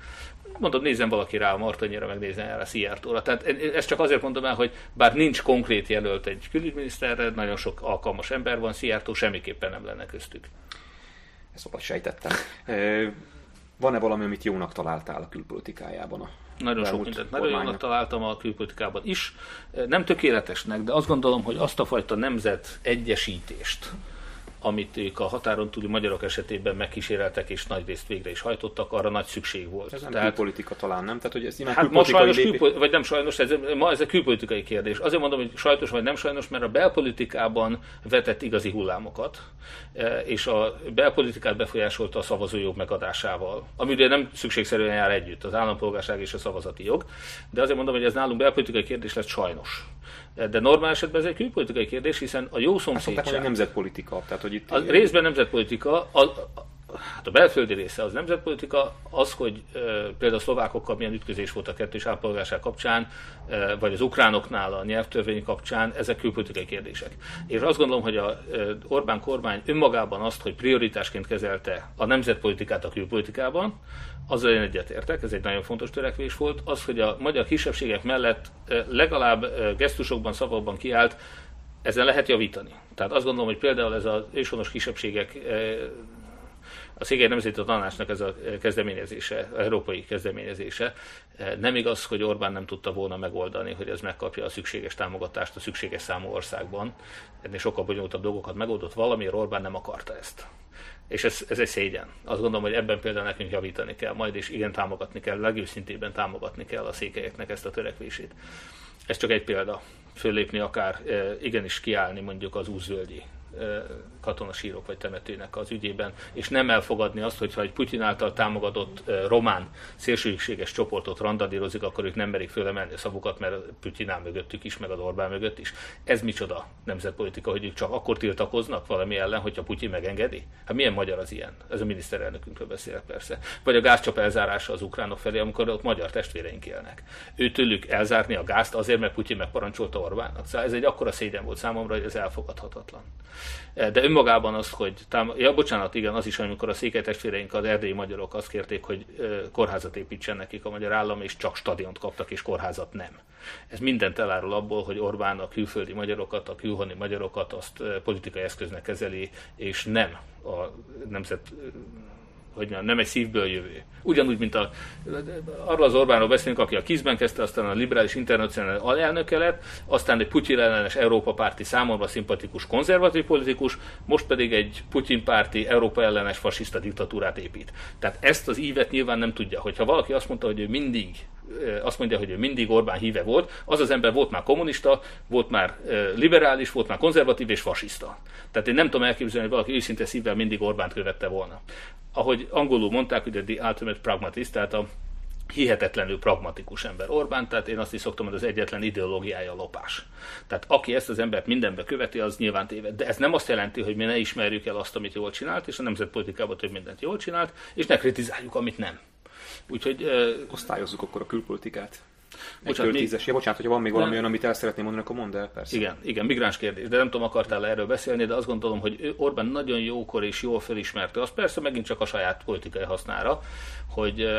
Mondom, nézzen valaki rá a Martonyira, meg nézzen el a Szijjártóra. Tehát ezt csak azért mondom el, hogy bár nincs konkrét jelölt egy külügyminiszterre, nagyon sok alkalmas ember van, Szijjártó semmiképpen nem lenne köztük. Ezt valahogy sejtettem. *laughs* Van-e valami, amit jónak találtál a külpolitikájában a nagyon sok mindent nagyon jónak találtam a külpolitikában is. Nem tökéletesnek, de azt gondolom, hogy azt a fajta nemzet egyesítést, amit ők a határon túli magyarok esetében megkíséreltek és nagy részt végre is hajtottak, arra nagy szükség volt. Ez nem Tehát, külpolitika talán, nem? Tehát, hogy ez hát ma sajnos, lépé... külpo- vagy nem sajnos, ez, ma ez a külpolitikai kérdés. Azért mondom, hogy sajnos vagy nem sajnos, mert a belpolitikában vetett igazi hullámokat, e, és a belpolitikát befolyásolta a szavazójog megadásával, ami ugye nem szükségszerűen jár együtt, az állampolgárság és a szavazati jog, de azért mondom, hogy ez nálunk belpolitikai kérdés lett sajnos. De normál esetben ez egy külpolitikai kérdés, hiszen a jó szomszédság... Hát, nemzetpolitika. Tehát, hogy itt... A részben nemzetpolitika, a, hát a belföldi része az nemzetpolitika, az, hogy például a szlovákokkal milyen ütközés volt a kettős állampolgárság kapcsán, vagy az ukránoknál a nyelvtörvény kapcsán, ezek külpolitikai kérdések. És azt gondolom, hogy a Orbán kormány önmagában azt, hogy prioritásként kezelte a nemzetpolitikát a külpolitikában, azzal én egyetértek, ez egy nagyon fontos törekvés volt, az, hogy a magyar kisebbségek mellett legalább gesztusokban, szavakban kiállt, ezen lehet javítani. Tehát azt gondolom, hogy például ez az őshonos kisebbségek a Székely Nemzeti Tanácsnak ez a kezdeményezése, a európai kezdeményezése, nem igaz, hogy Orbán nem tudta volna megoldani, hogy ez megkapja a szükséges támogatást a szükséges számú országban. Ennél sokkal bonyolultabb dolgokat megoldott valamiért, Orbán nem akarta ezt. És ez, ez egy szégyen. Azt gondolom, hogy ebben például nekünk javítani kell majd, és igen támogatni kell, legőszintében támogatni kell a székelyeknek ezt a törekvését. Ez csak egy példa. Föllépni akár, igenis kiállni mondjuk az úszvölgyi katonasírok vagy temetőnek az ügyében, és nem elfogadni azt, hogyha egy Putyin által támogatott román szélsőséges csoportot randadírozik, akkor ők nem merik fölemelni a szavukat, mert Putyin áll mögöttük is, meg a Orbán mögött is. Ez micsoda nemzetpolitika, hogy ők csak akkor tiltakoznak valami ellen, hogyha Putyin megengedi? Hát milyen magyar az ilyen? Ez a miniszterelnökünkről beszélek persze. Vagy a gázcsap elzárása az ukránok felé, amikor ott magyar testvéreink élnek. Ő tőlük elzárni a gázt azért, mert Putyin megparancsolta Orbánnak. Szóval ez egy akkora szégyen volt számomra, hogy ez elfogadhatatlan. De önmagában az, hogy tám- ja, bocsánat, igen, az is, amikor a székely testvéreink, az erdélyi magyarok azt kérték, hogy kórházat építsen nekik a magyar állam, és csak stadiont kaptak, és kórházat nem. Ez mindent elárul abból, hogy Orbán a külföldi magyarokat, a külhoni magyarokat azt politikai eszköznek kezeli, és nem a nemzet hogy nem egy szívből jövő. Ugyanúgy, mint a, arról az Orbánról beszélünk, aki a kizben kezdte, aztán a liberális internacionális alelnöke lett, aztán egy Putyin ellenes Európa párti számomra szimpatikus konzervatív politikus, most pedig egy Putyin párti Európa ellenes fasiszta diktatúrát épít. Tehát ezt az ívet nyilván nem tudja. Hogyha valaki azt mondta, hogy ő mindig azt mondja, hogy ő mindig Orbán híve volt, az az ember volt már kommunista, volt már liberális, volt már konzervatív és fasiszta. Tehát én nem tudom elképzelni, hogy valaki őszinte szívvel mindig Orbánt követte volna. Ahogy angolul mondták, ugye the ultimate pragmatist, tehát a hihetetlenül pragmatikus ember Orbán, tehát én azt is szoktam, hogy az egyetlen ideológiája lopás. Tehát aki ezt az embert mindenbe követi, az nyilván téved. De ez nem azt jelenti, hogy mi ne ismerjük el azt, amit jól csinált, és a nemzetpolitikában több mindent jól csinált, és ne kritizáljuk, amit nem. Úgyhogy... Uh, Osztályozzuk akkor a külpolitikát. Bocsánat, még... tízes. Ja, bocsánat, hogyha van még valami olyan, amit el szeretném mondani, akkor mondd el, persze. Igen, igen, migráns kérdés, de nem tudom, akartál erről beszélni, de azt gondolom, hogy Orbán nagyon jókor és jól felismerte, az persze megint csak a saját politikai hasznára, hogy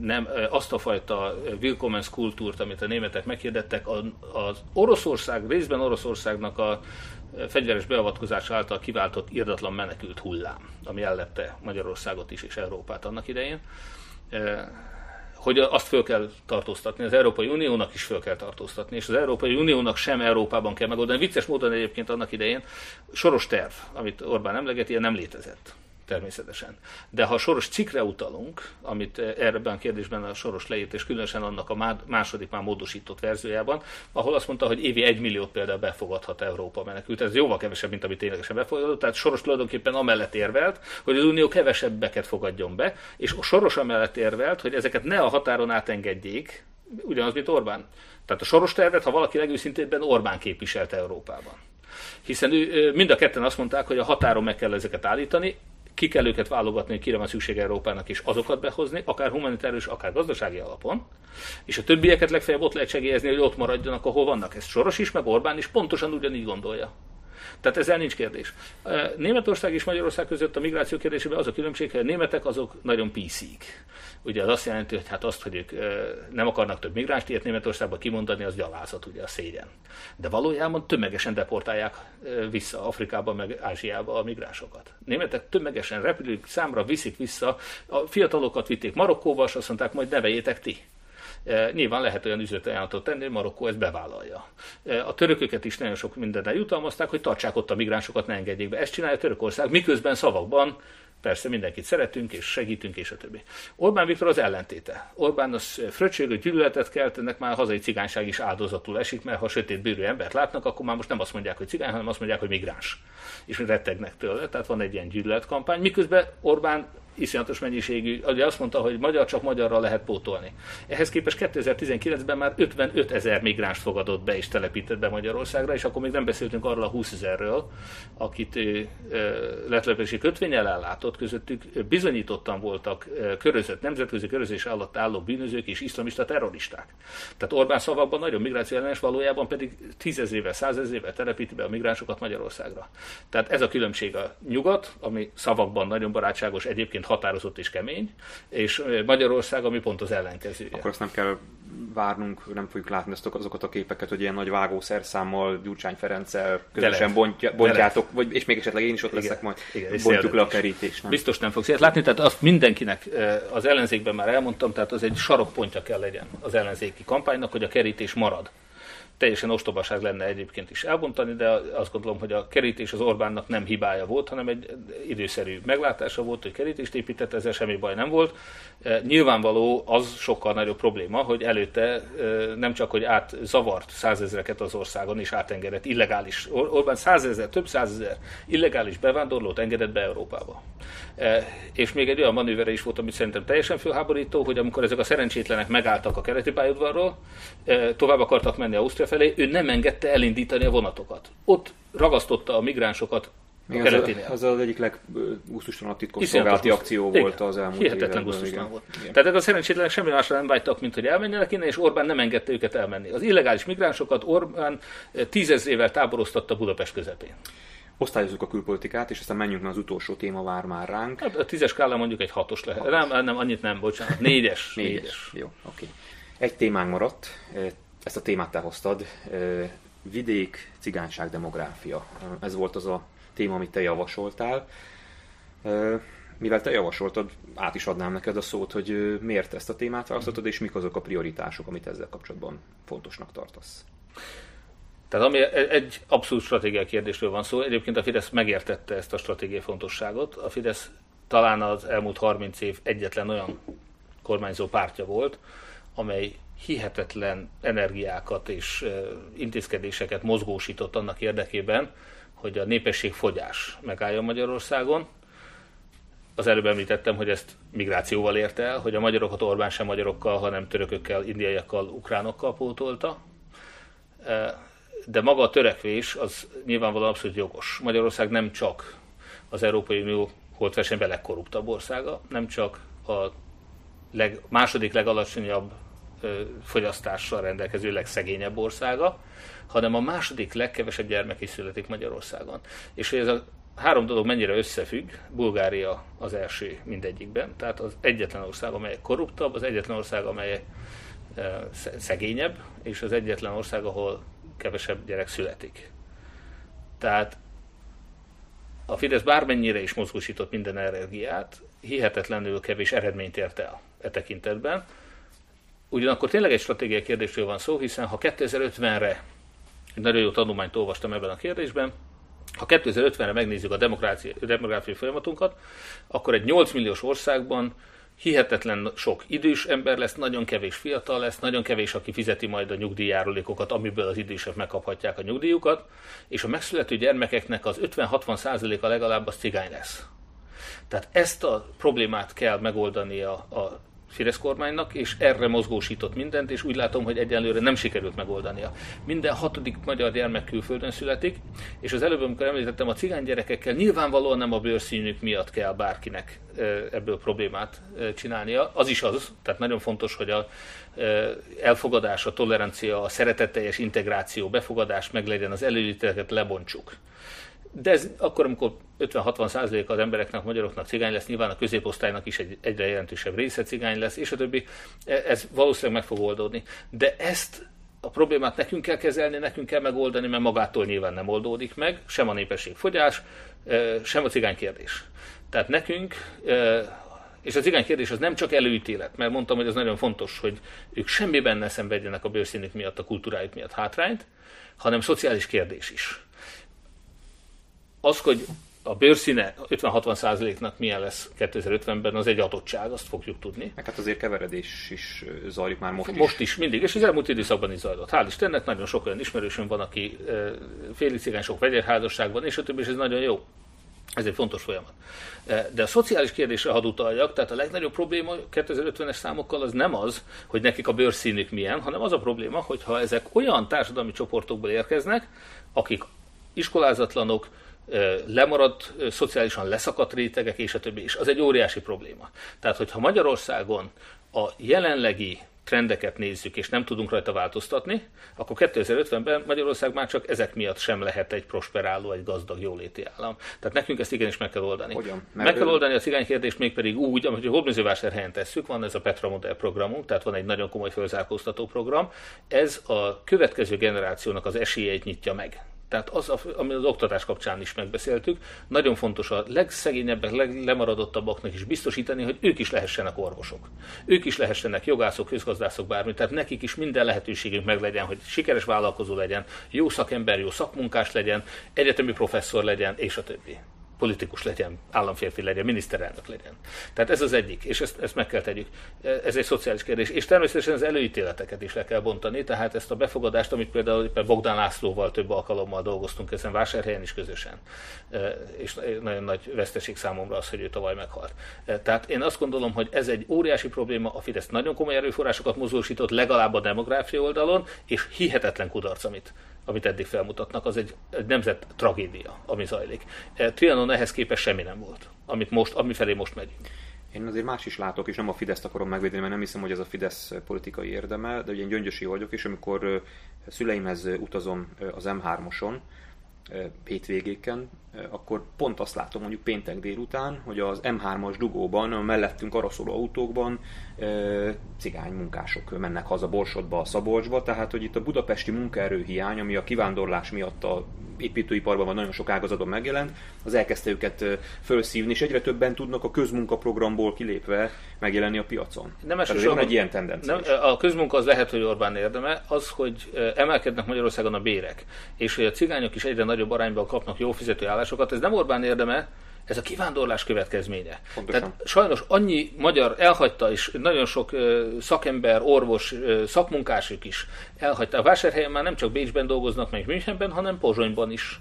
nem, azt a fajta Willkommens kultúrt, amit a németek meghirdettek, az Oroszország, részben Oroszországnak a fegyveres beavatkozás által kiváltott irdatlan menekült hullám, ami ellepte Magyarországot is és Európát annak idején, hogy azt föl kell tartóztatni, az Európai Uniónak is föl kell tartóztatni, és az Európai Uniónak sem Európában kell megoldani. Vicces módon egyébként annak idején soros terv, amit Orbán emleget, ilyen nem létezett természetesen. De ha a soros cikkre utalunk, amit ebben a kérdésben a soros leírt, és különösen annak a második már módosított verziójában, ahol azt mondta, hogy évi egy milliót például befogadhat Európa menekült. Ez jóval kevesebb, mint amit ténylegesen befogadott. Tehát soros tulajdonképpen amellett érvelt, hogy az Unió kevesebbeket fogadjon be, és a soros amellett érvelt, hogy ezeket ne a határon átengedjék, ugyanaz, mint Orbán. Tehát a soros tervet, ha valaki legőszintébben Orbán képviselte Európában hiszen ő, mind a ketten azt mondták, hogy a határon meg kell ezeket állítani, ki kell őket válogatni, hogy kire van szükség Európának, és azokat behozni, akár humanitárius, akár gazdasági alapon, és a többieket legfeljebb ott lehet segélyezni, hogy ott maradjanak, ahol vannak. Ez Soros is, meg Orbán is pontosan ugyanígy gondolja. Tehát ezzel nincs kérdés. Németország és Magyarország között a migráció kérdésében az a különbség, hogy a németek azok nagyon PC-k. Ugye az azt jelenti, hogy hát azt, hogy ők nem akarnak több migránst ilyet Németországba kimondani, az gyalázat, ugye a szégyen. De valójában tömegesen deportálják vissza Afrikába, meg Ázsiába a migránsokat. Németek tömegesen repülők számra viszik vissza, a fiatalokat vitték Marokkóba, és azt mondták, majd neveljétek ti. E, nyilván lehet olyan üzletajánlatot tenni, hogy Marokkó ezt bevállalja. E, a törököket is nagyon sok mindennel jutalmazták, hogy tartsák ott a migránsokat, ne engedjék be. Ezt csinálja Törökország, miközben szavakban Persze mindenkit szeretünk és segítünk, és a többi. Orbán Viktor az ellentéte. Orbán az fröccsölő gyűlöletet kelt, ennek már a hazai cigányság is áldozatul esik, mert ha sötét bőrű embert látnak, akkor már most nem azt mondják, hogy cigány, hanem azt mondják, hogy migráns. És rettegnek tőle, tehát van egy ilyen gyűlöletkampány. Miközben Orbán iszonyatos mennyiségű, ugye azt mondta, hogy magyar csak magyarra lehet pótolni. Ehhez képest 2019-ben már 55 ezer migráns fogadott be és telepített be Magyarországra, és akkor még nem beszéltünk arról a 20 ezerről, akit letelepési kötvényel ellátott, közöttük bizonyítottan voltak körözött, nemzetközi körözés alatt álló bűnözők és iszlamista terroristák. Tehát Orbán szavakban nagyon migráció ellenes, valójában pedig tízezével, százezével telepíti be a migránsokat Magyarországra. Tehát ez a különbség a nyugat, ami szavakban nagyon barátságos, egyébként egyébként határozott és kemény, és Magyarország, ami pont az ellenkezője. Akkor azt nem kell várnunk, nem fogjuk látni azokat a képeket, hogy ilyen nagy vágószerszámmal, Gyurcsány Ferenccel közösen bontja, bontjátok, vagy, és még esetleg én is ott leszek majd, igen, bontjuk le a kerítést. Nem? Biztos nem fogsz ilyet látni, tehát azt mindenkinek az ellenzékben már elmondtam, tehát az egy sarokpontja kell legyen az ellenzéki kampánynak, hogy a kerítés marad teljesen ostobaság lenne egyébként is elbontani, de azt gondolom, hogy a kerítés az Orbánnak nem hibája volt, hanem egy időszerű meglátása volt, hogy kerítést épített, ezzel semmi baj nem volt. E, nyilvánvaló az sokkal nagyobb probléma, hogy előtte e, nem csak, hogy átzavart százezreket az országon, és átengedett illegális, Orbán százezer, több százezer illegális bevándorlót engedett be Európába. E, és még egy olyan manővere is volt, amit szerintem teljesen fölháborító, hogy amikor ezek a szerencsétlenek megálltak a keleti pályaudvarról, tovább akartak menni Ausztria felé, ő nem engedte elindítani a vonatokat. Ott ragasztotta a migránsokat a az, az az egyik leggusztustalanabb titkosszolgálati akció igen. volt az elmúlt Hihetetlen gusztustalan volt. Igen. Tehát a szerencsétlenek semmi másra nem vágytak, mint hogy elmenjenek innen, és Orbán nem engedte őket elmenni. Az illegális migránsokat Orbán tízezrével táboroztatta Budapest közepén. Osztályozzuk a külpolitikát, és aztán menjünk, mert az utolsó téma vár már ránk. Hát a tízes skálán mondjuk egy hatos lehet. Hatos. Nem, nem, annyit nem, bocsánat. Négyes. négyes. négyes. Jó, oké. Okay. Egy témánk maradt, ezt a témát te hoztad, vidék, cigányság, demográfia. Ez volt az a téma, amit te javasoltál. Mivel te javasoltad, át is adnám neked a szót, hogy miért ezt a témát választottad, és mik azok a prioritások, amit ezzel kapcsolatban fontosnak tartasz. Tehát ami egy abszolút stratégiai kérdésről van szó, egyébként a Fidesz megértette ezt a stratégiai fontosságot. A Fidesz talán az elmúlt 30 év egyetlen olyan kormányzó pártja volt, amely hihetetlen energiákat és intézkedéseket mozgósított annak érdekében, hogy a népességfogyás megálljon Magyarországon. Az előbb említettem, hogy ezt migrációval érte el, hogy a magyarokat Orbán sem magyarokkal, hanem törökökkel, indiaiakkal, ukránokkal pótolta. De maga a törekvés az nyilvánvalóan abszolút jogos. Magyarország nem csak az Európai Unió holtversenyben legkorruptabb országa, nem csak a leg, második legalacsonyabb fogyasztással rendelkező legszegényebb országa, hanem a második legkevesebb gyermek is születik Magyarországon. És hogy ez a három dolog mennyire összefügg, Bulgária az első mindegyikben, tehát az egyetlen ország, amely korruptabb, az egyetlen ország, amely szegényebb, és az egyetlen ország, ahol kevesebb gyerek születik. Tehát a Fidesz bármennyire is mozgósított minden energiát, hihetetlenül kevés eredményt ért el e tekintetben. Ugyanakkor tényleg egy stratégiai kérdésről van szó, hiszen ha 2050-re, egy nagyon jó tanulmányt olvastam ebben a kérdésben, ha 2050-re megnézzük a demográfiai folyamatunkat, akkor egy 8 milliós országban hihetetlen sok idős ember lesz, nagyon kevés fiatal lesz, nagyon kevés, aki fizeti majd a nyugdíjjárulékokat, amiből az idősek megkaphatják a nyugdíjukat, és a megszülető gyermekeknek az 50-60%-a legalább az cigány lesz. Tehát ezt a problémát kell megoldani a, a Fidesz kormánynak, és erre mozgósított mindent, és úgy látom, hogy egyenlőre nem sikerült megoldania. Minden hatodik magyar gyermek külföldön születik, és az előbb, amikor említettem a cigány gyerekekkel, nyilvánvalóan nem a bőrszínük miatt kell bárkinek ebből problémát csinálnia. Az is az, tehát nagyon fontos, hogy a elfogadás, a tolerancia, a szeretetteljes integráció, befogadás meglegyen, az előítéleteket lebontsuk. De ez akkor, amikor 50-60 százalék az embereknek, magyaroknak cigány lesz, nyilván a középosztálynak is egy egyre jelentősebb része cigány lesz, és a többi, e, ez valószínűleg meg fog oldódni. De ezt a problémát nekünk kell kezelni, nekünk kell megoldani, mert magától nyilván nem oldódik meg, sem a népességfogyás, e, sem a cigány kérdés. Tehát nekünk, e, és a cigány kérdés az nem csak előítélet, mert mondtam, hogy ez nagyon fontos, hogy ők semmiben ne szenvedjenek a bőrszínük miatt, a kultúrájuk miatt hátrányt, hanem szociális kérdés is az, hogy a bőrszíne 50-60 százaléknak milyen lesz 2050-ben, az egy adottság, azt fogjuk tudni. Meg hát azért keveredés is zajlik már most, most is. Most is, mindig, és az elmúlt időszakban is zajlott. Hál' Istennek, nagyon sok olyan ismerősöm van, aki félig cigány, sok vegyerházasságban, és a többi, és ez nagyon jó. Ez egy fontos folyamat. De a szociális kérdésre hadd utaljak, tehát a legnagyobb probléma 2050-es számokkal az nem az, hogy nekik a bőrszínük milyen, hanem az a probléma, hogy ha ezek olyan társadalmi csoportokból érkeznek, akik iskolázatlanok, lemaradt, szociálisan leszakadt rétegek, és a többi, és az egy óriási probléma. Tehát, hogyha Magyarországon a jelenlegi trendeket nézzük, és nem tudunk rajta változtatni, akkor 2050-ben Magyarország már csak ezek miatt sem lehet egy prosperáló, egy gazdag, jóléti állam. Tehát nekünk ezt igenis meg kell oldani. Hogyan? Meg kell oldani a cigány kérdést mégpedig úgy, amit a Hódműzővásárhelyen tesszük, van ez a Petra Model programunk, tehát van egy nagyon komoly fölzárkóztató program. Ez a következő generációnak az esélyeit nyitja meg. Tehát az, ami az oktatás kapcsán is megbeszéltük, nagyon fontos a legszegényebbek, leglemaradottabbaknak is biztosítani, hogy ők is lehessenek orvosok. Ők is lehessenek jogászok, közgazdászok, bármi. Tehát nekik is minden lehetőségünk meg legyen, hogy sikeres vállalkozó legyen, jó szakember, jó szakmunkás legyen, egyetemi professzor legyen, és a többi politikus legyen, államférfi legyen, miniszterelnök legyen. Tehát ez az egyik, és ezt, ezt meg kell tegyük. Ez egy szociális kérdés. És természetesen az előítéleteket is le kell bontani, tehát ezt a befogadást, amit például Bogdán Lászlóval több alkalommal dolgoztunk ezen vásárhelyen is közösen. És nagyon nagy veszteség számomra az, hogy ő tavaly meghalt. Tehát én azt gondolom, hogy ez egy óriási probléma, a Fidesz nagyon komoly erőforrásokat mozgósított, legalább a demográfia oldalon, és hihetetlen kudarc, amit amit eddig felmutatnak, az egy, egy nemzet tragédia, ami zajlik. E, Trianon ehhez képest semmi nem volt, amit most, ami felé most megyünk. Én azért más is látok, és nem a Fideszt akarom megvédeni, mert nem hiszem, hogy ez a Fidesz politikai érdeme, de ugye én gyöngyösi vagyok, és amikor szüleimhez utazom az M3-oson, hétvégéken, akkor pont azt látom mondjuk péntek délután, hogy az M3-as dugóban, a mellettünk arra szóló autókban cigány munkások mennek haza Borsodba, a Szabolcsba, tehát hogy itt a budapesti munkaerő hiány, ami a kivándorlás miatt a építőiparban van nagyon sok ágazatban megjelent, az elkezdte őket felszívni, és egyre többen tudnak a közmunkaprogramból kilépve megjelenni a piacon. Nem van egy ilyen tendencia nem, A közmunka az lehet, hogy Orbán érdeme, az, hogy emelkednek Magyarországon a bérek, és hogy a cigányok is egyre nagyobb arányban kapnak jó fizető állásokat, ez nem Orbán érdeme, Ez a kivándorlás következménye. Pontosan. Tehát sajnos annyi magyar elhagyta, és nagyon sok szakember, orvos, szakmunkások is elhagyta. A vásárhelyen már nem csak Bécsben dolgoznak, meg Münchenben, hanem Pozsonyban is.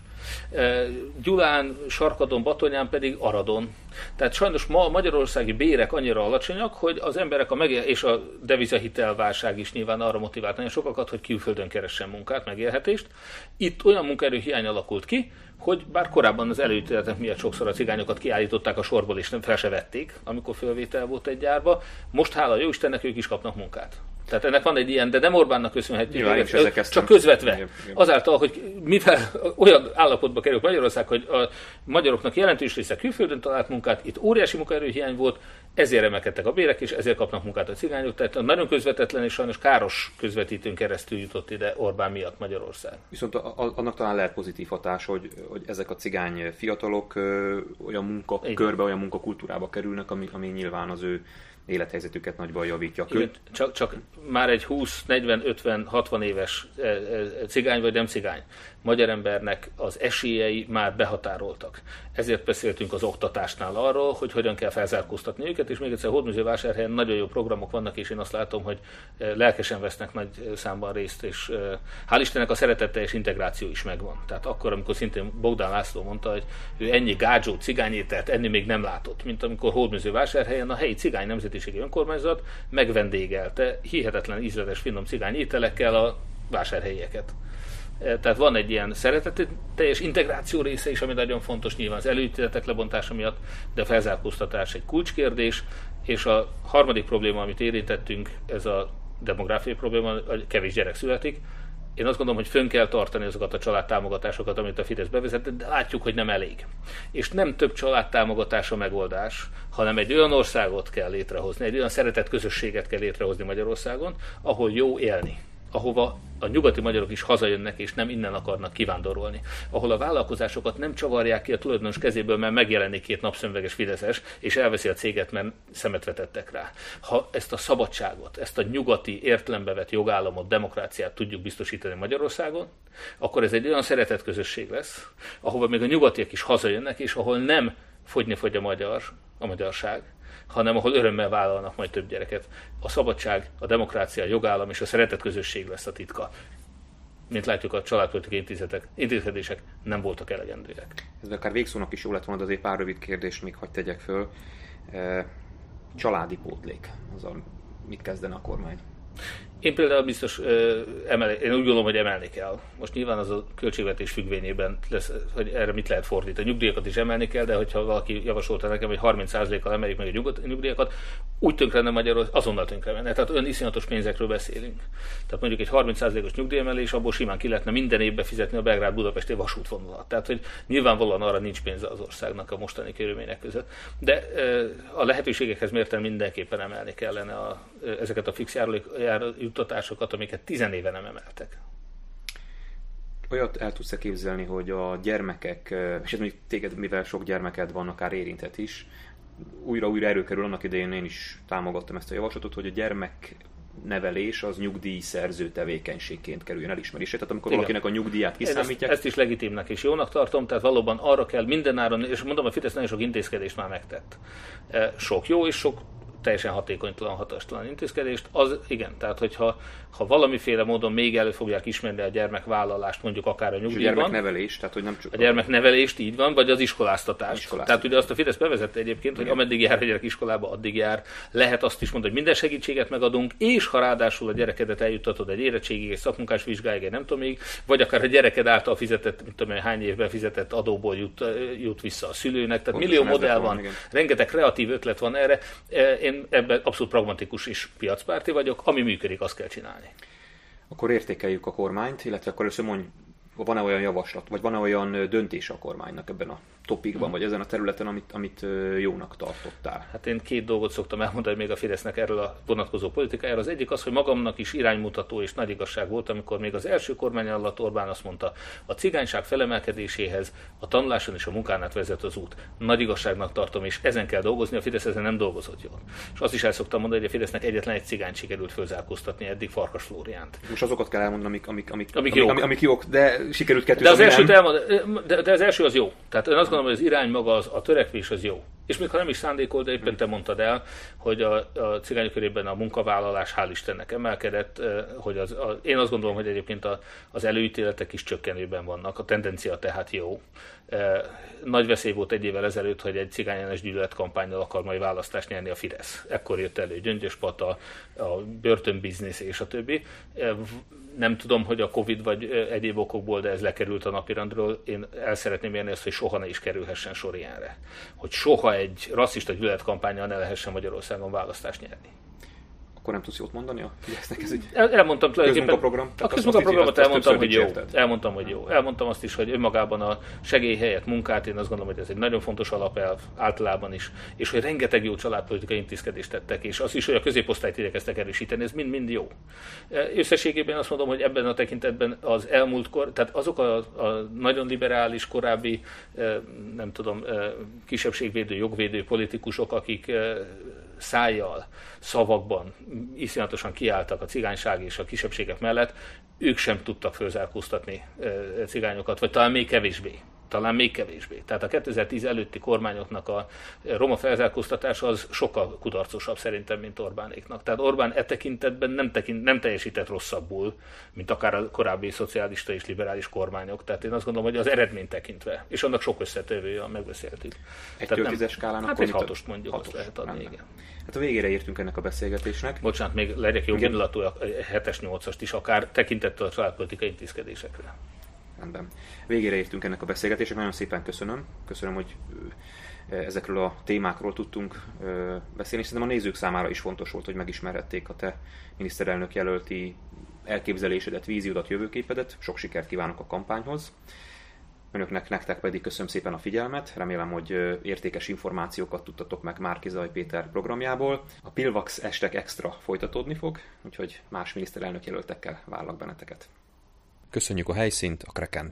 Gyulán, Sarkadon, Batonyán pedig Aradon. Tehát sajnos ma a magyarországi bérek annyira alacsonyak, hogy az emberek a meg és a devizahitelválság is nyilván arra motivált nagyon sokakat, hogy külföldön keressen munkát, megélhetést. Itt olyan munkaerő hiány alakult ki, hogy bár korábban az előítéletek miatt sokszor a cigányokat kiállították a sorból, és nem fel se vették, amikor fölvétel volt egy gyárba, most hála jó Istennek ők is kapnak munkát. Tehát ennek van egy ilyen, de nem Orbánnak köszönhető, csak közvetve. Igen, igen. Azáltal, hogy mivel olyan állapotba került Magyarország, hogy a magyaroknak jelentős része külföldön talált munkát, itt óriási munkaerőhiány volt, ezért emelkedtek a bérek, és ezért kapnak munkát a cigányok. Tehát nagyon közvetetlen és sajnos káros közvetítőn keresztül jutott ide Orbán miatt Magyarország. Viszont annak talán lehet pozitív hatás, hogy, hogy ezek a cigány fiatalok olyan munkakörbe, olyan munkakultúrába kerülnek, ami, ami nyilván az ő élethelyzetüket nagyban javítja. Igen, csak, csak már egy 20, 40, 50, 60 éves e, e, cigány vagy nem cigány magyar embernek az esélyei már behatároltak. Ezért beszéltünk az oktatásnál arról, hogy hogyan kell felzárkóztatni őket, és még egyszer vásárhelyen nagyon jó programok vannak, és én azt látom, hogy e, lelkesen vesznek nagy számban részt, és hál' Istennek a szeretetteljes integráció is megvan. Tehát akkor, amikor szintén Bogdán László mondta, hogy ő ennyi gádzsó cigányételt enni még nem látott, mint amikor vásárhelyen a helyi cigány nemzetiségi önkormányzat megvendégelte hihetetlen ízletes finom cigány ételekkel a vásárhelyeket. Tehát van egy ilyen teljes integráció része is, ami nagyon fontos nyilván az előítéletek lebontása miatt, de a felzárkóztatás egy kulcskérdés, és a harmadik probléma, amit érintettünk, ez a demográfiai probléma, kevés gyerek születik. Én azt gondolom, hogy fönn kell tartani azokat a családtámogatásokat, amit a Fidesz bevezetett, de látjuk, hogy nem elég. És nem több családtámogatás a megoldás, hanem egy olyan országot kell létrehozni, egy olyan szeretett közösséget kell létrehozni Magyarországon, ahol jó élni ahova a nyugati magyarok is hazajönnek, és nem innen akarnak kivándorolni. Ahol a vállalkozásokat nem csavarják ki a tulajdonos kezéből, mert megjelenik két napszemveges Fideszes, és elveszi a céget, mert szemet vetettek rá. Ha ezt a szabadságot, ezt a nyugati értelembe vett jogállamot, demokráciát tudjuk biztosítani Magyarországon, akkor ez egy olyan szeretett közösség lesz, ahova még a nyugatiak is hazajönnek, és ahol nem fogyni fogy a magyar, a magyarság, hanem ahol örömmel vállalnak majd több gyereket. A szabadság, a demokrácia, a jogállam és a szeretet közösség lesz a titka. Mint látjuk, a családpolitikai intézetek, intézkedések nem voltak elegendőek. Ez akár végszónak is jó lett volna, de azért pár rövid kérdést még hagyd tegyek föl. Családi pótlék, a mit kezdene a kormány? Én például biztos emelni, én úgy gondolom, hogy emelni kell. Most nyilván az a költségvetés függvényében lesz, hogy erre mit lehet fordítani. A nyugdíjakat is emelni kell, de hogyha valaki javasolta nekem, hogy 30%-kal emeljük meg a nyugdíjakat, úgy tönkre nem magyarul, azonnal tönkre menne. Tehát olyan iszonyatos pénzekről beszélünk. Tehát mondjuk egy 30%-os nyugdíjemelés, abból simán ki lehetne minden évben fizetni a Belgrád Budapesti vasútvonalat. Tehát, hogy nyilvánvalóan arra nincs pénze az országnak a mostani körülmények között. De a lehetőségekhez mérten mindenképpen emelni kellene a, ezeket a fix járulék, juttatásokat, amiket tizen éve nem emeltek. Olyat el tudsz képzelni, hogy a gyermekek, és ez mondjuk téged, mivel sok gyermeked van, akár érintett is, újra-újra erőkerül, annak idején én is támogattam ezt a javaslatot, hogy a gyermek nevelés az nyugdíjszerző tevékenységként kerüljön elismerésre. Tehát amikor Igen. valakinek a nyugdíját kiszámítják. Ezt, ezt is legitimnek és jónak tartom, tehát valóban arra kell mindenáron, és mondom, a Fidesz nagyon sok intézkedést már megtett. Sok jó és sok teljesen hatékonytalan, hatástalan intézkedést, az igen, tehát hogyha ha valamiféle módon még elő fogják ismerni a gyermekvállalást, mondjuk akár a nyugdíjban. A gyermeknevelést, tehát hogy nem csak a gyermeknevelést, így van, vagy az iskoláztatást. Iskoláztatás. Tehát ugye azt a Fidesz bevezette egyébként, igen. hogy ameddig jár a gyerek iskolába, addig jár. Lehet azt is mondani, hogy minden segítséget megadunk, és ha ráadásul a gyerekedet eljuttatod egy érettségig, egy szakmunkás vizsgáig, nem tudom még, vagy akár a gyereked által fizetett, mint tudom, hány évben fizetett adóból jut, jut vissza a szülőnek. Tehát Pontosan millió modell van, van rengeteg kreatív ötlet van erre. Én ebben abszolút pragmatikus is piacpárti vagyok, ami működik, azt kell csinálni. Akkor értékeljük a kormányt, illetve akkor először mondj, van-e olyan javaslat, vagy van-e olyan döntés a kormánynak ebben a topikban, hmm. vagy ezen a területen, amit, amit jónak tartottál? Hát én két dolgot szoktam elmondani még a Fidesznek erről a vonatkozó politikájáról. Az egyik az, hogy magamnak is iránymutató és nagy igazság volt, amikor még az első kormány alatt Orbán azt mondta, a cigányság felemelkedéséhez a tanuláson és a munkán át vezet az út. Nagy igazságnak tartom, és ezen kell dolgozni, a Fidesz ezen nem dolgozott jól. És azt is el szoktam mondani, hogy a Fidesznek egyetlen egy cigány sikerült fölzárkóztatni eddig Farkas Flóriánt. Most azokat kell elmondani, amik, amik, amik, amik, jók. amik, amik jók, de sikerült kettőt, de az, első, nem. de, de az első az jó. Tehát én azt gondolom, hogy az irány maga, az, a törekvés az jó. És még ha nem is szándékolt, de éppen te mondtad el, hogy a, a cigányok körében a munkavállalás hál' Istennek emelkedett, hogy az, a, én azt gondolom, hogy egyébként a, az előítéletek is csökkenőben vannak, a tendencia tehát jó. Nagy veszély volt egy évvel ezelőtt, hogy egy cigányenes gyűlöletkampánynal akar majd választást nyerni a Fidesz. Ekkor jött elő Gyöngyös Pata, a börtönbiznisz és a többi nem tudom, hogy a Covid vagy egyéb okokból, de ez lekerült a napirendről. Én el szeretném érni azt, hogy soha ne is kerülhessen sor ilyenre. Hogy soha egy rasszista gyűlöletkampányjal ne lehessen Magyarországon választást nyerni akkor nem tudsz jót mondani a Fidesznek ez egy El, elmondtam. Közmunkaprogram. A közmunkaprogramot elmondtam, hogy jó. Elmondtam, hogy jó. Elmondtam azt is, hogy önmagában a segély helyett munkát, én azt gondolom, hogy ez egy nagyon fontos alapelv általában is, és hogy rengeteg jó családpolitikai intézkedést tettek, és az is, hogy a középosztályt igyekeztek erősíteni, ez mind-mind jó. Összességében azt mondom, hogy ebben a tekintetben az elmúlt kor, tehát azok a, a nagyon liberális korábbi, nem tudom, kisebbségvédő, jogvédő politikusok, akik szájjal, szavakban iszonyatosan kiálltak a cigányság és a kisebbségek mellett, ők sem tudtak fölzárkóztatni cigányokat, vagy talán még kevésbé talán még kevésbé. Tehát a 2010 előtti kormányoknak a roma felzárkóztatása az sokkal kudarcosabb szerintem, mint Orbánéknak. Tehát Orbán e tekintetben nem, tekint, nem teljesített rosszabbul, mint akár a korábbi szocialista és liberális kormányok. Tehát én azt gondolom, hogy az eredmény tekintve, és annak sok összetevője, megbeszéltük. Egy tízes skálán hát egy hatost mondjuk, hatos, azt lehet adni, rendben. igen. Hát a végére értünk ennek a beszélgetésnek. Bocsánat, még legyek jó gondolatú, a 7-es, 8-ast is, akár tekintettel a családpolitikai intézkedésekre. Rendben. Végére értünk ennek a beszélgetésnek, nagyon szépen köszönöm. Köszönöm, hogy ezekről a témákról tudtunk beszélni, és szerintem a nézők számára is fontos volt, hogy megismerhették a te miniszterelnök jelölti elképzelésedet, víziódat, jövőképedet. Sok sikert kívánok a kampányhoz. Önöknek, nektek pedig köszönöm szépen a figyelmet, remélem, hogy értékes információkat tudtatok meg Márki Zaj Péter programjából. A Pilvax estek extra folytatódni fog, úgyhogy más miniszterelnök jelöltekkel várlak benneteket. Köszönjük a helyszínt a Kraken.